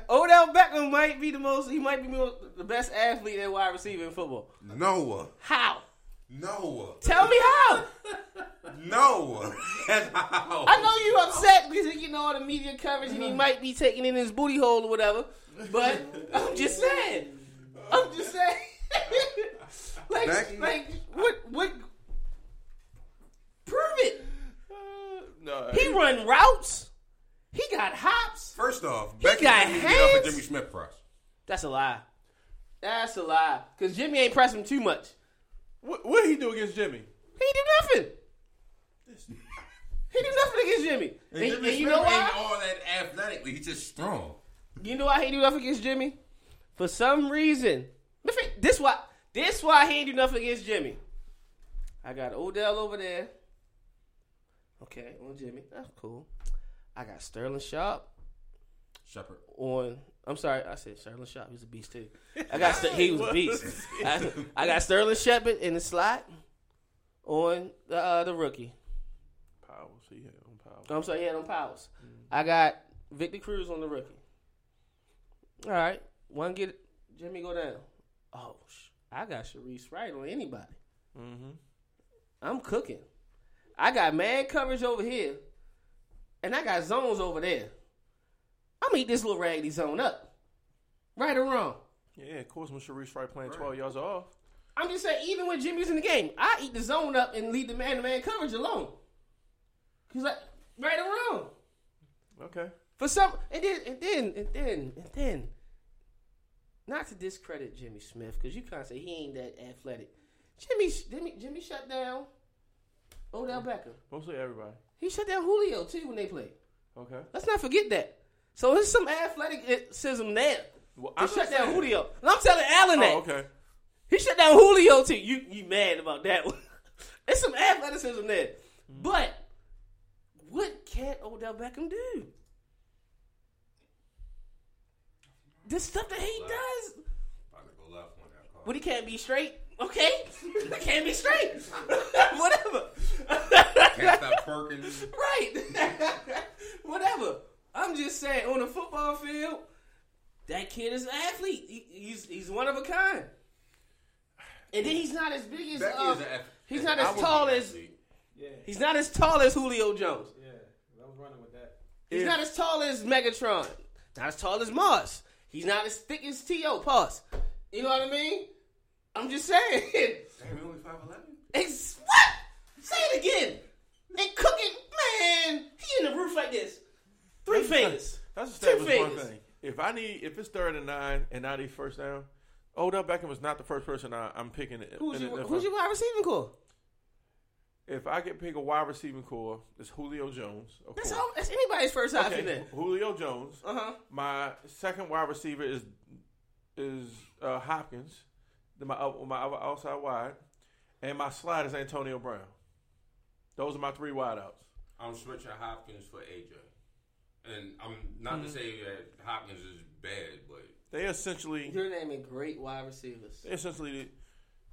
Odell Beckham might be the most. He might be the the best athlete and wide receiver in football. Noah. How? Noah. Tell me how. Noah. How. I know you upset because you know all the media coverage and he might be taking in his booty hole or whatever. But I'm just saying. I'm just saying. like, Becky- like, what, what? Prove it. Uh, no, He run routes. He got hops. First off, He Becky got didn't up hands. at Jimmy Smith press. That's a lie. That's a lie. Cause Jimmy ain't pressing him too much. what what he do against Jimmy? He do nothing. He do nothing against Jimmy. And, Jimmy and you Smith know why? ain't all that athletically. He's just strong. You know why he do nothing against Jimmy? For some reason, this why this why he ain't do nothing against Jimmy. I got Odell over there. Okay, on Jimmy, that's cool. I got Sterling Sharpe Shepard. on. I'm sorry, I said Sterling Sharpe. He's a beast too. I got he was a beast. I, I got Sterling Shepard in the slot on the uh, the rookie. Powers, he had on Powers. I'm sorry, he had on Powers. I got Victor Cruz on the rookie. All right, one get Jimmy go down. Oh, sh- I got Shareece Wright on anybody. Mm-hmm. I'm cooking. I got man coverage over here, and I got zones over there. I'm gonna eat this little raggedy zone up, right or wrong. Yeah, of course, when Shareece Wright playing 12 yards off. I'm just saying, even when Jimmy's in the game, I eat the zone up and leave the man to man coverage alone. Cause like, right or wrong. Okay. For some, and then, and then, and then, and then, not to discredit Jimmy Smith, because you can't say he ain't that athletic. Jimmy, Jimmy, Jimmy shut down Odell Beckham. Mostly everybody. He shut down Julio too when they played. Okay. Let's not forget that. So there's some athleticism eh, there Well, I'm shut down. Julio. And I'm telling Allen oh, that Oh, okay. he shut down Julio too. You you mad about that one? There's some athleticism there, mm. but what can Odell Beckham do? The stuff that he does. Probably go left on that. But he can't be straight. Okay, he can't be straight. Whatever. Can't stop perking. right. Whatever. I'm just saying, on the football field, that kid is an athlete. He, he's he's one of a kind. And then he's not as big as. Becky uh, is an ath- he's not as tall as. Yeah, He's not as tall as Julio Jones. yeah. I was running with that. He's Yeah. not as tall as Megatron. Not as tall as Mars. He's not as thick as T.O. Pause. You know what I mean? I'm just saying. Damn, he only 5'11"? Ex- what? Say it again. And cooking, man. He in the roof like this. Three Let's fingers. just- Let's Two one fingers. thing. If I need, if it's third and nine and I need first down, Odell Beckham is not the first person I, I'm picking. it- Who's in your, who's your wide receiving corps? If I can pick a wide receiving corps, it's Julio Jones. Of That's all. That's anybody's first option Okay, then. Julio Jones. Uh huh. My second wide receiver is is uh, Hopkins. Then my out- my outside wide, and my slide is Antonio Brown. Those are my three wideouts. I'm switching Hopkins for AJ. And I'm not Mm-hmm. to say that Hopkins is bad, but They essentially, You're naming great wide receivers. they essentially.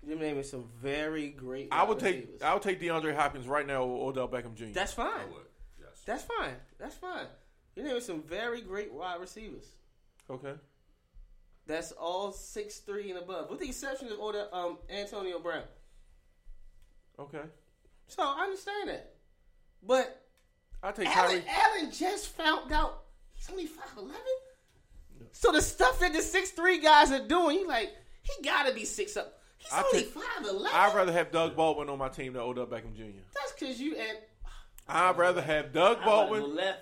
You're naming some very great. I wide would take receivers. I would take DeAndre Hopkins right now over Odell Beckham Jr. That's I fine. would. Yes. That's fine. That's fine. You're naming some very great wide receivers. okay. That's all six three and above, with the exception of order um Antonio Brown. Okay. So I understand that, but I take Allen, Kyrie. Allen just found out he's only five eleven. So the stuff that the six three guys are doing, you like he got to be six up. He's I only take- five eleven. I'd rather have Doug Baldwin on my team than Odell Beckham Jr. That's because you and I'd rather have Doug I wanna go Baldwin. left.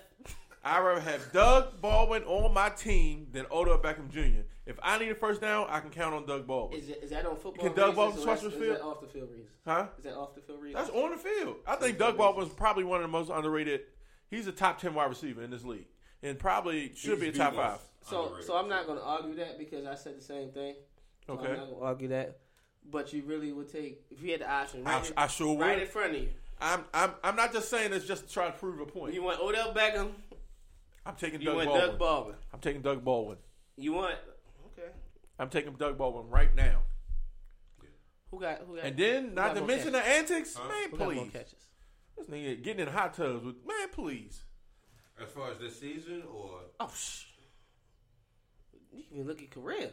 I'd rather have Doug Baldwin on my team than Odell Beckham Jr. If I need a first down, I can count on Doug Baldwin. Is, it, is that on football? Can Doug Baldwin switch that's- the is field? that off the field reasons? Huh? Is that off the field reasons? That's on the field. I think Doug Baldwin's probably one of the most underrated. He's a top ten wide receiver in this league, and probably should be a top five. So, underrated. so I'm not going to argue that because I said the same thing. So Okay. I'm not going to argue that. But you really would take if you had the option I, right, in- I sure right in would. front of you. I'm, I'm, I'm not just saying this just to try to prove a point. You want Odell Beckham. I'm taking You Doug want Baldwin. Doug Baldwin. I'm taking Doug Baldwin. You want okay. I'm taking Doug Baldwin right now. Who got who got? And then, who not to mention catches? the antics, Huh? man, Who got more please. catches? This nigga getting in hot tubs with man, please. As far as this season, or Oh, shh. You can look at career.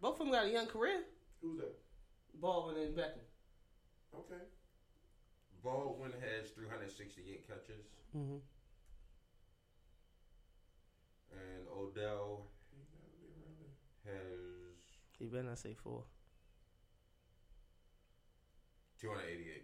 Both of them got a young career. who's that? Baldwin and Beckham. Okay. Baldwin has 368 catches, Mm-hmm. and Odell has You better not say four. 288.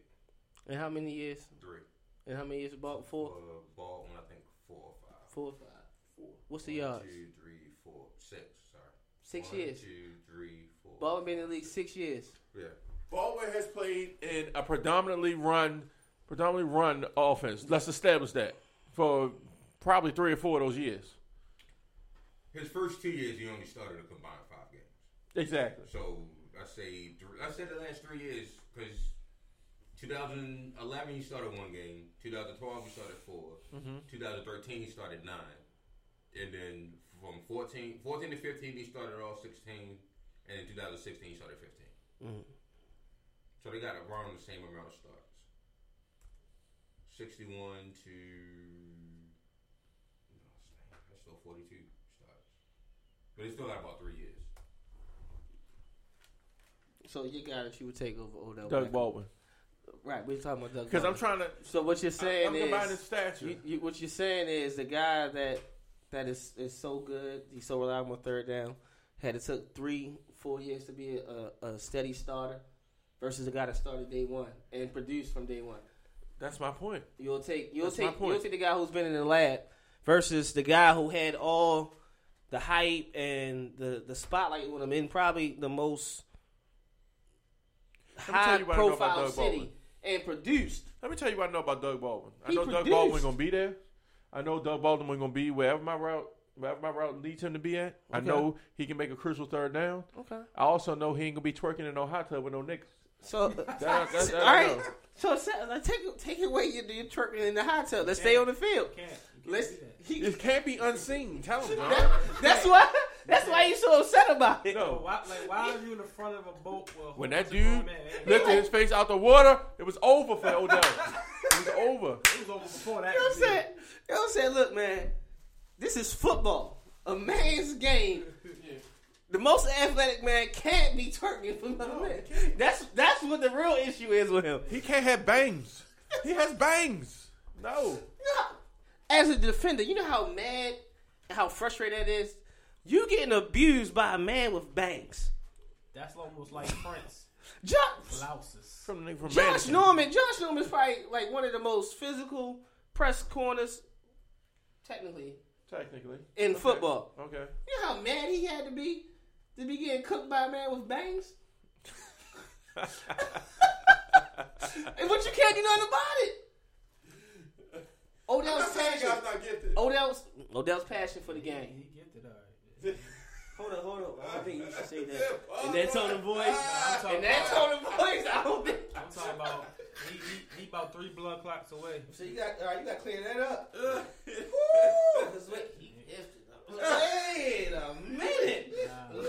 And how many years? Three. And how many years about four? Uh, Baldwin, I think four or five. Four or five. Four. What's the One, yards? Two, three, four, six. Sorry. Six One, years. Two, three, four. Baldwin been in the league six years. Yeah. Baldwin has played in a predominantly run, predominantly run offense. Let's establish that for probably three or four of those years. His first two years, he only started a combined five games. Exactly. So I say I said the last three years because 2011 he started one game, 2012 he started 4 mm-hmm. 2013 he started nine, and then from 14, 14 to 15 he started all 16, and in 2016 he started 15. Mm. So they got around the same amount of starts. 61 to no, that's still 42 starts, but they still got about three years. So you got it. You would take over Odell. Doug Beckham. Baldwin. Right. We're talking about Doug. Because I'm trying to. So what you're saying I'm is, combining stature. you, you, what you're saying is the guy that that is is so good, he's so reliable on third down, had it took three, four years to be a, a steady starter, versus a guy that started day one and produced from day one. That's my point. You'll take you'll That's my take point. you'll take the guy who's been in the lab versus the guy who had all the hype and the the spotlight on him in probably the most high you what I know about profile city and produced. Let me tell you what I know about Doug Baldwin. I He know Doug produced. Baldwin gonna be there. I know Doug Baldwin gonna be wherever my route, wherever my route leads him to be at. I know he can make a crucial third down. Okay. I also know he ain't gonna be twerking in no hot tub with no niggas. So That, that, that, all right. I know. So take take away your, your trucking in the hot tub. Let's stay on the field. Can't. You can't Let's. He, It can't be unseen. Tell him, that, that's why. That's why you so upset about it. No. Why, like, why are you in the front of a boat? With When that bunch of grown dude men? It lifted his face out the water, it was over for Odell. it was over. It was over before that. You know what I'm saying? You know what I'm saying? Look, man, this is football, a man's game. The most athletic man can't be twerking for another man. That's that's what the real issue is with him. He can't have bangs. He has bangs. No. You know, as a defender, you know how mad, and how frustrated that is. You getting abused by a man with bangs. That's almost like Prince. Josh, Blouses. From the nigga from Josh Madison. Norman. Josh Norman's probably like one of the most physical press corners, technically, Technically. in Okay. football. Okay. You know how mad he had to be to be getting cooked by a man with bangs? and but you can't do nothing about it. Odell's passion. not get. Odell's Odell's passion for the game. He get it, all right. Hold on, hold on. I think you should say that in that tone of voice. Ah. In that tone of voice, I don't think. I'm talking about he, he, he about three blood clots away. So you got, all right, you got to clear that up. Woo! 'Cause wait, he ifted. Wait a minute. Nah.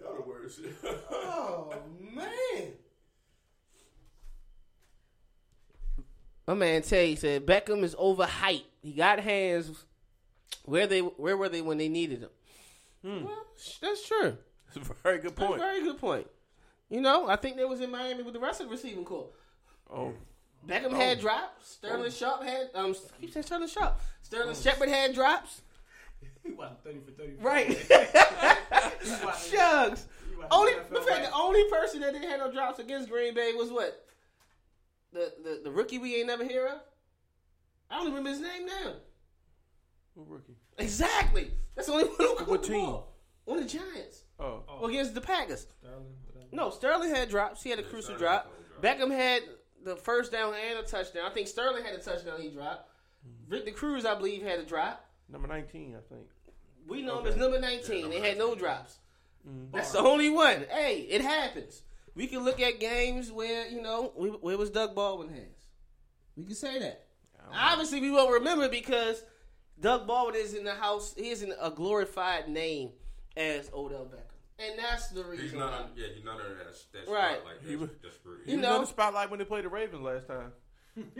Y'all the worst. Oh man. My man Tay said Beckham is overhyped. He got hands. Where they where were they when they needed them? Well, that's true. That's a very good That's a point. very good point. You know, I think they was in Miami with the rest of the receiving corps. Oh. Beckham had drops. Sterling Sharpe had um. Keep saying Sterling Sharpe. Sterling Shepard had drops. He wasn't 30 for 30. Right. He Shucks. Only the fact the only person that didn't have no drops against Green Bay was what? The the, the rookie we ain't never hear of? I don't even remember his name now. Who rookie? Exactly. That's the only one who caught What the team? ball. On the Giants. Oh. Oh, Against the Packers. Sterling. No, Sterling had drops. He had a crucial drop. Beckham had the first down and a touchdown. I think Sterling had a touchdown he dropped. Victor Cruz, I believe, had a drop. Number 19, I think. We know him as number 19. they had no drops. Mm-hmm. That's the only one. Hey, it happens. We can look at games where, you know, where was Doug Baldwin hands. We can say that. Obviously, we won't remember because Doug Baldwin is in the house. He is in a glorified name as Odell Beckham. And that's the reason. He's not. why. On, yeah, he's not under that, that Right. spotlight. He was- That's, that's great. He You was know- the spotlight when they played the Ravens last time.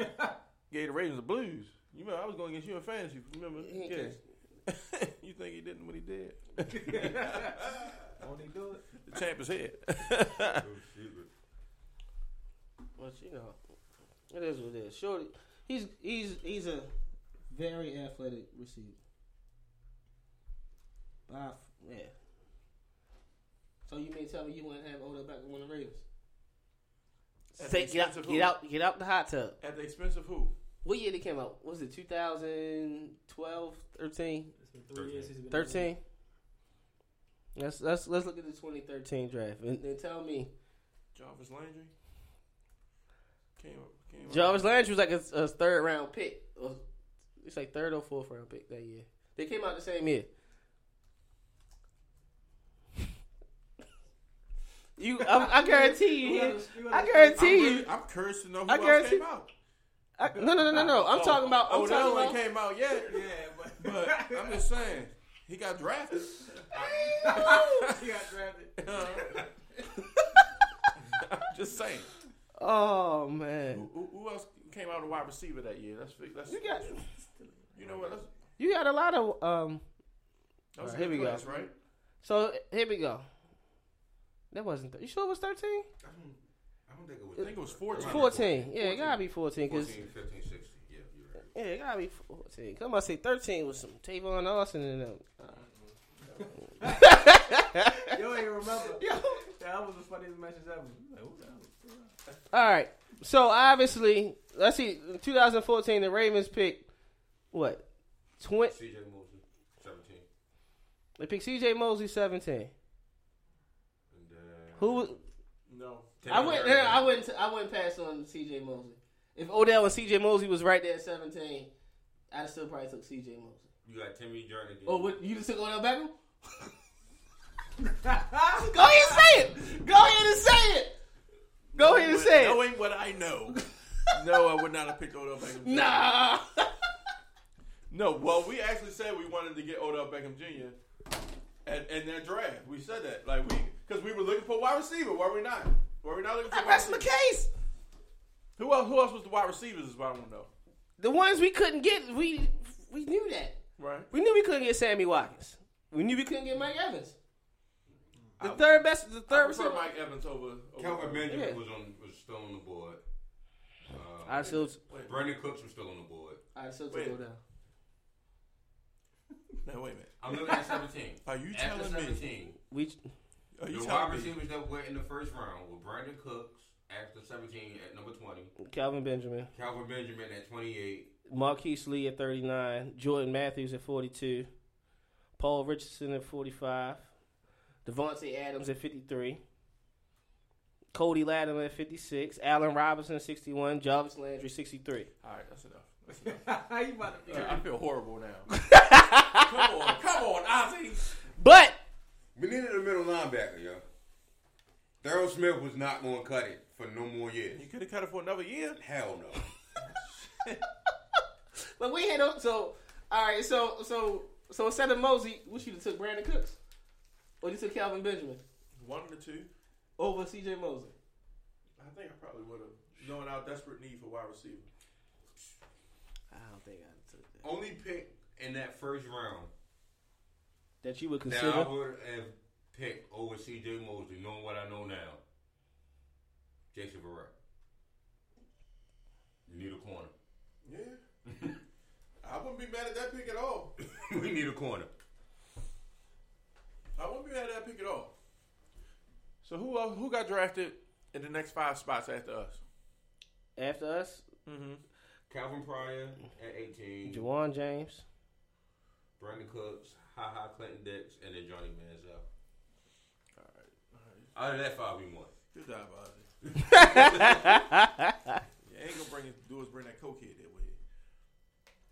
Gave the Ravens the blues. You remember, I was going against you in fantasy. Remember? He ain't Yeah. you think he didn't when he did? Won't he do it? The champ is here. Oh, but you know, it is what it is. Shorty, he's he's he's a very athletic receiver. By, yeah. So you may tell me you want to have Odell Beckham on the Ravens? At Say, the get out, of get who? out, get out the hot tub. At the expense of who? What year they came out? Was it 2012, 13, It's been three years he's been 13? Let's let's let's look at the 2013 draft and, and tell me. Jarvis Landry? Came up. Came up. Jarvis Landry was like a, a third round pick. Or, it's like third or fourth round pick that year. They came out the same year. You, I, I guarantee you. You he- you I gotta- I'm, guarantee you. really, I'm curious to know who I else guarantee- came out. I, no, no, no, no, no. Oh, I'm Oh, talking about. Oh, I'm oh, talking one about. came out yet. Yeah, but, But I'm just saying, he got drafted. he got drafted. I'm just saying. Oh man, Who, who else came out a wide receiver that year? Let's fig- let's. you got You know what? Let's, you got a lot of um. that was Alright, a here good we go. right? So here we go. That wasn't. Th- you sure it was 13? I don't, I don't think it was. I think it was 14. 14. Yeah, it gotta be 14 because 14, 15, 16. Yeah, you're right. yeah, it gotta be 14. Come on, say 13 with some Tavon Austin in them. You ain't remember. Yo. That was the funniest matches ever. Like, who the hell? All right. So obviously, let's see. 2014, the Ravens picked what? 20. CJ Mosley, 17. They picked C.J. Mosley 17. And then. Who? was- No. I went. Taylor I wouldn't. I wouldn't pass on C.J. Mosley. If Odell and C.J. Mosley was right there at 17, I'd still probably took C.J. Mosley. You got Timmy Jernigan. Oh, what? You just took Odell Beckham? Go ahead and say it. Go ahead and say it. Go ahead and say it. Knowing what I know, no, I would not have picked Odell Beckham. Jr. Nah. No, well, we actually said we wanted to get Odell Beckham Jr. at in that draft. We said that, like we, because we were looking for a wide receiver. Were we not? Were we not looking for a wide That's the receiver? case. Who else? Who else was the wide receivers? Is what I want to know. The ones we couldn't get, we we knew that. Right. We knew we couldn't get Sammy Watkins. We knew we couldn't get Mike Evans. The I- third best, the I third prefer receiver. Mike Evans over. over Kelvin Benjamin Yeah. was on was still on the board. Uh, I still, Brandin Cooks was still on the board. I still took Wait. Odell. Now wait a minute. I'm looking at 17. Are you After telling me? 17, We Are you the wide telling me? receivers that went in the first round were Brandin Cooks after 17 at number 20, Kelvin Benjamin, Kelvin Benjamin at 28, Marquise Lee at 39, Jordan Matthews at 42, Paul Richardson at 45, Davante Adams at 53, Cody Latimer at 56, Allen Robinson at 61, Jarvis Landry 63. All right, that's enough. That's enough. How you about to be? I feel horrible now. come on, come on, Ozzy. But We needed a middle linebacker, yo. Daryl Smith was not going to cut it for no more years. You could have cut it for another year. Hell no. but we had no- so all right. So so so instead of Mosey, we should have took Brandin Cooks, or you took Kelvin Benjamin One of the two. over C.J. Mosley. I think I probably would have, knowing our desperate need for wide receiver. I don't think I took that. Only pick in that first round That you would that consider. I would have picked over C.J. Mosley, knowing what I know now. Jason Verrett. You need a corner. Yeah. I wouldn't be mad at that pick at all. we need a corner. I wouldn't be mad at that pick at all. So who uh, who got drafted in the next five spots after us? After us, Mm-hmm. Calvin Pryor at 18. Ja'Wuan James. Brandin Cooks, Ha Ha Clinton Dix, and then Johnny Manziel. All right. All right. Out of that five, we won. Good job, Ozzy. yeah, ain't gonna bring it, do is bring that coke here there with you.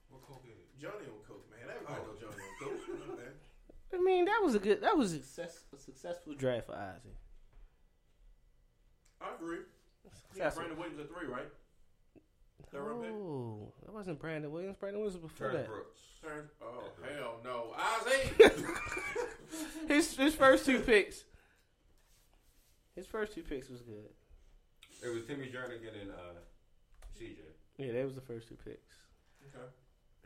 What coke is it? Johnny on coke, man. Everybody Oh. know Johnny on coke. You. I mean, that was a good. That was a, success, a successful draft for Ozzy. I agree. He had Brandon Williams at three, right? Third pick. Oh, that wasn't Brandon Williams. Brandon Williams was before Terrence that. Brooks. Turn- Oh hell no, Ozzy. His his first two picks. His first two picks was good. It was Timmy Jernigan and uh, CJ, Yeah, that was the first two picks. okay.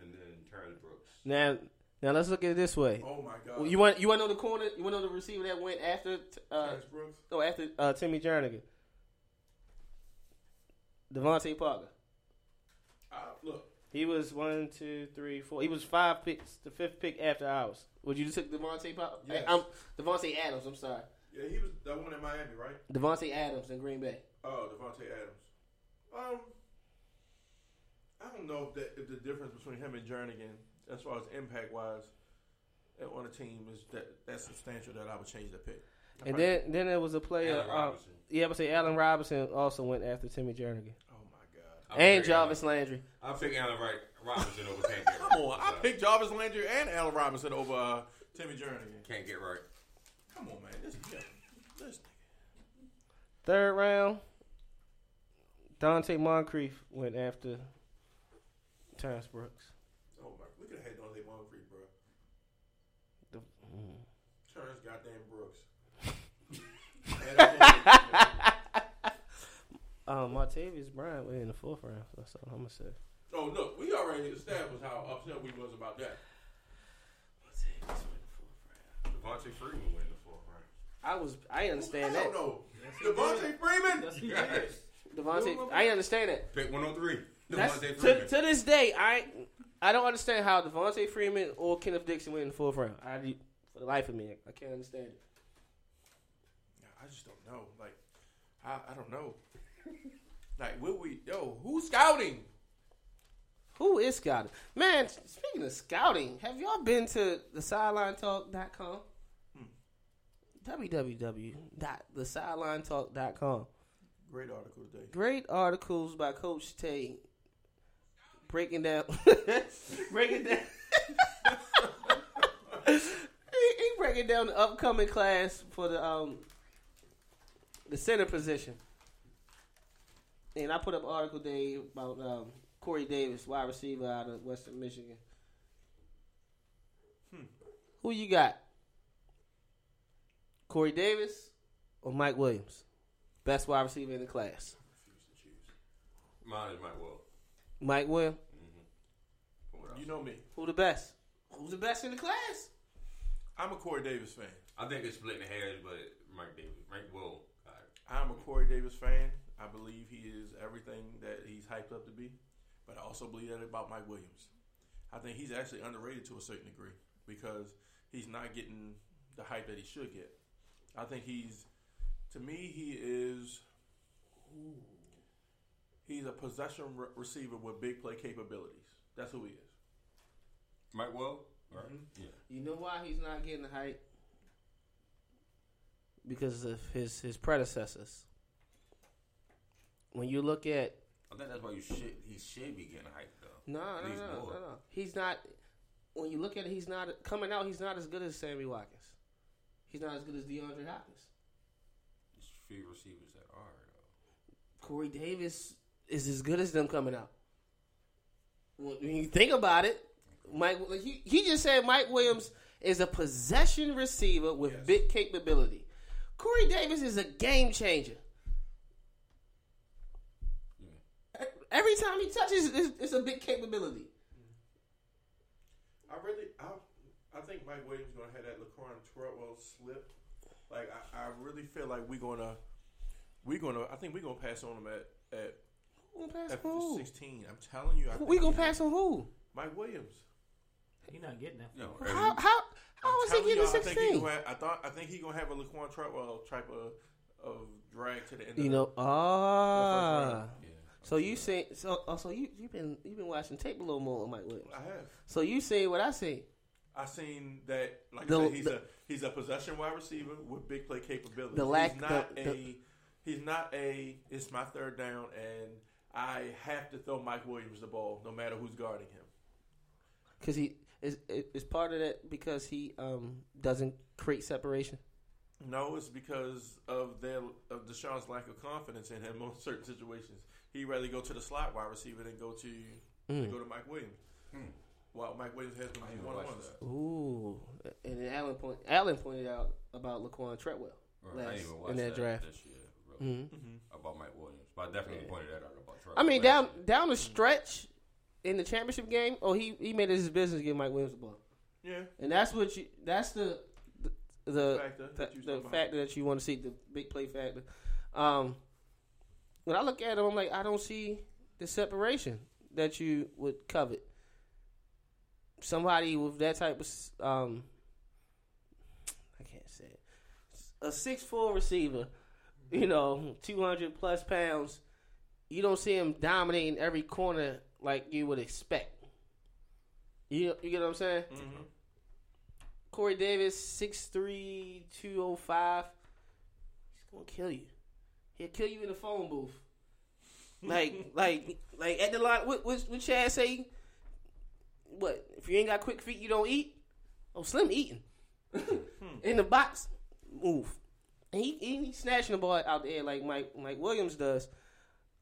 and then Terrence Brooks. Now, now let's look at it this way. Oh my God. Well, you want you want to know the corner? You want to know the receiver that went after uh, Terrence Brooks. oh after uh, Timmy Jernigan? DeVante Parker. Uh, look, He was one, two, three, four. He was five picks, the fifth pick after ours. Would you took DeVante Parker? Yes. I'm Davante Adams. I'm sorry, yeah, he was that one in Miami, right? Davante Adams in Green Bay. Oh, Davante Adams. Um, I don't know if, that, if the difference between him and Jernigan, as far as impact wise, on a team is that that's substantial that I would change the pick. I And then then there was a player. Uh, yeah, I would say Allen Robinson also went after Timmy Jernigan oh my god, I'll and pick Jarvis Allen- Landry. I'll pick Allen Wright Robinson over Can't Get Right. come on! I picked Jarvis Landry and Allen Robinson over uh, Timmy Jernigan. Can't Get Right. Come on, man, this yeah, this nigga. Third round, Donte Moncrief went after Terrence Brooks. Oh my, we could have had Donte Moncrief, bro. The- mm. Terrence goddamn Brooks. And that's all. Um, Martavis Bryant went in the fourth round. That's all I'm gonna say. oh look, we already established how upset we was about that. Devonta Freeman went in the fourth round. I was. I understand Hell that. no. Yes, he Devonta did. Freeman. Yes, he did. Devonta, I understand that. Pick 103. That's, Devonta to, Freeman. to this day, I I don't understand how Devonta Freeman or Kenneth Dixon went in the fourth round. I for the life of me, I can't understand it. I just don't know. Like, I, I don't know. Like, will we? Yo, who's scouting? Who is scouting? Man, speaking of scouting, have y'all been to the sidelinetalk.com? www.thesidelinetalk.com. Great article today. Great articles by Coach Tay breaking down breaking down he, he breaking down the upcoming class for the um the center position. And I put up an article today about um, Corey Davis, wide receiver out of Western Michigan. Hmm. Who you got? Corey Davis or Mike Williams? Best wide receiver in the class. Refuse to choose. Mine is Mike Will. Mike Williams. What else? You know me. Who the best? Who's the best in the class? I'm a Corey Davis fan. I think it's splitting hairs, but Mike Davis, Mike Will. I'm a Corey Davis fan. I believe he is everything that he's hyped up to be. But I also believe that about Mike Williams. I think he's actually underrated to a certain degree because he's not getting the hype that he should get. I think he's, to me, he is. He's a possession re- receiver with big play capabilities. That's who he is. Mike Well, mm-hmm. right? Yeah. You know why he's not getting the hype? Because of his his predecessors. When you look at I think that's why you should he should be getting hyped though. no no no, no no he's not. When you look at it, he's not coming out. He's not as good as Sammy Watkins. He's not as good as DeAndre Hopkins. There's few receivers that are though. Corey Davis is as good as them coming out. When when you think about it, Mike he, he just said Mike Williams is a possession receiver with Yes. big capability. Corey Davis is a game changer. Yeah. Every time he touches, it's, it's a big capability. I really, I, I think Mike Williams gonna have that Laquon Treadwell slip. Like I, I really feel like we're gonna, we're gonna. I think we're gonna pass on him at at, gonna pass at who? sixteen. I'm telling you, I Who- think We gonna he- pass on who? Mike Williams. He's not getting that. You know, How how how I'm is he telling getting y'all, I think he sixteen? gonna have, I thought I think he gonna have a Laquon Treadwell type of of drag to the end. You of know, ah. yeah. So you say so? Oh, so you you been you been watching tape a little more on Mike Williams. I have. So you say what I say? I seen that. Like The- I said, he's the- a he's a possession wide receiver with big play capability. The lack- he's not the- a he's not a. It's my third down, and I have to throw Mike Williams the ball, no matter who's guarding him. Because he is is part of that because he um doesn't create separation. No, it's because of their of Deshaun's lack of confidence in him on certain situations. He'd rather go to the slot wide receiver than go to Mm. go to Mike Williams. Hmm. While Mike Williams has been one on watch ones. that. Ooh, and then Allen point Allen pointed out about Laquon Treadwell Right. Last didn't even in that, draft. this year really, hmm about Mike Williams, but I definitely pointed that out about. Trevor I mean, down year. down the stretch in the championship game, oh he he made it his business to give Mike Williams the ball, Yeah, and that's what you that's the the the, factor the, that you the factor that you want to see the big play factor. Um, when I look at him, I'm like I don't see the separation that you would covet. Somebody with that type of, um, I can't say it. A six four receiver, you know, two hundred plus pounds. You don't see him dominating every corner like you would expect. You you get what I'm saying? Mhm. Corey Davis, 6'3", 205. He's gonna kill you. He'll kill you in the phone booth. Like, like, like at the line. What, what, what Chad say? What if you ain't got quick feet, you don't eat? Oh, Slim eating in the box. Move. And he, he he's snatching the ball out the air like Mike Mike Williams does.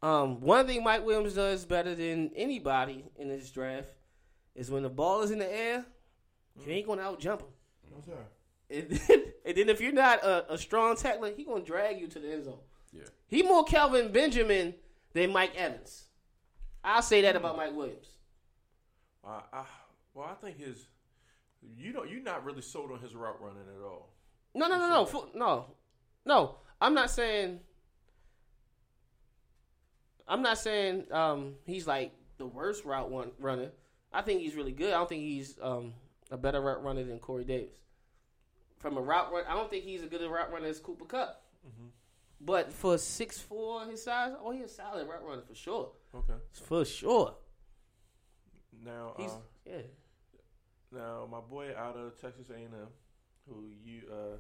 Um, one thing Mike Williams does better than anybody in this draft is when the ball is in the air, you ain't gonna out jump him. No, sir. And then, and then if you're not a, a strong tackler, he gonna drag you to the end zone. Yeah. He more Kelvin Benjamin than Mike Evans. I'll say that about Mike Williams. Uh, I, well, I think his you don't you're not really sold on his route running at all. No, no, no, no, Fu- no, no. I'm not saying. I'm not saying um, he's like the worst route one runner. I think he's really good. I don't think he's um, a better route runner than Corey Davis. From a route run, I don't think he's a good route runner as Cooper Kupp. But for six four his size, oh, he's a solid route runner for sure. Okay. For sure. Now, He's uh, yeah. now my boy out of Texas A&M, who you uh,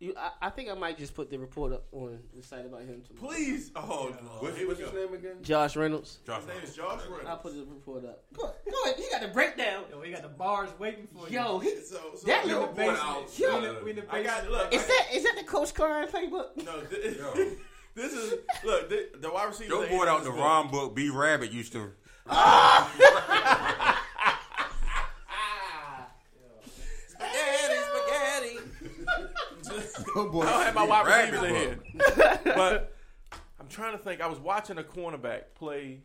You, I, I think I might just put the report up on the site about him tomorrow. please, oh, What- here we What's his name again? Josh Reynolds. Josh His name is Josh Reynolds. I'll put the report up. Go, go ahead. You got the breakdown. Yo, we got the bars waiting for you. Yo, he, So, so That yo, little boy, basement. out. Yo. we in the, we in the I got basement. look. is that is that the Coach Klein playbook? No, this, Yo. this is look. The, the wide receiver. Your boy out the rhyme book, B Rabbit used to. Oh boy. I don't have my wide Rabbit receivers in here, but I'm trying to think. I was watching a cornerback play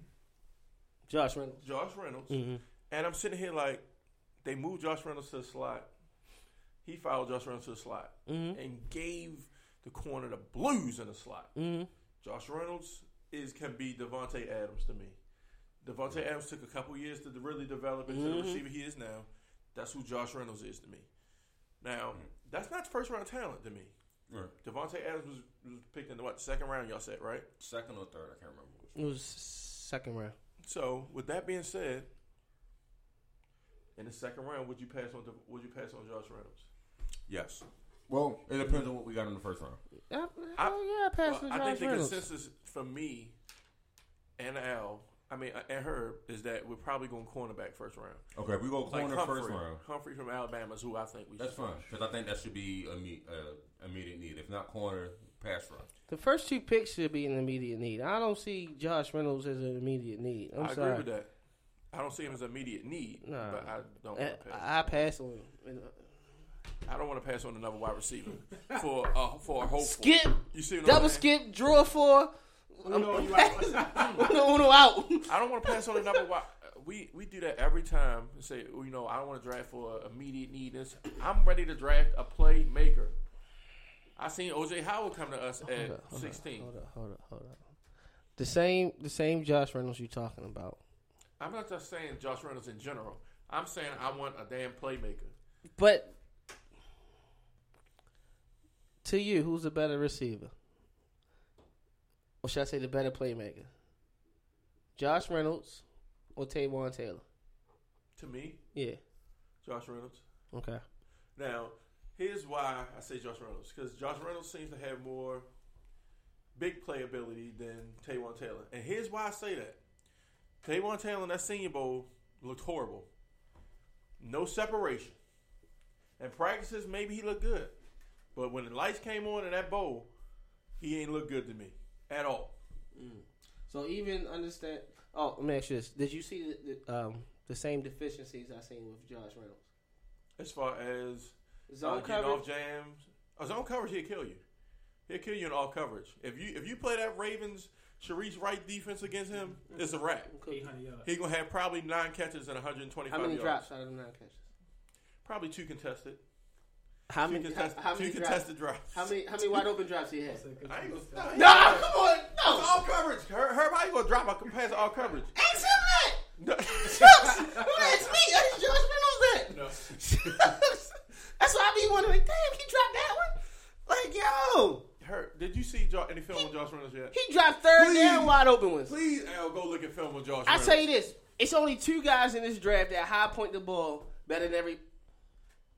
Josh Reynolds. Josh Reynolds, Mm-hmm. and I'm sitting here like they moved Josh Reynolds to the slot. He fouled Josh Reynolds to the slot Mm-hmm. and gave the corner the blues in the slot. Mm-hmm. Josh Reynolds is can be Davante Adams to me. Davante Adams took a couple years to really develop into the receiver he is now. That's who Josh Reynolds is to me. Now, that's not first round talent to me. Right. Davante Adams was, was picked in the what second round? Y'all said right. Second or third, I can't remember. Which. It was second round. So with that being said, in the second round, would you pass on? Would you pass on Josh Reynolds? Yes. Well, it depends on what we got in the first round. Yeah, I- oh, yeah, I passed Well, with I Josh think the Reynolds. consensus for me and Al, I mean, and her, is that we're probably going cornerback first round. Okay, if we go Like corner Humphrey, first round. Humphrey from Alabama is who I think we. That's should fine because I think that should be imme- uh, immediate need. If not corner, pass rush. The first two picks should be an immediate need. I don't see Josh Reynolds as an immediate need. I'm I sorry. agree with that. I don't see him as an immediate need, Nah. but I don't. Eh, Want to pass. I pass on him. I don't want to pass on another wide receiver for uh, for a hope. Skip, You see what double I'm skip, draw four. Uno, you out. Uno, uno out. I don't want to pass on another wide. We we do that every time. and Say oh, you know I don't want to draft for immediate need. This I'm ready to draft a playmaker. I seen OJ Howard come to us at Hold up, hold 16. Up, hold up, hold up, hold up. The same, the same Josh Reynolds you talking about. I'm not just saying Josh Reynolds in general. I'm saying I want a damn playmaker. But to you, who's the better receiver? Or should I say the better playmaker? Josh Reynolds or Taywan Taylor? To me, Yeah. Josh Reynolds. Okay. Now, here's why I say Josh Reynolds because Josh Reynolds seems to have more big playability than Taywan Taylor, and here's why I say that. Taywan Taylor in that Senior Bowl looked horrible. No separation. And practices, maybe he looked good, but when the lights came on in that bowl, he ain't look good to me at all. So even understand. Oh, let me ask you this: Did you see the, the, um, the same deficiencies I seen with Josh Reynolds? As far as Zone uh, getting coverage. off jams, oh, zone coverage, he'll kill you. He'll kill you in all coverage. If you if you play that Ravens Shareece Wright defense against him, it's a wrap. 800 yards. He gonna have probably nine catches and 125 How many yards. drops out of the nine catches? Probably two contested. How Two, many? how, how many drops? contested drops. How many? How many wide open drops he had? I ain't gonna, No, come on, It's all coverage. Her, her, how you gonna drop a pass all coverage? Ask him that. No. Shucks. Who asked me? Ask Josh Reynolds that. No. Shucks. That's why I be wondering. Damn, he dropped that one. Like yo, Her, did you see any film with Josh Reynolds yet? he dropped third Please. down wide open ones. Please, Al, go look at film with Josh. I Reynolds. tell you this: it's only two guys in this draft that high point the ball better than every.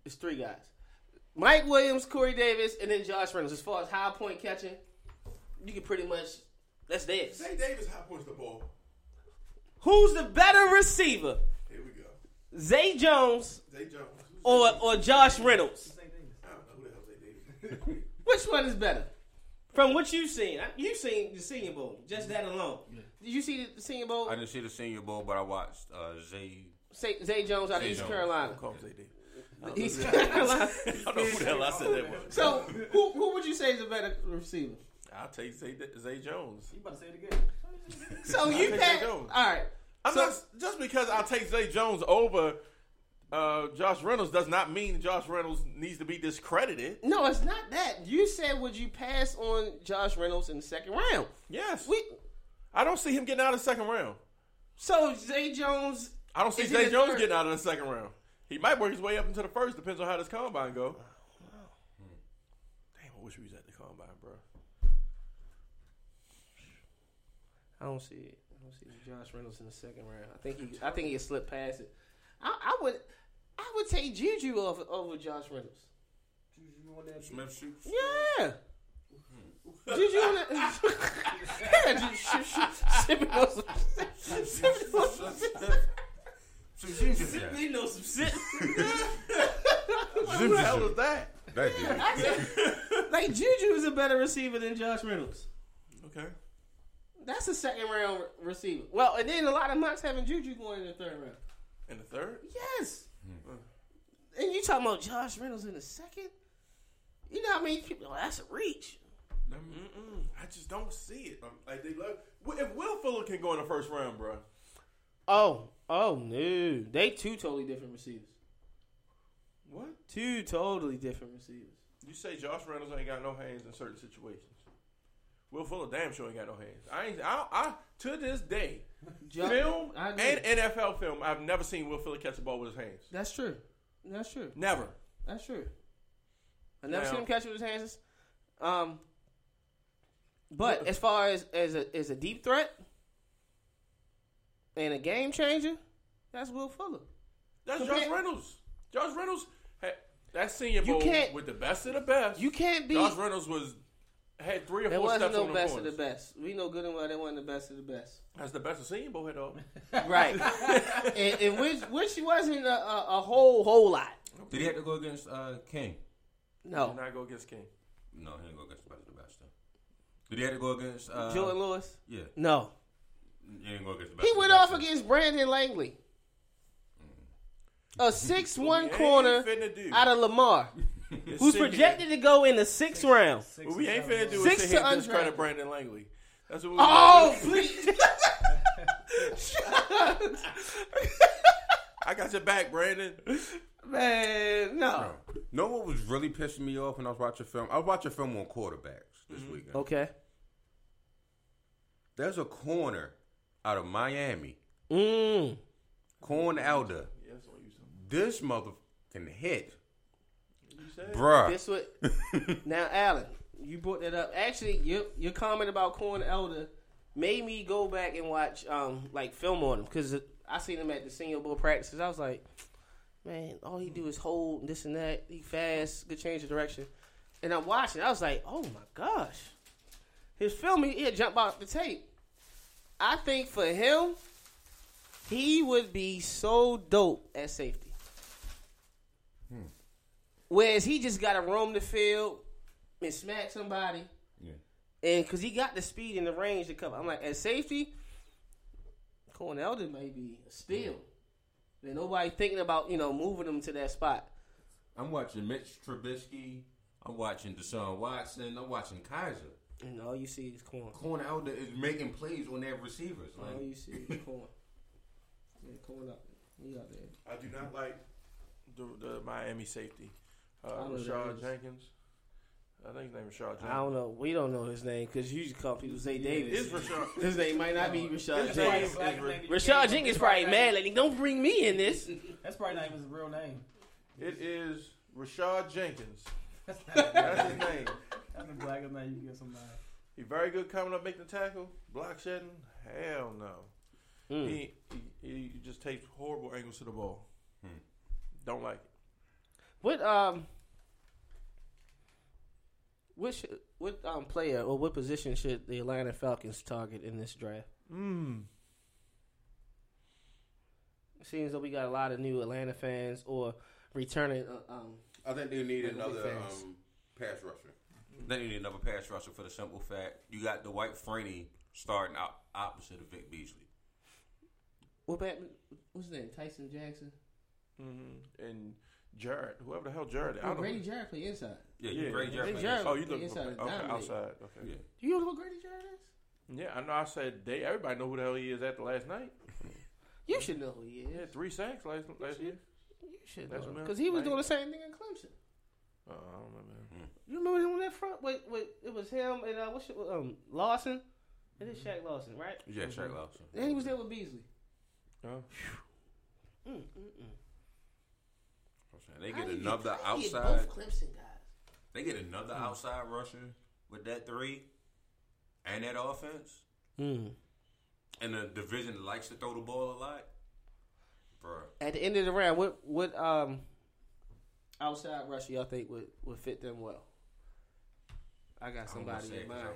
It's three guys: Mike Williams, Corey Davis, and then Josh Reynolds. As far as high point catching, you can pretty much that's theirs. Zay Davis high points the ball. Who's the better receiver, Here we go. Zay Jones Zay Jones. or or Josh Reynolds? I don't know who the hell Zay Davis. is. Which one is better? From what you've seen, you've seen the Senior Bowl, just that alone. Did you see the Senior Bowl? I didn't see the Senior Bowl, but I watched uh, Zay. Say, Zay Jones out of East Jones. Carolina. Call him Zay Davis. East I don't know who the hell I said that was. So, who who would you say is a better receiver? I'll take Zay, Zay Jones. You about to say it again? So you take pass. Zay Jones. All right. I'm So- not just because I'll take Zay Jones over uh, Josh Reynolds does not mean Josh Reynolds needs to be discredited. No, it's not that. You said would you pass on Josh Reynolds in the second round? Yes, We I don't see him getting out of the second round. so Zay Jones. I don't see Is he Zay the Jones third? getting out of the second round. He might work his way up into the first. Depends on how this combine go. Damn, I wish we was at the combine, bro. I don't see it. I don't see Josh Reynolds in the second round. I think he. I think he slipped past it. I, I would. I would take Juju over over Josh Reynolds. Juju on that Smith shoots. Yeah. Hmm. Juju on that. yeah, just sh- sh- sipping on some. Sipping on some. Some ginger there. You know some shit. Who the hell is that? That dude. like Juju is a better receiver than Josh Reynolds. Okay. That's a second round re- receiver. Well, and then a lot of mocks having Juju going in the third round. In the third? Yes. And you talking about Josh Reynolds in the second? You know what I mean? People, oh, that's a reach. Mm-mm. I just don't see it. Um, like they love. If Will Fuller can go in the first round, bro. Oh, oh no, they two totally different receivers. What? Two totally different receivers. You say Josh Reynolds ain't got no hands in certain situations. Will Fuller damn sure ain't got no hands. I ain't. I, I to this day, Jo- film and NFL film, I've never seen Will Fuller catch the ball with his hands. That's true. That's true. Never. That's true. I never Now- seen him catch it with his hands. Um, but as far as as a as a deep threat and a game changer, that's Will Fuller. That's You Josh Reynolds. Josh Reynolds had that Senior You Bowl can't- with the best of the best. You can't be. Josh Reynolds was had three or There four wasn't steps no on the best corners. of the best. We know good and well they wasn't the best of the best. That's the best of Senior Bowl had though. Right. and, and which which wasn't a, a, a whole whole lot. Did he have to go against uh, King? No. Did not go against King. No, he didn't go against the best of the best. Though. Did he have to go against uh, Jourdan Lewis? Yeah, No. He didn't go against the best. He went off best. against Brandon Langley. A six one corner out of Lamar. Who's projected to go in the sixth round. Six What we ain't seven finna do. Six is sit here to and discredit undrafted. Brandon Langley. That's what we Oh, please. I got your back, Brandon. Man, no. Know what was really pissing me off when I was watching film? I was watching film on quarterbacks this mm-hmm. weekend. Okay. There's a corner out of Miami, Mm. Corn Elder. Yes, what you said. This mother can hit, You bruh. This what now, Alan, you brought that up. Actually, your your comment about Corn Elder made me go back and watch um like film on him because I seen him at the Senior Bowl practices. I was like, man, all he do is hold this and that. He fast, good change of direction. And I'm watching. I was like, oh my gosh, his film he he'd jump out the tape. I think for him, he would be so dope at safety. Hmm. Whereas he just got to roam the field and smack somebody, Yeah. and because he got the speed and the range to cover. I'm like, at safety, Cornell may be a steal. Then nobody thinking about you know moving him to that spot. I'm watching Mitch Trubisky. I'm watching Deshaun Watson. I'm watching Kaiser. And all you see is corn. Corn Elder is making plays on their receivers. All Like, you see is corn. Yeah, corn up. He out there. I do not like the, the Miami safety. Uh, I know who that Rashad. Jenkins. I think his name is Rashad Jenkins. I don't know. We don't know his name because you usually call people Zay Davis. It's Rashad. His name might not be Rashad His Jenkins. name is Black Ra- name you Rashad Jenkins that's probably mad. even- Like, don't bring me in this. That's probably not even his real name. It is Rashad Jenkins. That's That's his name. That's the blackest name you can get somebody. He very good coming up, making the tackle, block shedding. Hell no. Mm. He, he he just takes horrible angles to the ball. Hmm. Don't like it. What um, which should, what um player or what position should the Atlanta Falcons target in this draft? Mm. It seems that we got a lot of new Atlanta fans or returning. Uh, um, I think they need Like the another um, pass rusher. They need another pass rusher for the simple fact you got the Dwight Freeney starting out opposite of Vic Beasley. what back? What's his name? Tyson Jackson. Mm-hmm. And Jared, whoever the hell Jared, I Oh, don't Grady know. Jarrett play inside. Yeah, Yeah. yeah. Grady Grady Jarrett. Jarrett- Oh, you look Inside okay, okay, dominate. outside. Okay. Yeah. Do you know who Grady Jarrett is? Yeah, I know. I said they. Everybody know who the hell he is after last night. You should know who he is. He had three sacks last last year. You should That's know because he was doing the same thing in Clemson. Uh, I don't remember. You remember him on that front? Wait, wait, it was him and uh, what's your, um Lawson. It is Shaq Lawson, right? Yeah, Shaq Lawson. And he was there with Beasley. Oh. Mm, mm, mm. They get you another how you get outside. Both Clemson guys. They get another outside rusher with that three and that offense, Mm. and a division likes to throw the ball a lot, bro. At the end of the round, what what um outside rusher y'all think would, would fit them well? I got somebody in mind.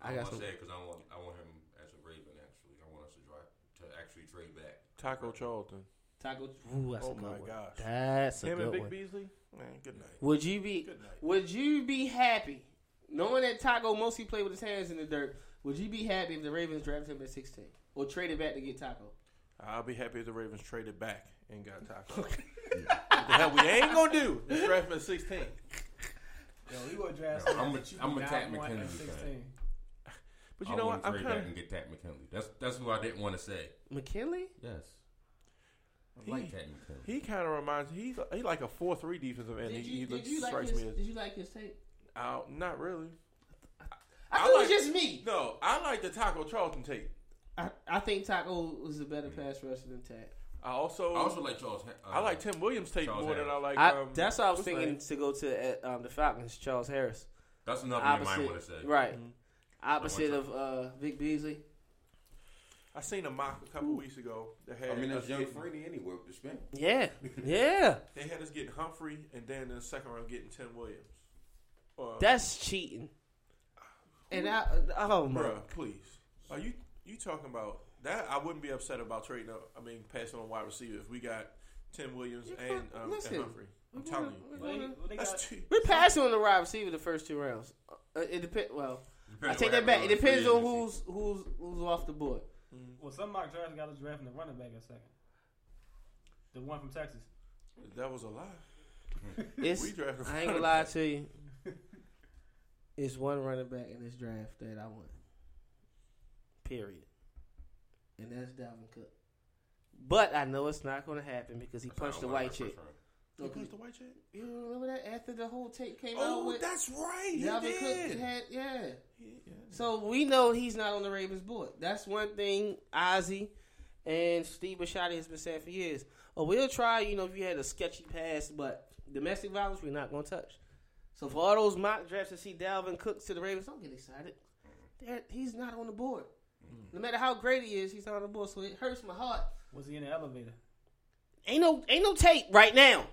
I I got got some- say because I want I want him as a Raven. Actually, I want us to drive to actually trade back. Taco Charlton. Taco. Ooh, that's Oh a good my one. gosh. That's a Him good and Big one. Beasley. Man, good night. Would you be Good night. Would you be happy knowing that Taco mostly played with his hands in the dirt? Would you be happy if the Ravens drafted him at sixteen or traded back to get Taco? I'll be happy if the Ravens traded back and got Taco. what the hell we ain't gonna do? is Draft him at sixteen. Yo, we would draft I'm someone a- that you I'm do a not Takk at McKinley fan. 16. But you I know want what? to I'm trade kind of and get Takk McKinley. That's that's who I didn't want to say. McKinley? Yes, I He- like Takk McKinley. he kind of reminds he he like a four three defensive end. Did He, you, he did looks you like strikes his, me as Did you like his tape? uh, not really. I, I thought it was just me. No, I like the Taco Charlton tape. I, I think Taco was a better pass rusher than Takk. I also, I also like Charles. Uh, I like Tim Williams tape Charles more than I Harris. like. I, um, that's what I was thinking name? to go to uh, um, the Falcons. Charles Harris, That's another name I opposite, want to say. right? Mhm. Opposite of uh, Vic Beasley. I seen a mock a couple weeks ago that had I mean, that's us young getting- Freeney anyway with the spin. Yeah, yeah. They had us getting Humphrey, and then in the second round getting Tim Williams. Uh, That's cheating. And I, oh my, bruh, please. Are you you talking about that? I wouldn't be upset about trading. Up, I mean, passing on wide receiver if we got Tim Williams You and, can't- um, listen. and Humphrey. I'm We're telling you, we're Well, they, gonna- well, they that's got, too. We're passing on the wide receiver the first two rounds. Uh, it depends. Well, I take that back. It depends on who's who's who's off the board. well, some mock drafts got us drafting the running back in second. The one from Texas. That was a lie. It's We drafted. I ain't gonna lie to you. It's one running back in this draft that I want. Period. And that's Dalvin Cook. But I know it's not gonna happen because he punched the white chick. He punched the white chick? You remember that after the whole tape came out Oh, that's right. He Dalvin did. Cook had yeah. He- yeah. So we know he's not on the Ravens board. That's one thing Ozzy and Steve Bisciotti has been saying for years. Oh, we'll try, you know, if you had a sketchy past, but domestic violence we're not going to touch. So for all those mock drafts to see Dalvin Cook to the Ravens, don't get excited. They're, he's not on the board. No matter how great he is, he's not on the board. So it hurts my heart. Was he in the elevator? Ain't no ain't no tape right now.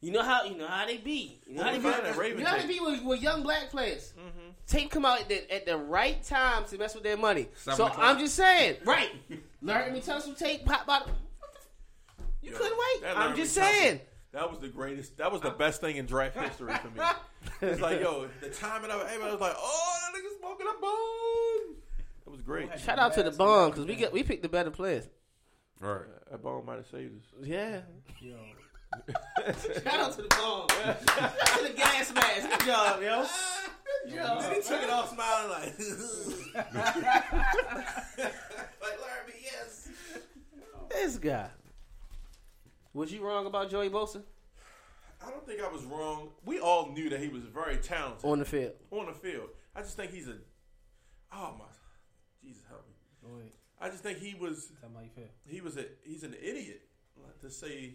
You know how you know how they be. You know how they be, Well, find that Raven you know how they be with, with young black players. Mm-hmm. Tape come out at the, at the right time to mess with their money. Seven so o'clock. I'm just saying, right? Learn me tell some tape pop out. You Yo, couldn't wait. I'm just Tunsil- saying. That was the greatest. That was the best thing in draft history for me. It's like, yo, the timing of it, everybody was like, oh, that nigga smoking a bone. That was great. Shout out to the bomb because we get we picked the better players. Right. That bone might have saved us. Yeah. Yo, Shout out to the bomb. Shout out to the gas mask. Good job, yo. Yo, He took it off smiling like, like Larry, yes. This guy. Was you wrong about Joey Bosa I don't think I was wrong. We all knew that he was very talented on the field? on the field. I just think he's a. Oh my, Jesus help me. go ahead. I just think he was Tell me how you feel. he was a he's an idiot like, to say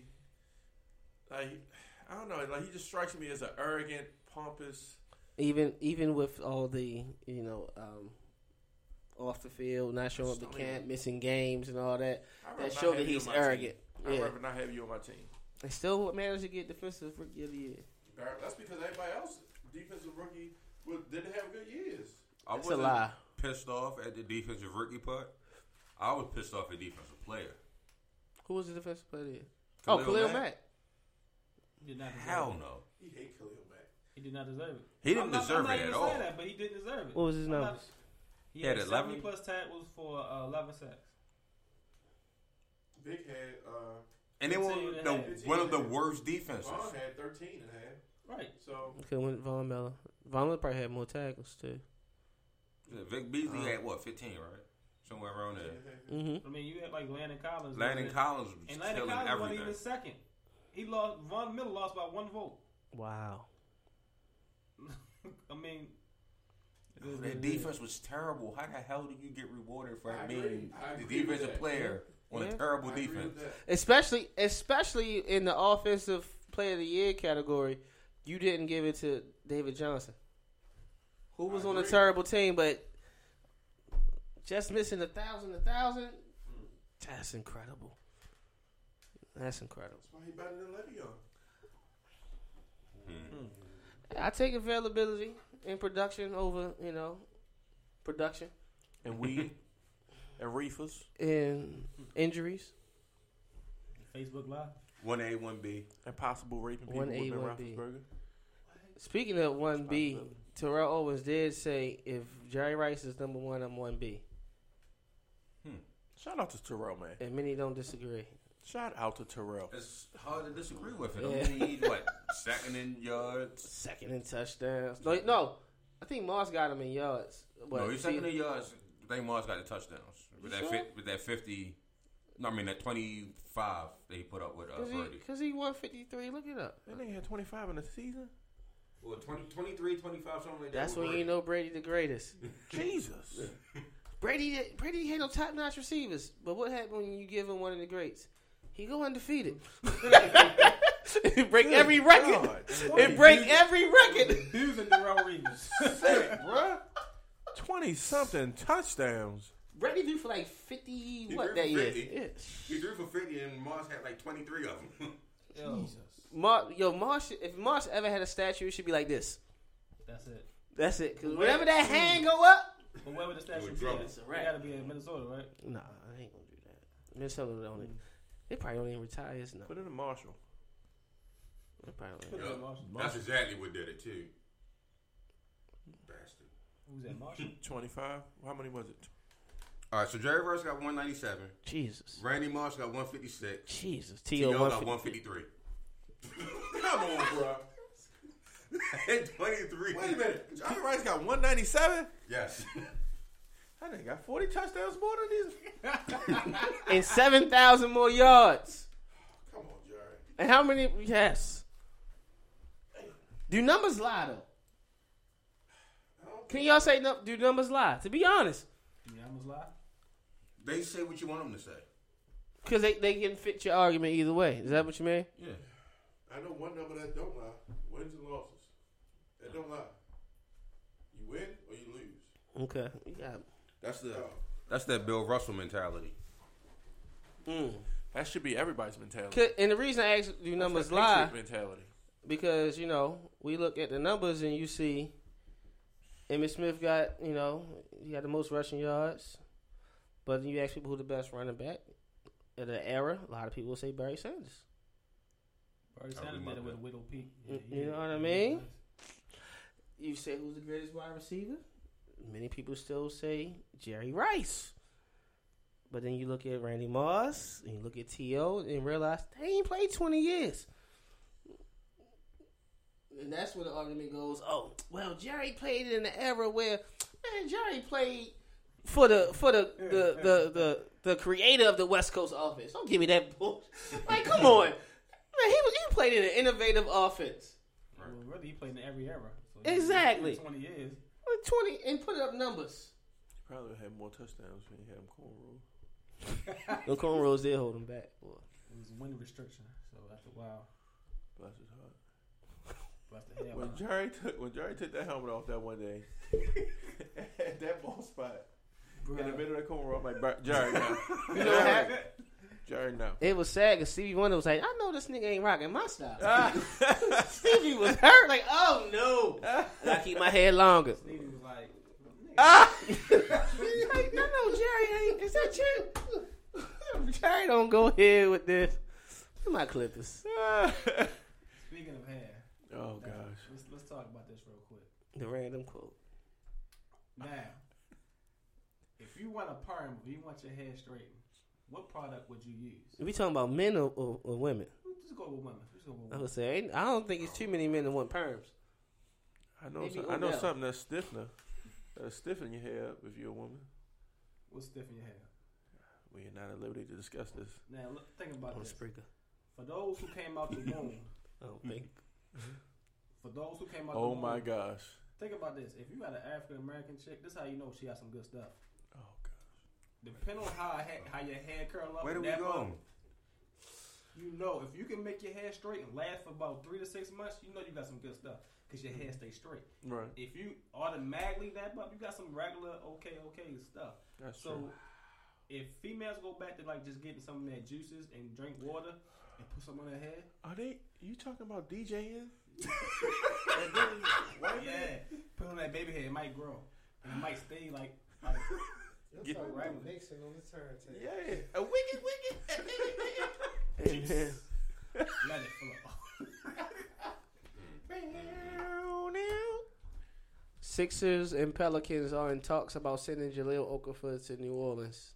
like I don't know like he just strikes me as an arrogant, pompous. Even even with all the you know um, off the field, not showing up to camp, missing games and all that. That not show that he's on my team. arrogant. I'd Yeah, rather not have you on my team. they still managed to get defensive rookie of the year. That's because everybody else defensive rookie was, didn't have good years. I That's a wasn't lie. Pissed off at the defensive rookie part. I was pissed off at defensive player. Who was the defensive player? There? Oh, Khalil Khalil Mack? Mack. He did not deserve Hell it. no. He hate Khalil Mack. He did not deserve it. He didn't I'm not- deserve I'm not it even at all. That, but he didn't deserve it. What was his I'm not- numbers? He He had, had 11. plus tackles for uh, 11 sacks. Big had uh, And they were and the, half. one of the worst defenses. Von had 13 and a half. Right. So Could went Von Miller. Von Miller probably had more tackles too. Vic Beasley Uh-huh. had what, 15, right? Somewhere around there. Mm-hmm. I mean, you had like Landon Collins. Landon was in- Collins was And Landon killing Collins wasn't everything. even second. He lost. Von Miller lost by one vote. Wow. I mean, it is what Their defense was terrible. How the hell do you get rewarded for I being agree. The agree defensive that. player on Yeah. a terrible I defense? Especially, especially in the offensive player of the year category, you didn't give it to David Johnson, who was on a terrible team, but just missing a thousand, a thousand. That's incredible. That's incredible. That's why he better than Le'Veon. Hmm. I take availability and production over, you know, production And weed. and reefers. and injuries. Facebook Live. One A, one B. And possible raping people One with A, Ben one B. Speaking of one B, Terrell Owens did say if Jerry Rice is number one, I'm one B, Shout out to Terrell, man. and many don't disagree. Shout out to Terrell. It's hard to disagree with it. Yeah. I mean, he's what second in yards. Second in touchdowns. No, no, I think Moss got him in yards. But no, he's second in yards. I think Mars got the touchdowns with that sure? fit, with that fifty. No, I mean that twenty five that he put up with uh, Cause he, Purdy. cause he won 53. Look it up. That nigga had 25 in the season. Well, 20, 23, 25, something like that. That's with when you know Brady the greatest. Jesus. Brady Brady had no top notch receivers. But what happened when you give him one of the greats? He go undefeated. it break every record. God. It break every record. Abusing Darrelle Revis. Sick, bruh. 20 something touchdowns. Brady threw for like fifty. He what threw that for year? 50. Yeah. He threw for 50 and Moss had like 23 of them. Yo, Mar- yo, Marsh. If Marsh ever had a statue, it should be like this. that's it. That's it. Cause whenever that hmm. hand go up, But where would the statue would be? drop at? it. It wrap. gotta be in Minnesota, right? nah, I ain't gonna do that. Minnesota don't. Even, they probably don't even retire his no. Put it in Marshall. They probably don't. Yup. Marshall. That's exactly what did it too. Bastard. Who's that, Marshall? 25? How many was it? All right, so Jerry Rice got 197. Jesus, Randy Moss got 156. Jesus. T.O. T.O. got 150. 153. Come on, bro. And 23. Wait a minute. Johnny Rice got 197? Yes. That nigga got 40 touchdowns more than these. and seven thousand more yards. Come on, Jerry. And how many? Yes. Do numbers lie though? Can y'all say no? Do numbers lie? To be honest, Yeah, I must lie. they say what you want them to say. because they they can fit your argument either way. Is that what you mean? Yeah. I know one number that don't lie: wins and losses. That don't lie. You win or you lose. Okay. You got. That's the that's that Bill Russell mentality. Mm. That should be everybody's mentality. Could- And the reason I ask you numbers lie mentality. because you know we look at the numbers and you see Emmitt Smith got you know he had the most rushing yards, but then you ask people who the best running back of the era, a lot of people will say Barry Sanders. Barry I Sanders did it with a that. widow peak. You- you know what I mean? You say who's the greatest wide receiver? Many people still say Jerry Rice. But then you look at Randy Moss and you look at T.O. and realize they ain't played 20 years. And that's where the argument goes, oh, well, Jerry played in the era where, man, Jerry played for the for the the, the, the, the creator of the West Coast offense. Don't give me that bullshit. Like, come on. Man, he, was- he played in an innovative offense. Well, really, he played in every era. So Exactly. Twenty years. 20 and put up numbers. He Probably had more touchdowns when he had him cornrows. The cornrows did hold him back. Boy. It was a wind restriction. So after a while, Bless his heart. bless the hell. When. Jerry took when Jerry took that helmet off that one day, at that ball spot in the middle of the cornrow, I'm like, "Bro, Jerry, no, You know what happened? Jerry, no. It was sad because Stevie Wonder was like, I know this nigga ain't rocking my style. Ah. Stevie was hurt. Like, oh no. Ah. I keep my hair longer. Stevie was like, ah. like, no, no, Jerry ain't. Is that you? Jerry don't go here with this. Look at my clippers. Ah. speaking of hair, oh gosh, let's, let's talk about this real quick. The random quote. Now, if you want a perm, if you want your hair straightened, what product would you use? we talking about men or, or, or women? Just go with women. Just go with I would say, ain't- I don't think it's too many men that want perms. I know Maybe some, I know Odell. something that's stiffener. That'll stiffen your hair up if you're a woman. What's stiffen your hair? We are not at liberty to discuss this. Now, look, think about On a this. sprinkler. For those who came out the womb, I don't think. for those who came out Oh the womb, my gosh. think about this. If you got an African American chick, this is how you know she got some good stuff. Depending on how I ha- how your hair curl up, Where do we go? up, You know, if you can make your hair straight and last for about three to six months, you know you got some good stuff because your hair stays straight. Right. If you automatically that up, you got some regular okay okay stuff. That's So true. if females go back to like just getting some of their juices and drink water and put some on their hair, Are they? You talking about DJing? and then white yeah, put on that baby hair, it might grow and it might stay like like Get- Talking right. about on the turntable. Yeah. A wicked, wicked. And then, let it flow. Sixers and Pelicans are in talks about sending Jahlil Okafor to New Orleans.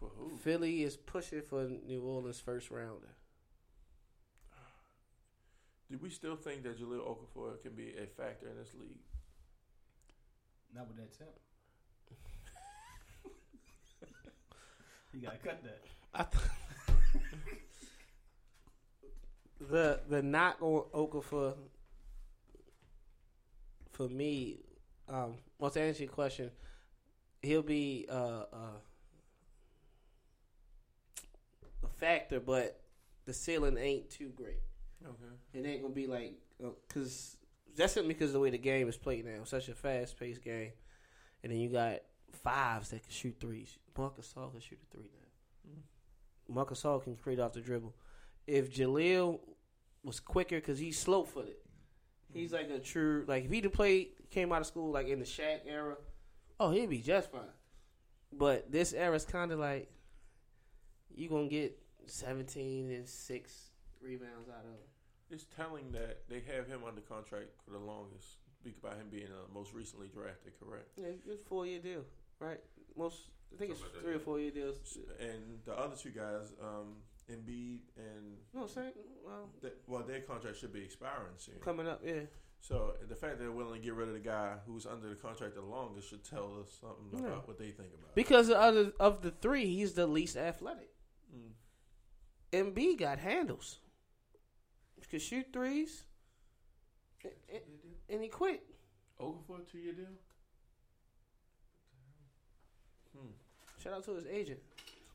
For who? Philly is pushing for New Orleans first rounder. Do we still think that Jahlil Okafor can be a factor in this league? Not with that tip. You gotta cut that. I th- the the knock on Okafor for me, um, well to answer your question, he'll be uh, uh, a factor, but the ceiling ain't too great. Okay. It ain't gonna be like because that's simply because of the way the game is played now. Such a fast paced game, and then you got fives that can shoot threes. Marcus Gasol can shoot a three now. Marcus Gasol can create off the dribble. If Jahlil was quicker because he's slow footed, he's like a true like if he'd have played came out of school like in the Shaq era, oh he'd be just fine. But this era is kind of like you gonna get seventeen and six rebounds out of him. It's telling that they have him under contract for the longest. Speak about him being uh, most recently drafted, correct? Yeah, it's a four year deal, right? Most I think it's Something that, three or yeah. four year deals. And the other two guys, um, Embiid and No, same. Well, th- well, their contract should be expiring soon. coming up, yeah. So the fact that they're willing to get rid of the guy who's under the contract the longest should tell us something Yeah. about what they think about. it. Because the other of the three, he's the least athletic. Mm. Embiid got handles. He could shoot threes, and, and- and he quit. Okafor two year deal. Hmm. Shout out to his agent.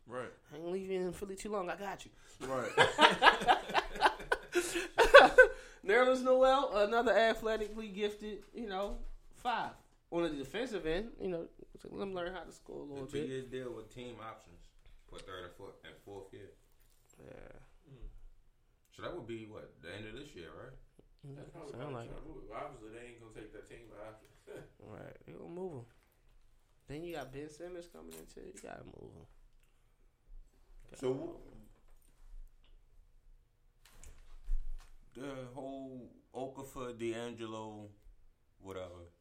Right. I ain't leaving in Philly too long. I got you. Right. Nerlens Noel, another athletically gifted, you know, five on the defensive end. You know, so let him learn how to score a The little two bit. years deal with team options for third and fourth and fourth year. Yeah, So that would be what the end of this year, right? Mm-hmm. That's probably sound like it. Obviously, they ain't gonna take that team after. Right, they gonna move him. Then you got Ben Simmons coming in too. You gotta move him. So the whole Okafor, D'Angelo, whatever.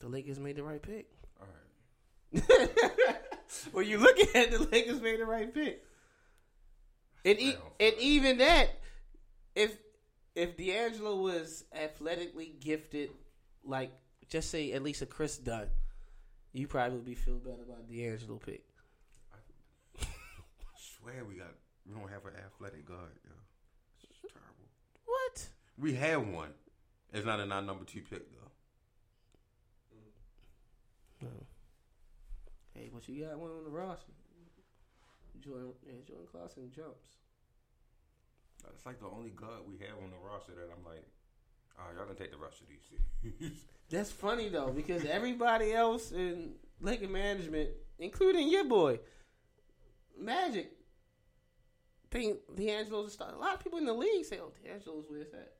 The Lakers made the right pick. All right. Well, you looking at the Lakers made the right pick. And e- and even that, if if D'Angelo was athletically gifted, like just say at least a Kris Dunn, you probably would be feel better about D'Angelo pick. I swear we got we don't have an athletic guard, yo. It's terrible. What? We had one. It's not in our number two pick though. No. Hey, but you got one on the roster. Jordan, yeah, Jordan Clarkson jumps. It's like the only guard we have on the roster that I'm like, oh, y'all can take the rest of these. teams." That's funny though because everybody else in Laker management, including your boy Magic, think D'Angelo's a star. A lot of people in the league say, "Oh, D'Angelo's where it's at."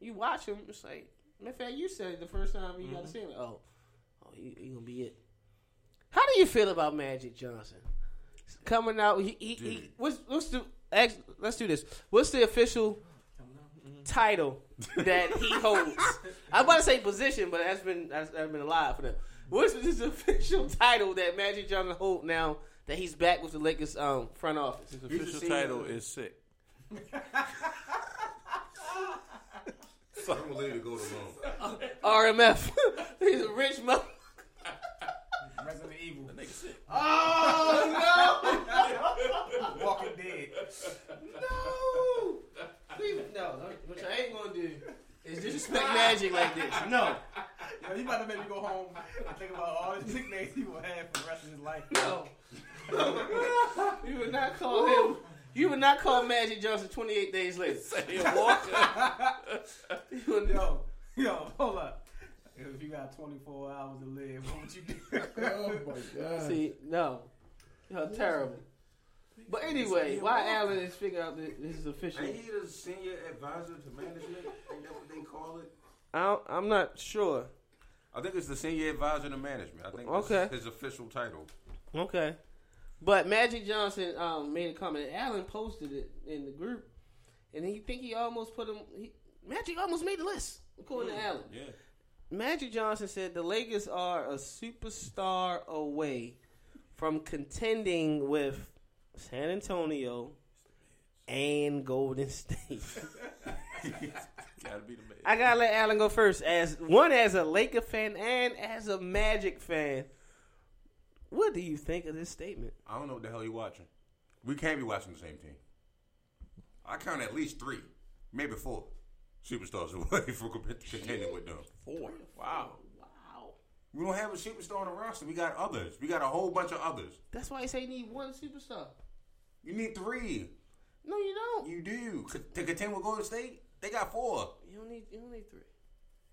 You watch him, it's like, of fact, you said it the first time you got to mm-hmm. see him. Oh, oh, he, he gonna be it. How do you feel about Magic Johnson coming out? He, he, he what's what's the? Let's do this. What's the official title that he holds? I'm about to say position, but that's been that's, that's been a lie for them. What's his official title that Magic Johnson hold now that he's back with the Lakers um, front office? His He's official the title is sick. I'm gonna leave to go to. RMF. he's a rich mother. Resident Evil, The nigga sick. Oh no. Walking Dead. No! No, no. Which I ain't gonna do is disrespect Magic like this. No, Yo, you about to make me go home and think about all the nicknames he will have for the rest of his life. no. you would not call him. You would not call Magic Johnson 28 days later. Say Walker. Yo, yo, hold up. If you got 24 hours to live, what would you do? oh my god. See, no. You're terrible. But anyway, why Allen is figuring out that this is official? Ain't he the senior advisor to management? Ain't that what they call it? I I'm not sure. I think it's the senior advisor to management. I think that's Okay. his official title. Okay. But Magic Johnson um, made a comment. Allen posted it in the group, and he think he almost put him. He, Magic almost made the list, according to Allen. Yeah. Magic Johnson said the Lakers are a superstar away from contending with San Antonio and Golden State. Gotta be the man. I gotta let Allen go first. As one as a Laker fan and as a Magic fan, what do you think of this statement? I don't know what the hell you're watching. We can't be watching the same team. I count at least three, maybe four superstars away from comp- contending with them. Four. Wow. Wow. We don't have a superstar on the roster. We got others. We got a whole bunch of others. That's why I say you need one superstar. You need three. No, you don't. You do C- to contend with Golden State. They got four. You don't need. You don't need three.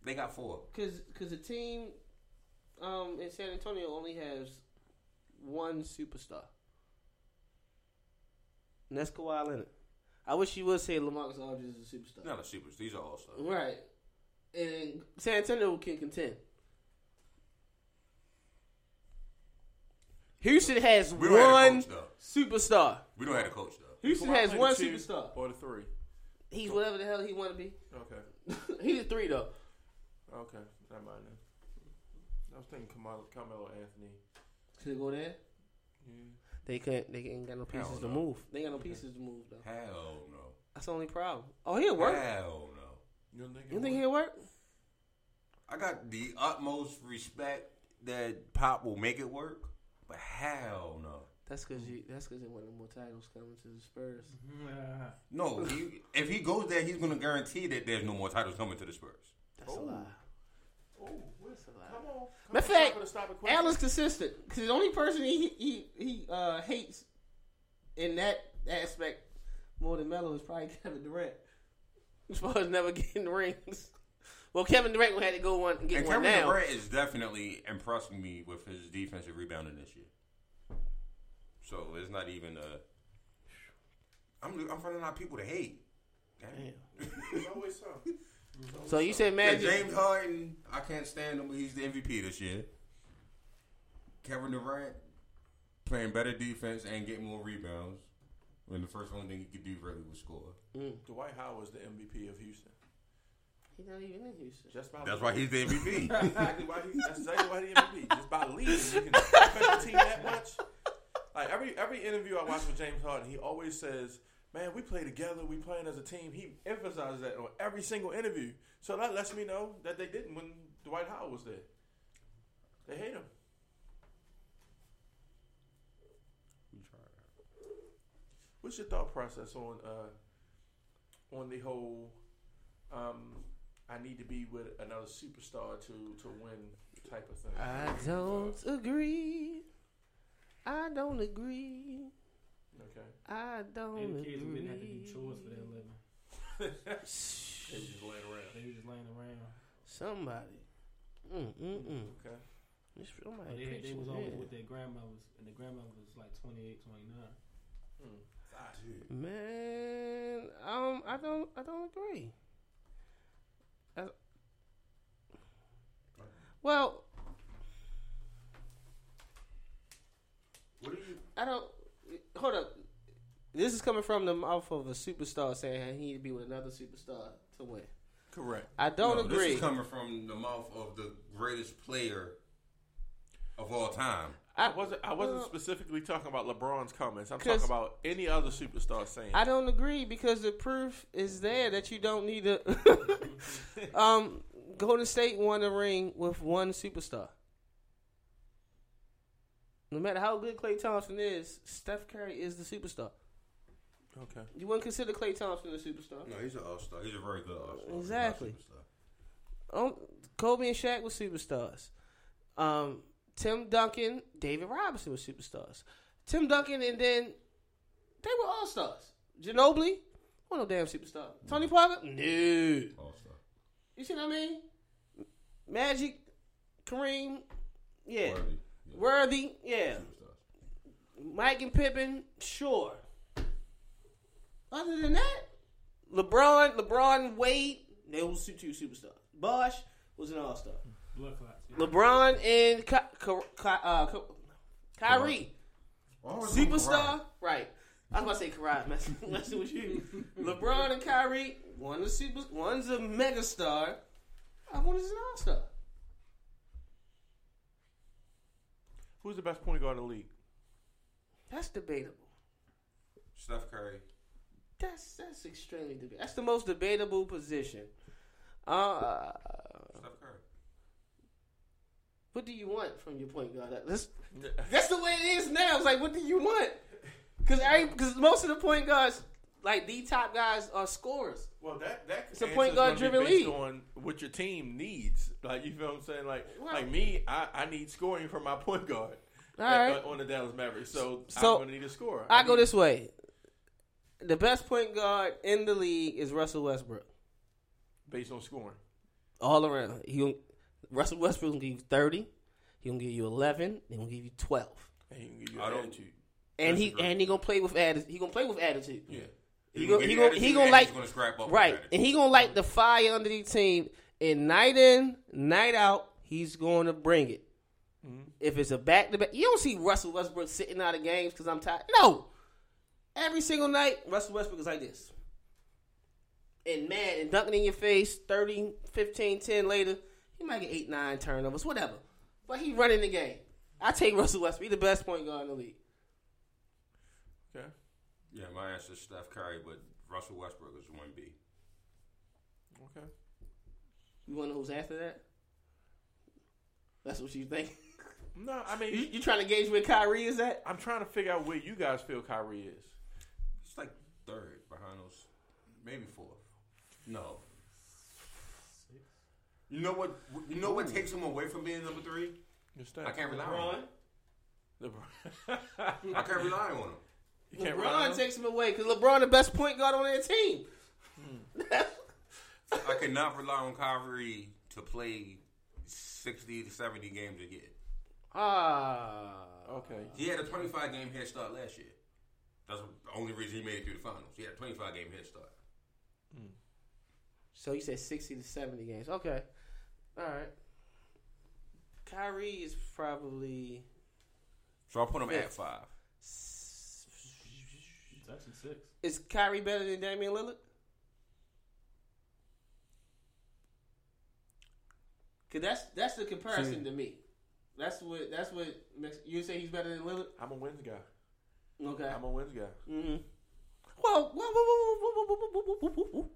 They got four. Because because the team um, in San Antonio only has one superstar. And that's Kawhi Leonard. I wish you would say LaMarcus Aldridge is a superstar. Not a super. These are all stars. Right. And San Antonio can contend. Houston has We don't have a one coach, though. superstar. We don't have a coach though. Houston Kawhi has one two superstar. or the three. He's whatever the hell he want to be. Okay, He's a three though. okay, never mind then. I was thinking Carmelo, Carmelo Anthony. Could it go there? Yeah. They can't. They ain't got no pieces Hell to no. move. They ain't got no pieces to move though. Hell no. That's the only problem. Oh, he'll work. Hell no. You don't think? You think would? he'll work? I got the utmost respect that Pop will make it work, but hell no. That's because you. That's because they want more titles coming to the Spurs. No, he, if he goes there, he's going to guarantee that there's no more titles coming to the Spurs. That's a Oh. lie. Oh, That's a lie. come on. Come Matter of fact, stop it, stop it quick. Allen's consistent because the only person he he he uh, hates in that aspect more than Melo is probably Kevin Durant. As far as never getting rings. Well, Kevin Durant had to go one and get And one Kevin now. Durant is definitely impressing me with his defensive rebounding this year. So it's not even a. I'm I'm finding out of people to hate. Damn. Damn. There's always. So you said Yeah, Magic. James Harden, I can't stand him. but He's the MVP this year. Kevin Durant playing better defense and getting more rebounds. When the first one thing he could do really was score. Mm. Dwight Howard was the MVP of Houston. He's not even in Houston. Just by That's why he's the MVP. That's exactly why he, that's exactly why he MVP. Just by leading, you can affect the team that much. Like every every interview I watch with James Harden, he always says, "Man, we play together. We playing as a team." He emphasizes that on every single interview. So that lets me know that they didn't when Dwight Howard was there. They hate him. What's your thought process on uh, on the whole? Um, I need to be with another superstar to to win type of thing. I don't agree. I don't agree. Okay. I don't Maybe agree. kids who didn't have to do chores for their living. They just laying around. They were just laying around. Somebody. Mm mm mm. Okay. This But somebody they, they was always yeah. with their grandmothers, and the grandmother was like 28, 29. Hmm. Man, um, I don't, I don't agree. I- well, what do you? I don't. Hold up. This is coming from the mouth of a superstar saying he need to be with another superstar to win. Correct. I don't No, agree. This is coming from the mouth of the greatest player of all time. I wasn't. I wasn't well, specifically talking about LeBron's comments. I'm talking about any other superstar saying. I don't agree because the proof is there that you don't need to. um, Golden State won a ring with one superstar. No matter how good Klay Thompson is, Steph Curry is the superstar. okay. You wouldn't consider Klay Thompson a superstar. No, he's an all star. He's a very good all star. Exactly. Um, Kobe and Shaq were superstars. Um, Tim Duncan, David Robinson were superstars. Tim Duncan, and then they were all stars. Ginobili, what no damn superstar. Tony Parker, no. All star. You see what I mean? Magic, Kareem, yeah. Worthy. Yeah. Worthy, yeah. Mike and Pippen, sure. Other than that, LeBron, LeBron, Wade, they were two two superstars. Bosh was an all star. Blood clots. Yeah. LeBron and Ky- Ky- Ky- uh, Ky- Kyrie, superstar, right? I was about to say Kyrie, messing, messing with you. LeBron and Kyrie, one's a super, one's a megastar, uh, one is an all star. Who's the best point guard in the league? That's debatable. Steph Curry. That's that's extremely debatable. That's the most debatable position. Uh, Steph Curry. What do you want from your point guard? That's that's the way it is now. It's like, what do you want? Because because most of the point guards, like the top guys, are scorers. Well, that that It's a point guard gonna driven based league. on what your team needs. Like you feel what I'm saying? Like Well- like me, I, I need scoring from my point guard. All right. Uh, on the Dallas Mavericks. So, So, I'm going to need a scorer. I go this way. The best point guard in the league is Russell Westbrook. based on scoring. All around. He gon- Russell Westbrook gonna give you thirty. He gonna give you eleven. He gonna give you twelve. And he can give you I don't- attitude. And he and he gonna play with attitude. He gonna play with attitude. Yeah. He gonna gon- give he you gon- attitude he gonna like- gonna scrap up Right, and he gonna light the fire under the team. And night in, night out, he's going to bring it. Mm-hmm. If it's a back to back, you don't see Russell Westbrook sitting out of games because I'm tired. No, every single night, Russell Westbrook is like this. And man, and dunking in your face, 30, 15, 10 later, he might get 8, 9 turnovers, whatever. But he running the game. I take Russell Westbrook. He the best point guard in the league. Okay. Yeah, my answer is Steph Curry, but Russell Westbrook is one B. Okay. You want to know who's after that? That's what you think. No, I mean, You, you trying to gauge where Kyrie is at? I'm trying to figure out where you guys feel Kyrie is. It's like third behind those, maybe fourth. No. You know what? You know what takes him away from being number three? Your stats. I can't rely on him. LeBron. I can't rely on him. you can't rely on LeBron him? takes him away because LeBron the best point guard on their team. I cannot rely on Kyrie to play sixty to seventy games a year. Ah, Okay. He had a twenty-five game head start last year. That's the only reason he made it through the finals. He had a twenty-five game head start. So you said sixty to seventy games. Okay, all right. Kyrie is probably So I put him Yeah. at five. It's actually six. is Kyrie better than Damian Lillard? Cause that's that's the comparison to me. That's what that's what makes you say he's better than Lillard. I'm a wins guy. Okay. I'm a wins guy. Mm-hmm. Well, whoa, whoa, whoa, whoa, whoa, whoa, whoa, whoa, whoa, whoa, whoa.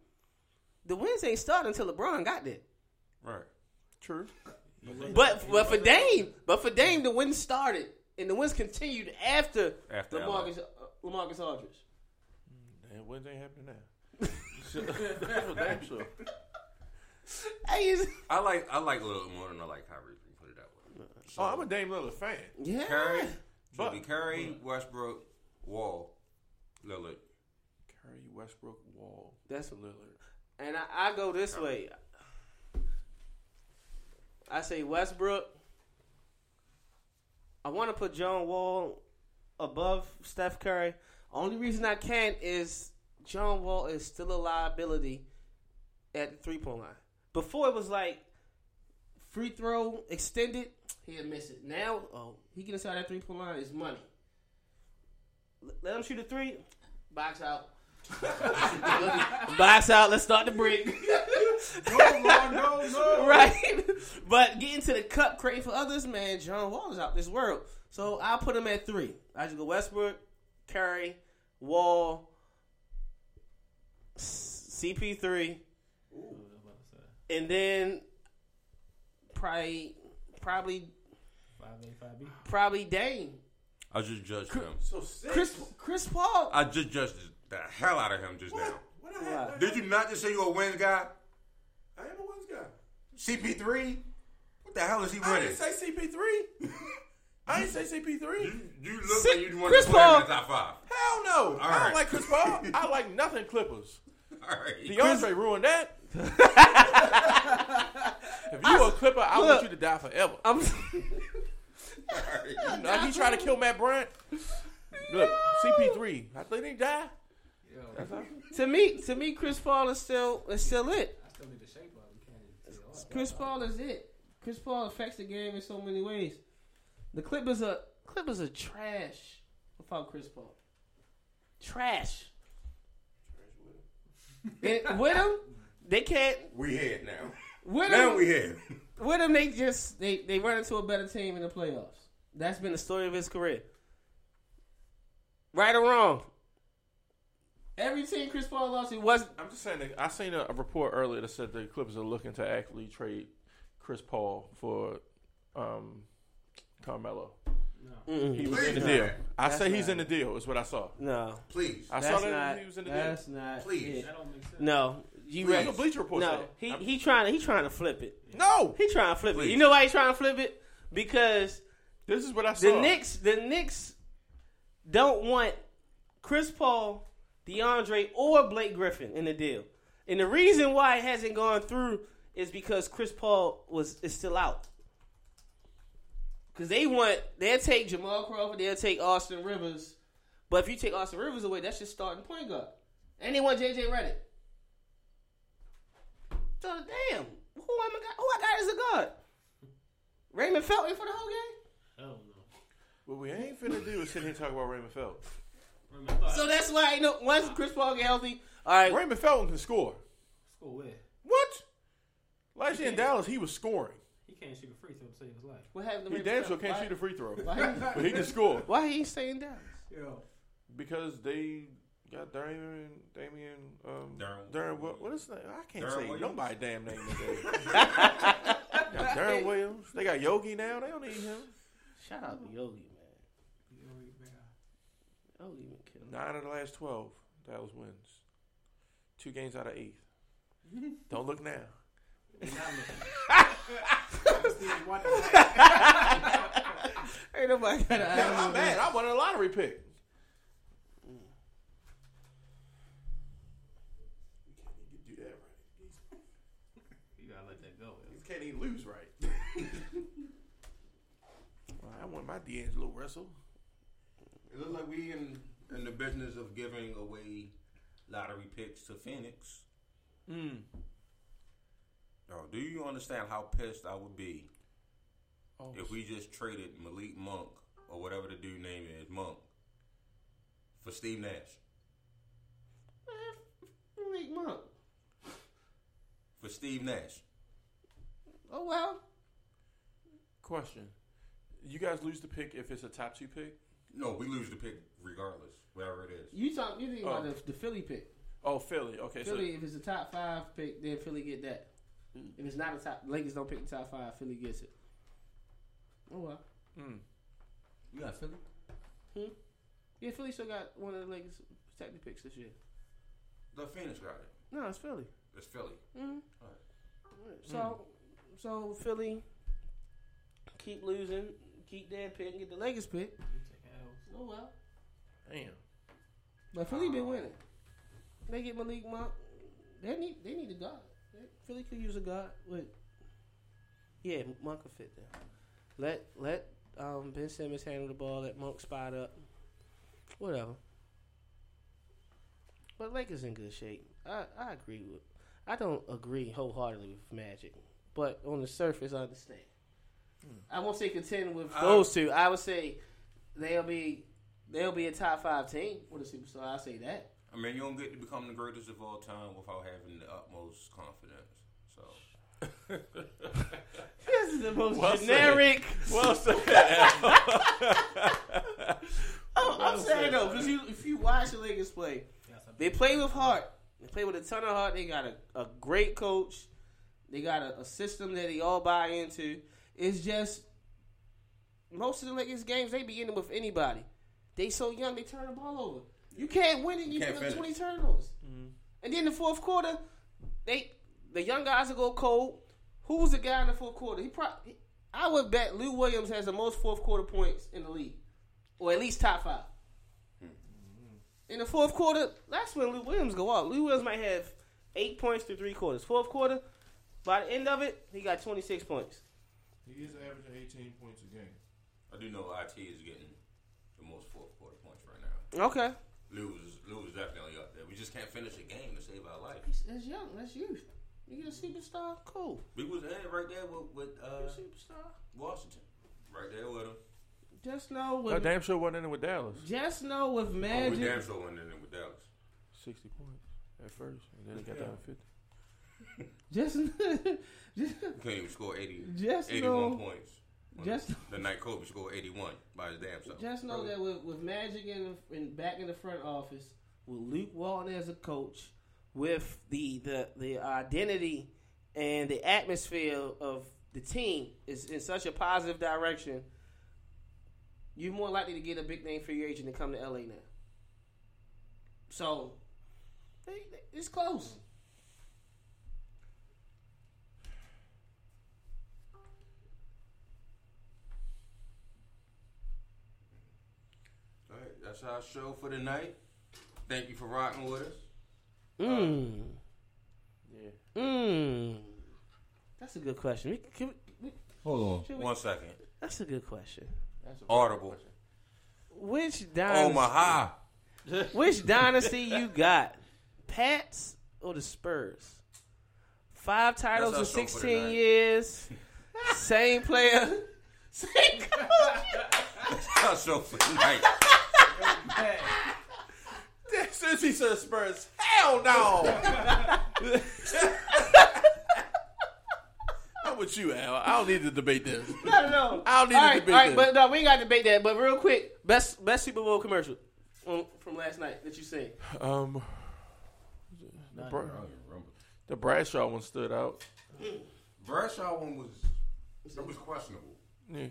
The wins ain't started until LeBron got there. Right. True. But but for Dame, but for Dame, the wins started and the wins continued after, After LaMarcus uh, LaMarcus Aldridge. And wins ain't happening now. So, That's for damn sure. Hey, I like I like Lillard more than I like Kyrie. if you Put it that way. So, Oh, I'm a Dame Lillard fan. yeah. Curry, But- but, Curry, Westbrook, Wall, Lillard. Curry, Westbrook, Wall, That's- a Lillard. And I, I go this way. I say Westbrook. I want to put John Wall above Steph Curry. Only reason I can't is John Wall is still a liability at the three point line. Before it was like free throw extended, he'll miss it. Now, oh, he get inside that three point line is money. Let him shoot a three, box out. box out. Let's start the break. No, no, no. right? But getting to the cup, creating for others, man, John Wall is out this world. So I'll put him at three. I just go Westbrook, Curry, Wall, CP3, What was about to say? and then probably, probably, Five A, five B. probably Dame. I just judged him. So six. Chris, Chris Paul. I just judged the hell out of him just now. What I have? Why? Did you not just say you're a wins guy? I am a wins guy. CP3? What the hell is he I winning? didn't say CP3. I didn't say CP3. You, you look See, like you want Chris to put him Paul- in the top five. Hell no. I right. don't like Chris Paul. I like nothing Clippers. All right. DeAndre ruined that. if you a Clipper, I want you to die forever. I'm, Now, he tried to kill Matt Bryant. Look, CP3. I think he died. Yo, to me, to me, Chris Paul is still is still it. I still need the shape up. We can't even say all Chris Paul is it. Chris Paul affects the game in so many ways. The Clippers are Clippers are trash without Chris Paul. Trash. And with him, they can't. We here now. With Now him, we here. with him, they just they they run into a better team in the playoffs. That's been the story of his career. Right or wrong. Every team Chris Paul lost, it wasn't. I'm just saying. That I seen a, a report earlier that said the Clippers are looking to actually trade Chris Paul for um, Carmelo. Mm-mm. He was Please in the not. deal. I That's say he's not- in the deal. Is what I saw. No, Please. I that's saw that not. he was in the deal. That's not. Please. it. That don't make sense. No, you Please. right. Bleacher Report No, said he I'm- he trying to he trying to flip it. No. He trying to flip it. You know why he trying to flip it? Because This is what I saw. The Knicks, the Knicks don't want Chris Paul, DeAndre, or Blake Griffin in the deal. And the reason why it hasn't gone through is because Chris Paul was is still out. Because they want they'll take Jamal Crawford, they'll take Austin Rivers. But if you take Austin Rivers away, that's just starting point guard. And they want JJ Redick. So damn, who am I got? Who I got as a guard? Raymond Felton for the whole game. Hell no. What we ain't finna do is sit here and talk about Raymond Felton. Remember, I thought So that's why you know once Chris Paul get healthy, all right. Raymond Felton can score. Score where What? Last year in Dallas, he was scoring. he can't shoot a free throw to save his life. What happened to He Raymond damn sure Felton? can't Why- shoot a free throw, Why, but he can score why he ain't staying down? Yo, because they got Damian, Damian, um, Darren- Darren. What, what is that? I can't Darren say Williams? nobody damn name today. got Darren Williams. They got Yogi now. They don't need him. Shout out to Yogi, man. Yogi been killing. Nine of the last twelve, Dallas wins. Two games out of eight. don't look now. he's not looking. Ain't nobody got an Yeah, I'm mad. I won a lottery pick. You can't even do that right. You gotta let that go. You can't even lose right. well, I want my D'Angelo Russell. It looks like we in in the business of giving away lottery picks to Phoenix. Mm. Oh, do you understand how pissed I would be Oh, if we just traded Malik Monk or whatever the dude name is, Monk, for Steve Nash? Malik Monk. For Steve Nash. Oh well. question. You guys lose the pick if it's a top two pick? No, we lose the pick regardless, whatever it is. You talk. You think Oh. about the, the Philly pick? Oh, Philly. Okay, Philly, if it's a top five pick, then Philly get that. If it's not a top, Lakers don't pick the top five. Philly gets it. Oh well. so mm. You got Philly? Hmm? Yeah, Philly still got one of the Lakers protected picks this year. The Phoenix got it. No, it's Philly. It's Philly. Mm-hmm. Alright. So, so Philly keep losing, keep their pick, and get the Lakers pick. You take L's. Oh well. damn. But Philly been winning. They get Malik Monk. They need they need a guard. Philly could use a guard with. Yeah, Monk could fit there. Let let um, Ben Simmons handle the ball. Let Monk spot up. Whatever. But Lakers in good shape. I, I agree with. I don't agree wholeheartedly with Magic, but on the surface, I understand. I won't say contend with I- those two. I would say they'll be they'll be a top five team with a superstar. I'll say that. I mean, you don't get to become the greatest of all time without having the utmost confidence. So, This is the most Well said. generic. Well said. Oh, I'm saying though, because you, if you watch the Lakers play, they play with heart. They play with a ton of heart. They got a, a great coach. They got a, a system that they all buy into. It's just most of the Lakers games they be in with anybody. They so young they turn the ball over. You can't win it. You Can't get finish. twenty turnovers. Mm-hmm. And then the fourth quarter, they the young guys will go cold. Who's the guy in the fourth quarter? He probably I would bet Lou Williams has the most fourth quarter points in the league, or at least top five. Hmm. In the fourth quarter, that's when Lou Williams go out. Lou Williams might have eight points through three quarters. Fourth quarter, by the end of it, he got twenty six points. He is averaging 18 points a game. I do know IT is getting the most fourth quarter points right now. Okay, Lou is, Lou is definitely up there. We just can't finish a game to save our life. that's young. That's youth. You get a superstar, cool. We was in right there with, with uh, superstar. Washington. Right there with him. Just know I with damn sure wasn't in it with Dallas. just know with Oh, we damn sure went in it with Dallas. 60 points at first, and then it got down to 50. Just, just, Couldn't even score 80, Just 81 know- points. Just- the night Kobe scored 81 by his damn self. just know that with, with Magic in, the, in back in the front office, with Luke Walton as a coach, with the the the identity and the atmosphere of the team is in such a positive direction, you're more likely to get a big name free agent to come to LA now. So, it's close. That's our show for tonight. Thank you for rocking with us. Mmm. Yeah. Mmm. That's a good question. We, can we, we, Hold on. we- One second. that's a good question. That's a Audible. Which dynasty? Omaha. Which dynasty you got? Pats or the Spurs? Five titles in That's our show for 16 years. Same player. Same coach. That's our show for tonight. Since he said Spurs, hell no. I'm with you, Al. I don't need to debate this. I don't know. I don't need all to right, debate all right, this. but no, we ain't got to debate that. But real quick, best best Super Bowl commercial from, from last night that you seen. Um, the, Bra- the Bradshaw one stood out. Bradshaw one was that was questionable. Yeah.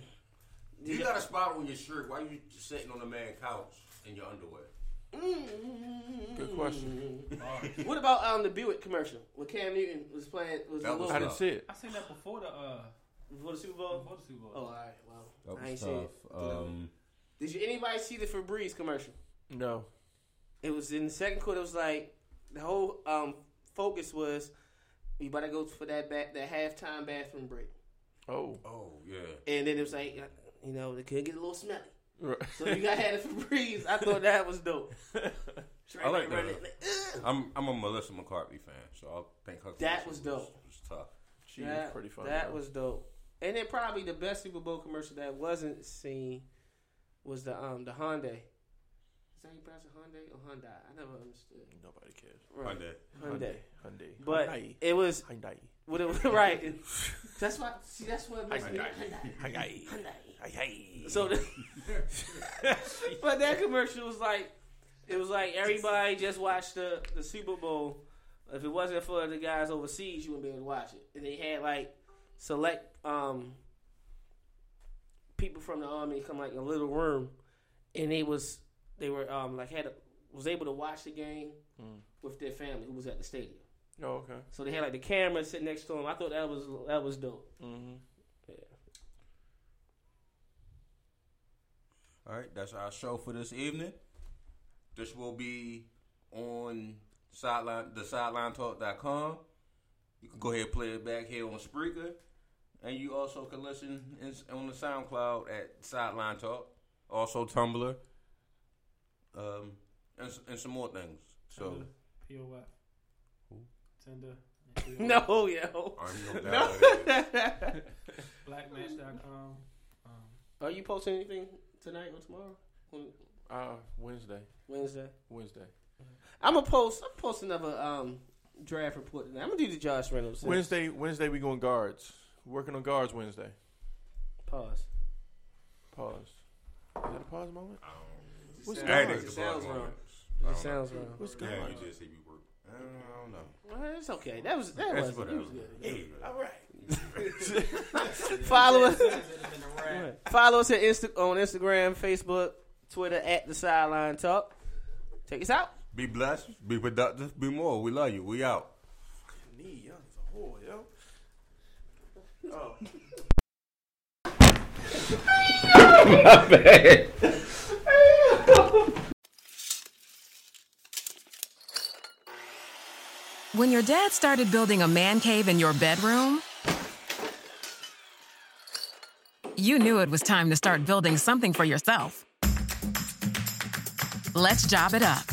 You got a spot on your shirt. Why are you sitting on the man couch in your underwear? Good question. What about um the Buick commercial when Cam Newton was playing? Was That was I little- didn't see it. I seen that before the uh before the Super Bowl? before the Super Bowl. Oh, all right. Well, That I ain't was seen it. tough. Um, Did you anybody see the Febreze commercial? No. It was in the second quarter. It was like the whole um focus was you better go for that back that halftime bathroom break, Oh. oh yeah. and then it was like you know they could get a little smelly. Right. So you got had a Febreze. I thought that was dope. I like that. like. I'm I'm a Melissa McCarthy fan, so I think her That was dope. Was, tough. She that, was pretty funny. That though. was dope. And then probably the best Super Bowl commercial that wasn't seen was the um the Hyundai. Is that you pronounce it Hyundai or Hyundai? I never understood. Nobody cares. Right. Hyundai. Hyundai. But Hyundai. it was Hyundai. what it was right. That's why. See, that's what makes me Hyundai. Hyundai. Hyundai. Hyundai. Hyundai. So, the, but that commercial was like, it was like everybody just watched the the Super Bowl. If it wasn't for the guys overseas, you wouldn't be able to watch it. And they had like select um people from the army come like in a little room, and they was they were um like had a, was able to watch the game with their family who was at the stadium. Oh, okay. So they had like the camera sitting next to them. I thought that was that was dope. Mm-hmm. All right, that's our show for this evening. This will be on sideline the sidelinetalk.com. You can go ahead and play it back here on Spreaker. And you also can listen in, on the SoundCloud at Sideline Talk. Also Tumblr. Um, and, and some more things. So Tinder, POF. Who? Tinder. No, yo. I know that is. Blackmatch.com. Um, Are you posting anything tonight or tomorrow? On Uh, Wednesday. Wednesday. Wednesday. I'm gonna post. I'm posting another um draft report tonight. I'm gonna do the Josh Reynolds. thing. Wednesday. Wednesday we going guards. Working on guards Wednesday. Pause. Pause. Is that a pause moment? What's Sounds- That it is sounds the wrong. wrong. It sounds wrong. What's Yeah, going on? you just see me work. I don't, know. Well, it's okay. That was that That's was, whatever. it was good. Hey, All right. Follow us. it'd have been a wrap. Follow us at Insta- on Instagram, Facebook, Twitter at the Sideline Talk. Take us out. Be blessed, be productive, be more. We love you. We out. Knee young as a whore, yo. Oh. When your dad started building a man cave in your bedroom, you knew it was time to start building something for yourself. Let's job it up.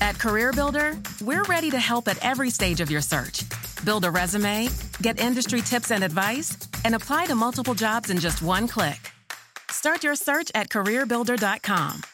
At CareerBuilder, we're ready to help at every stage of your search. Build a resume, get industry tips and advice, and apply to multiple jobs in just one click. Start your search at CareerBuilder.com.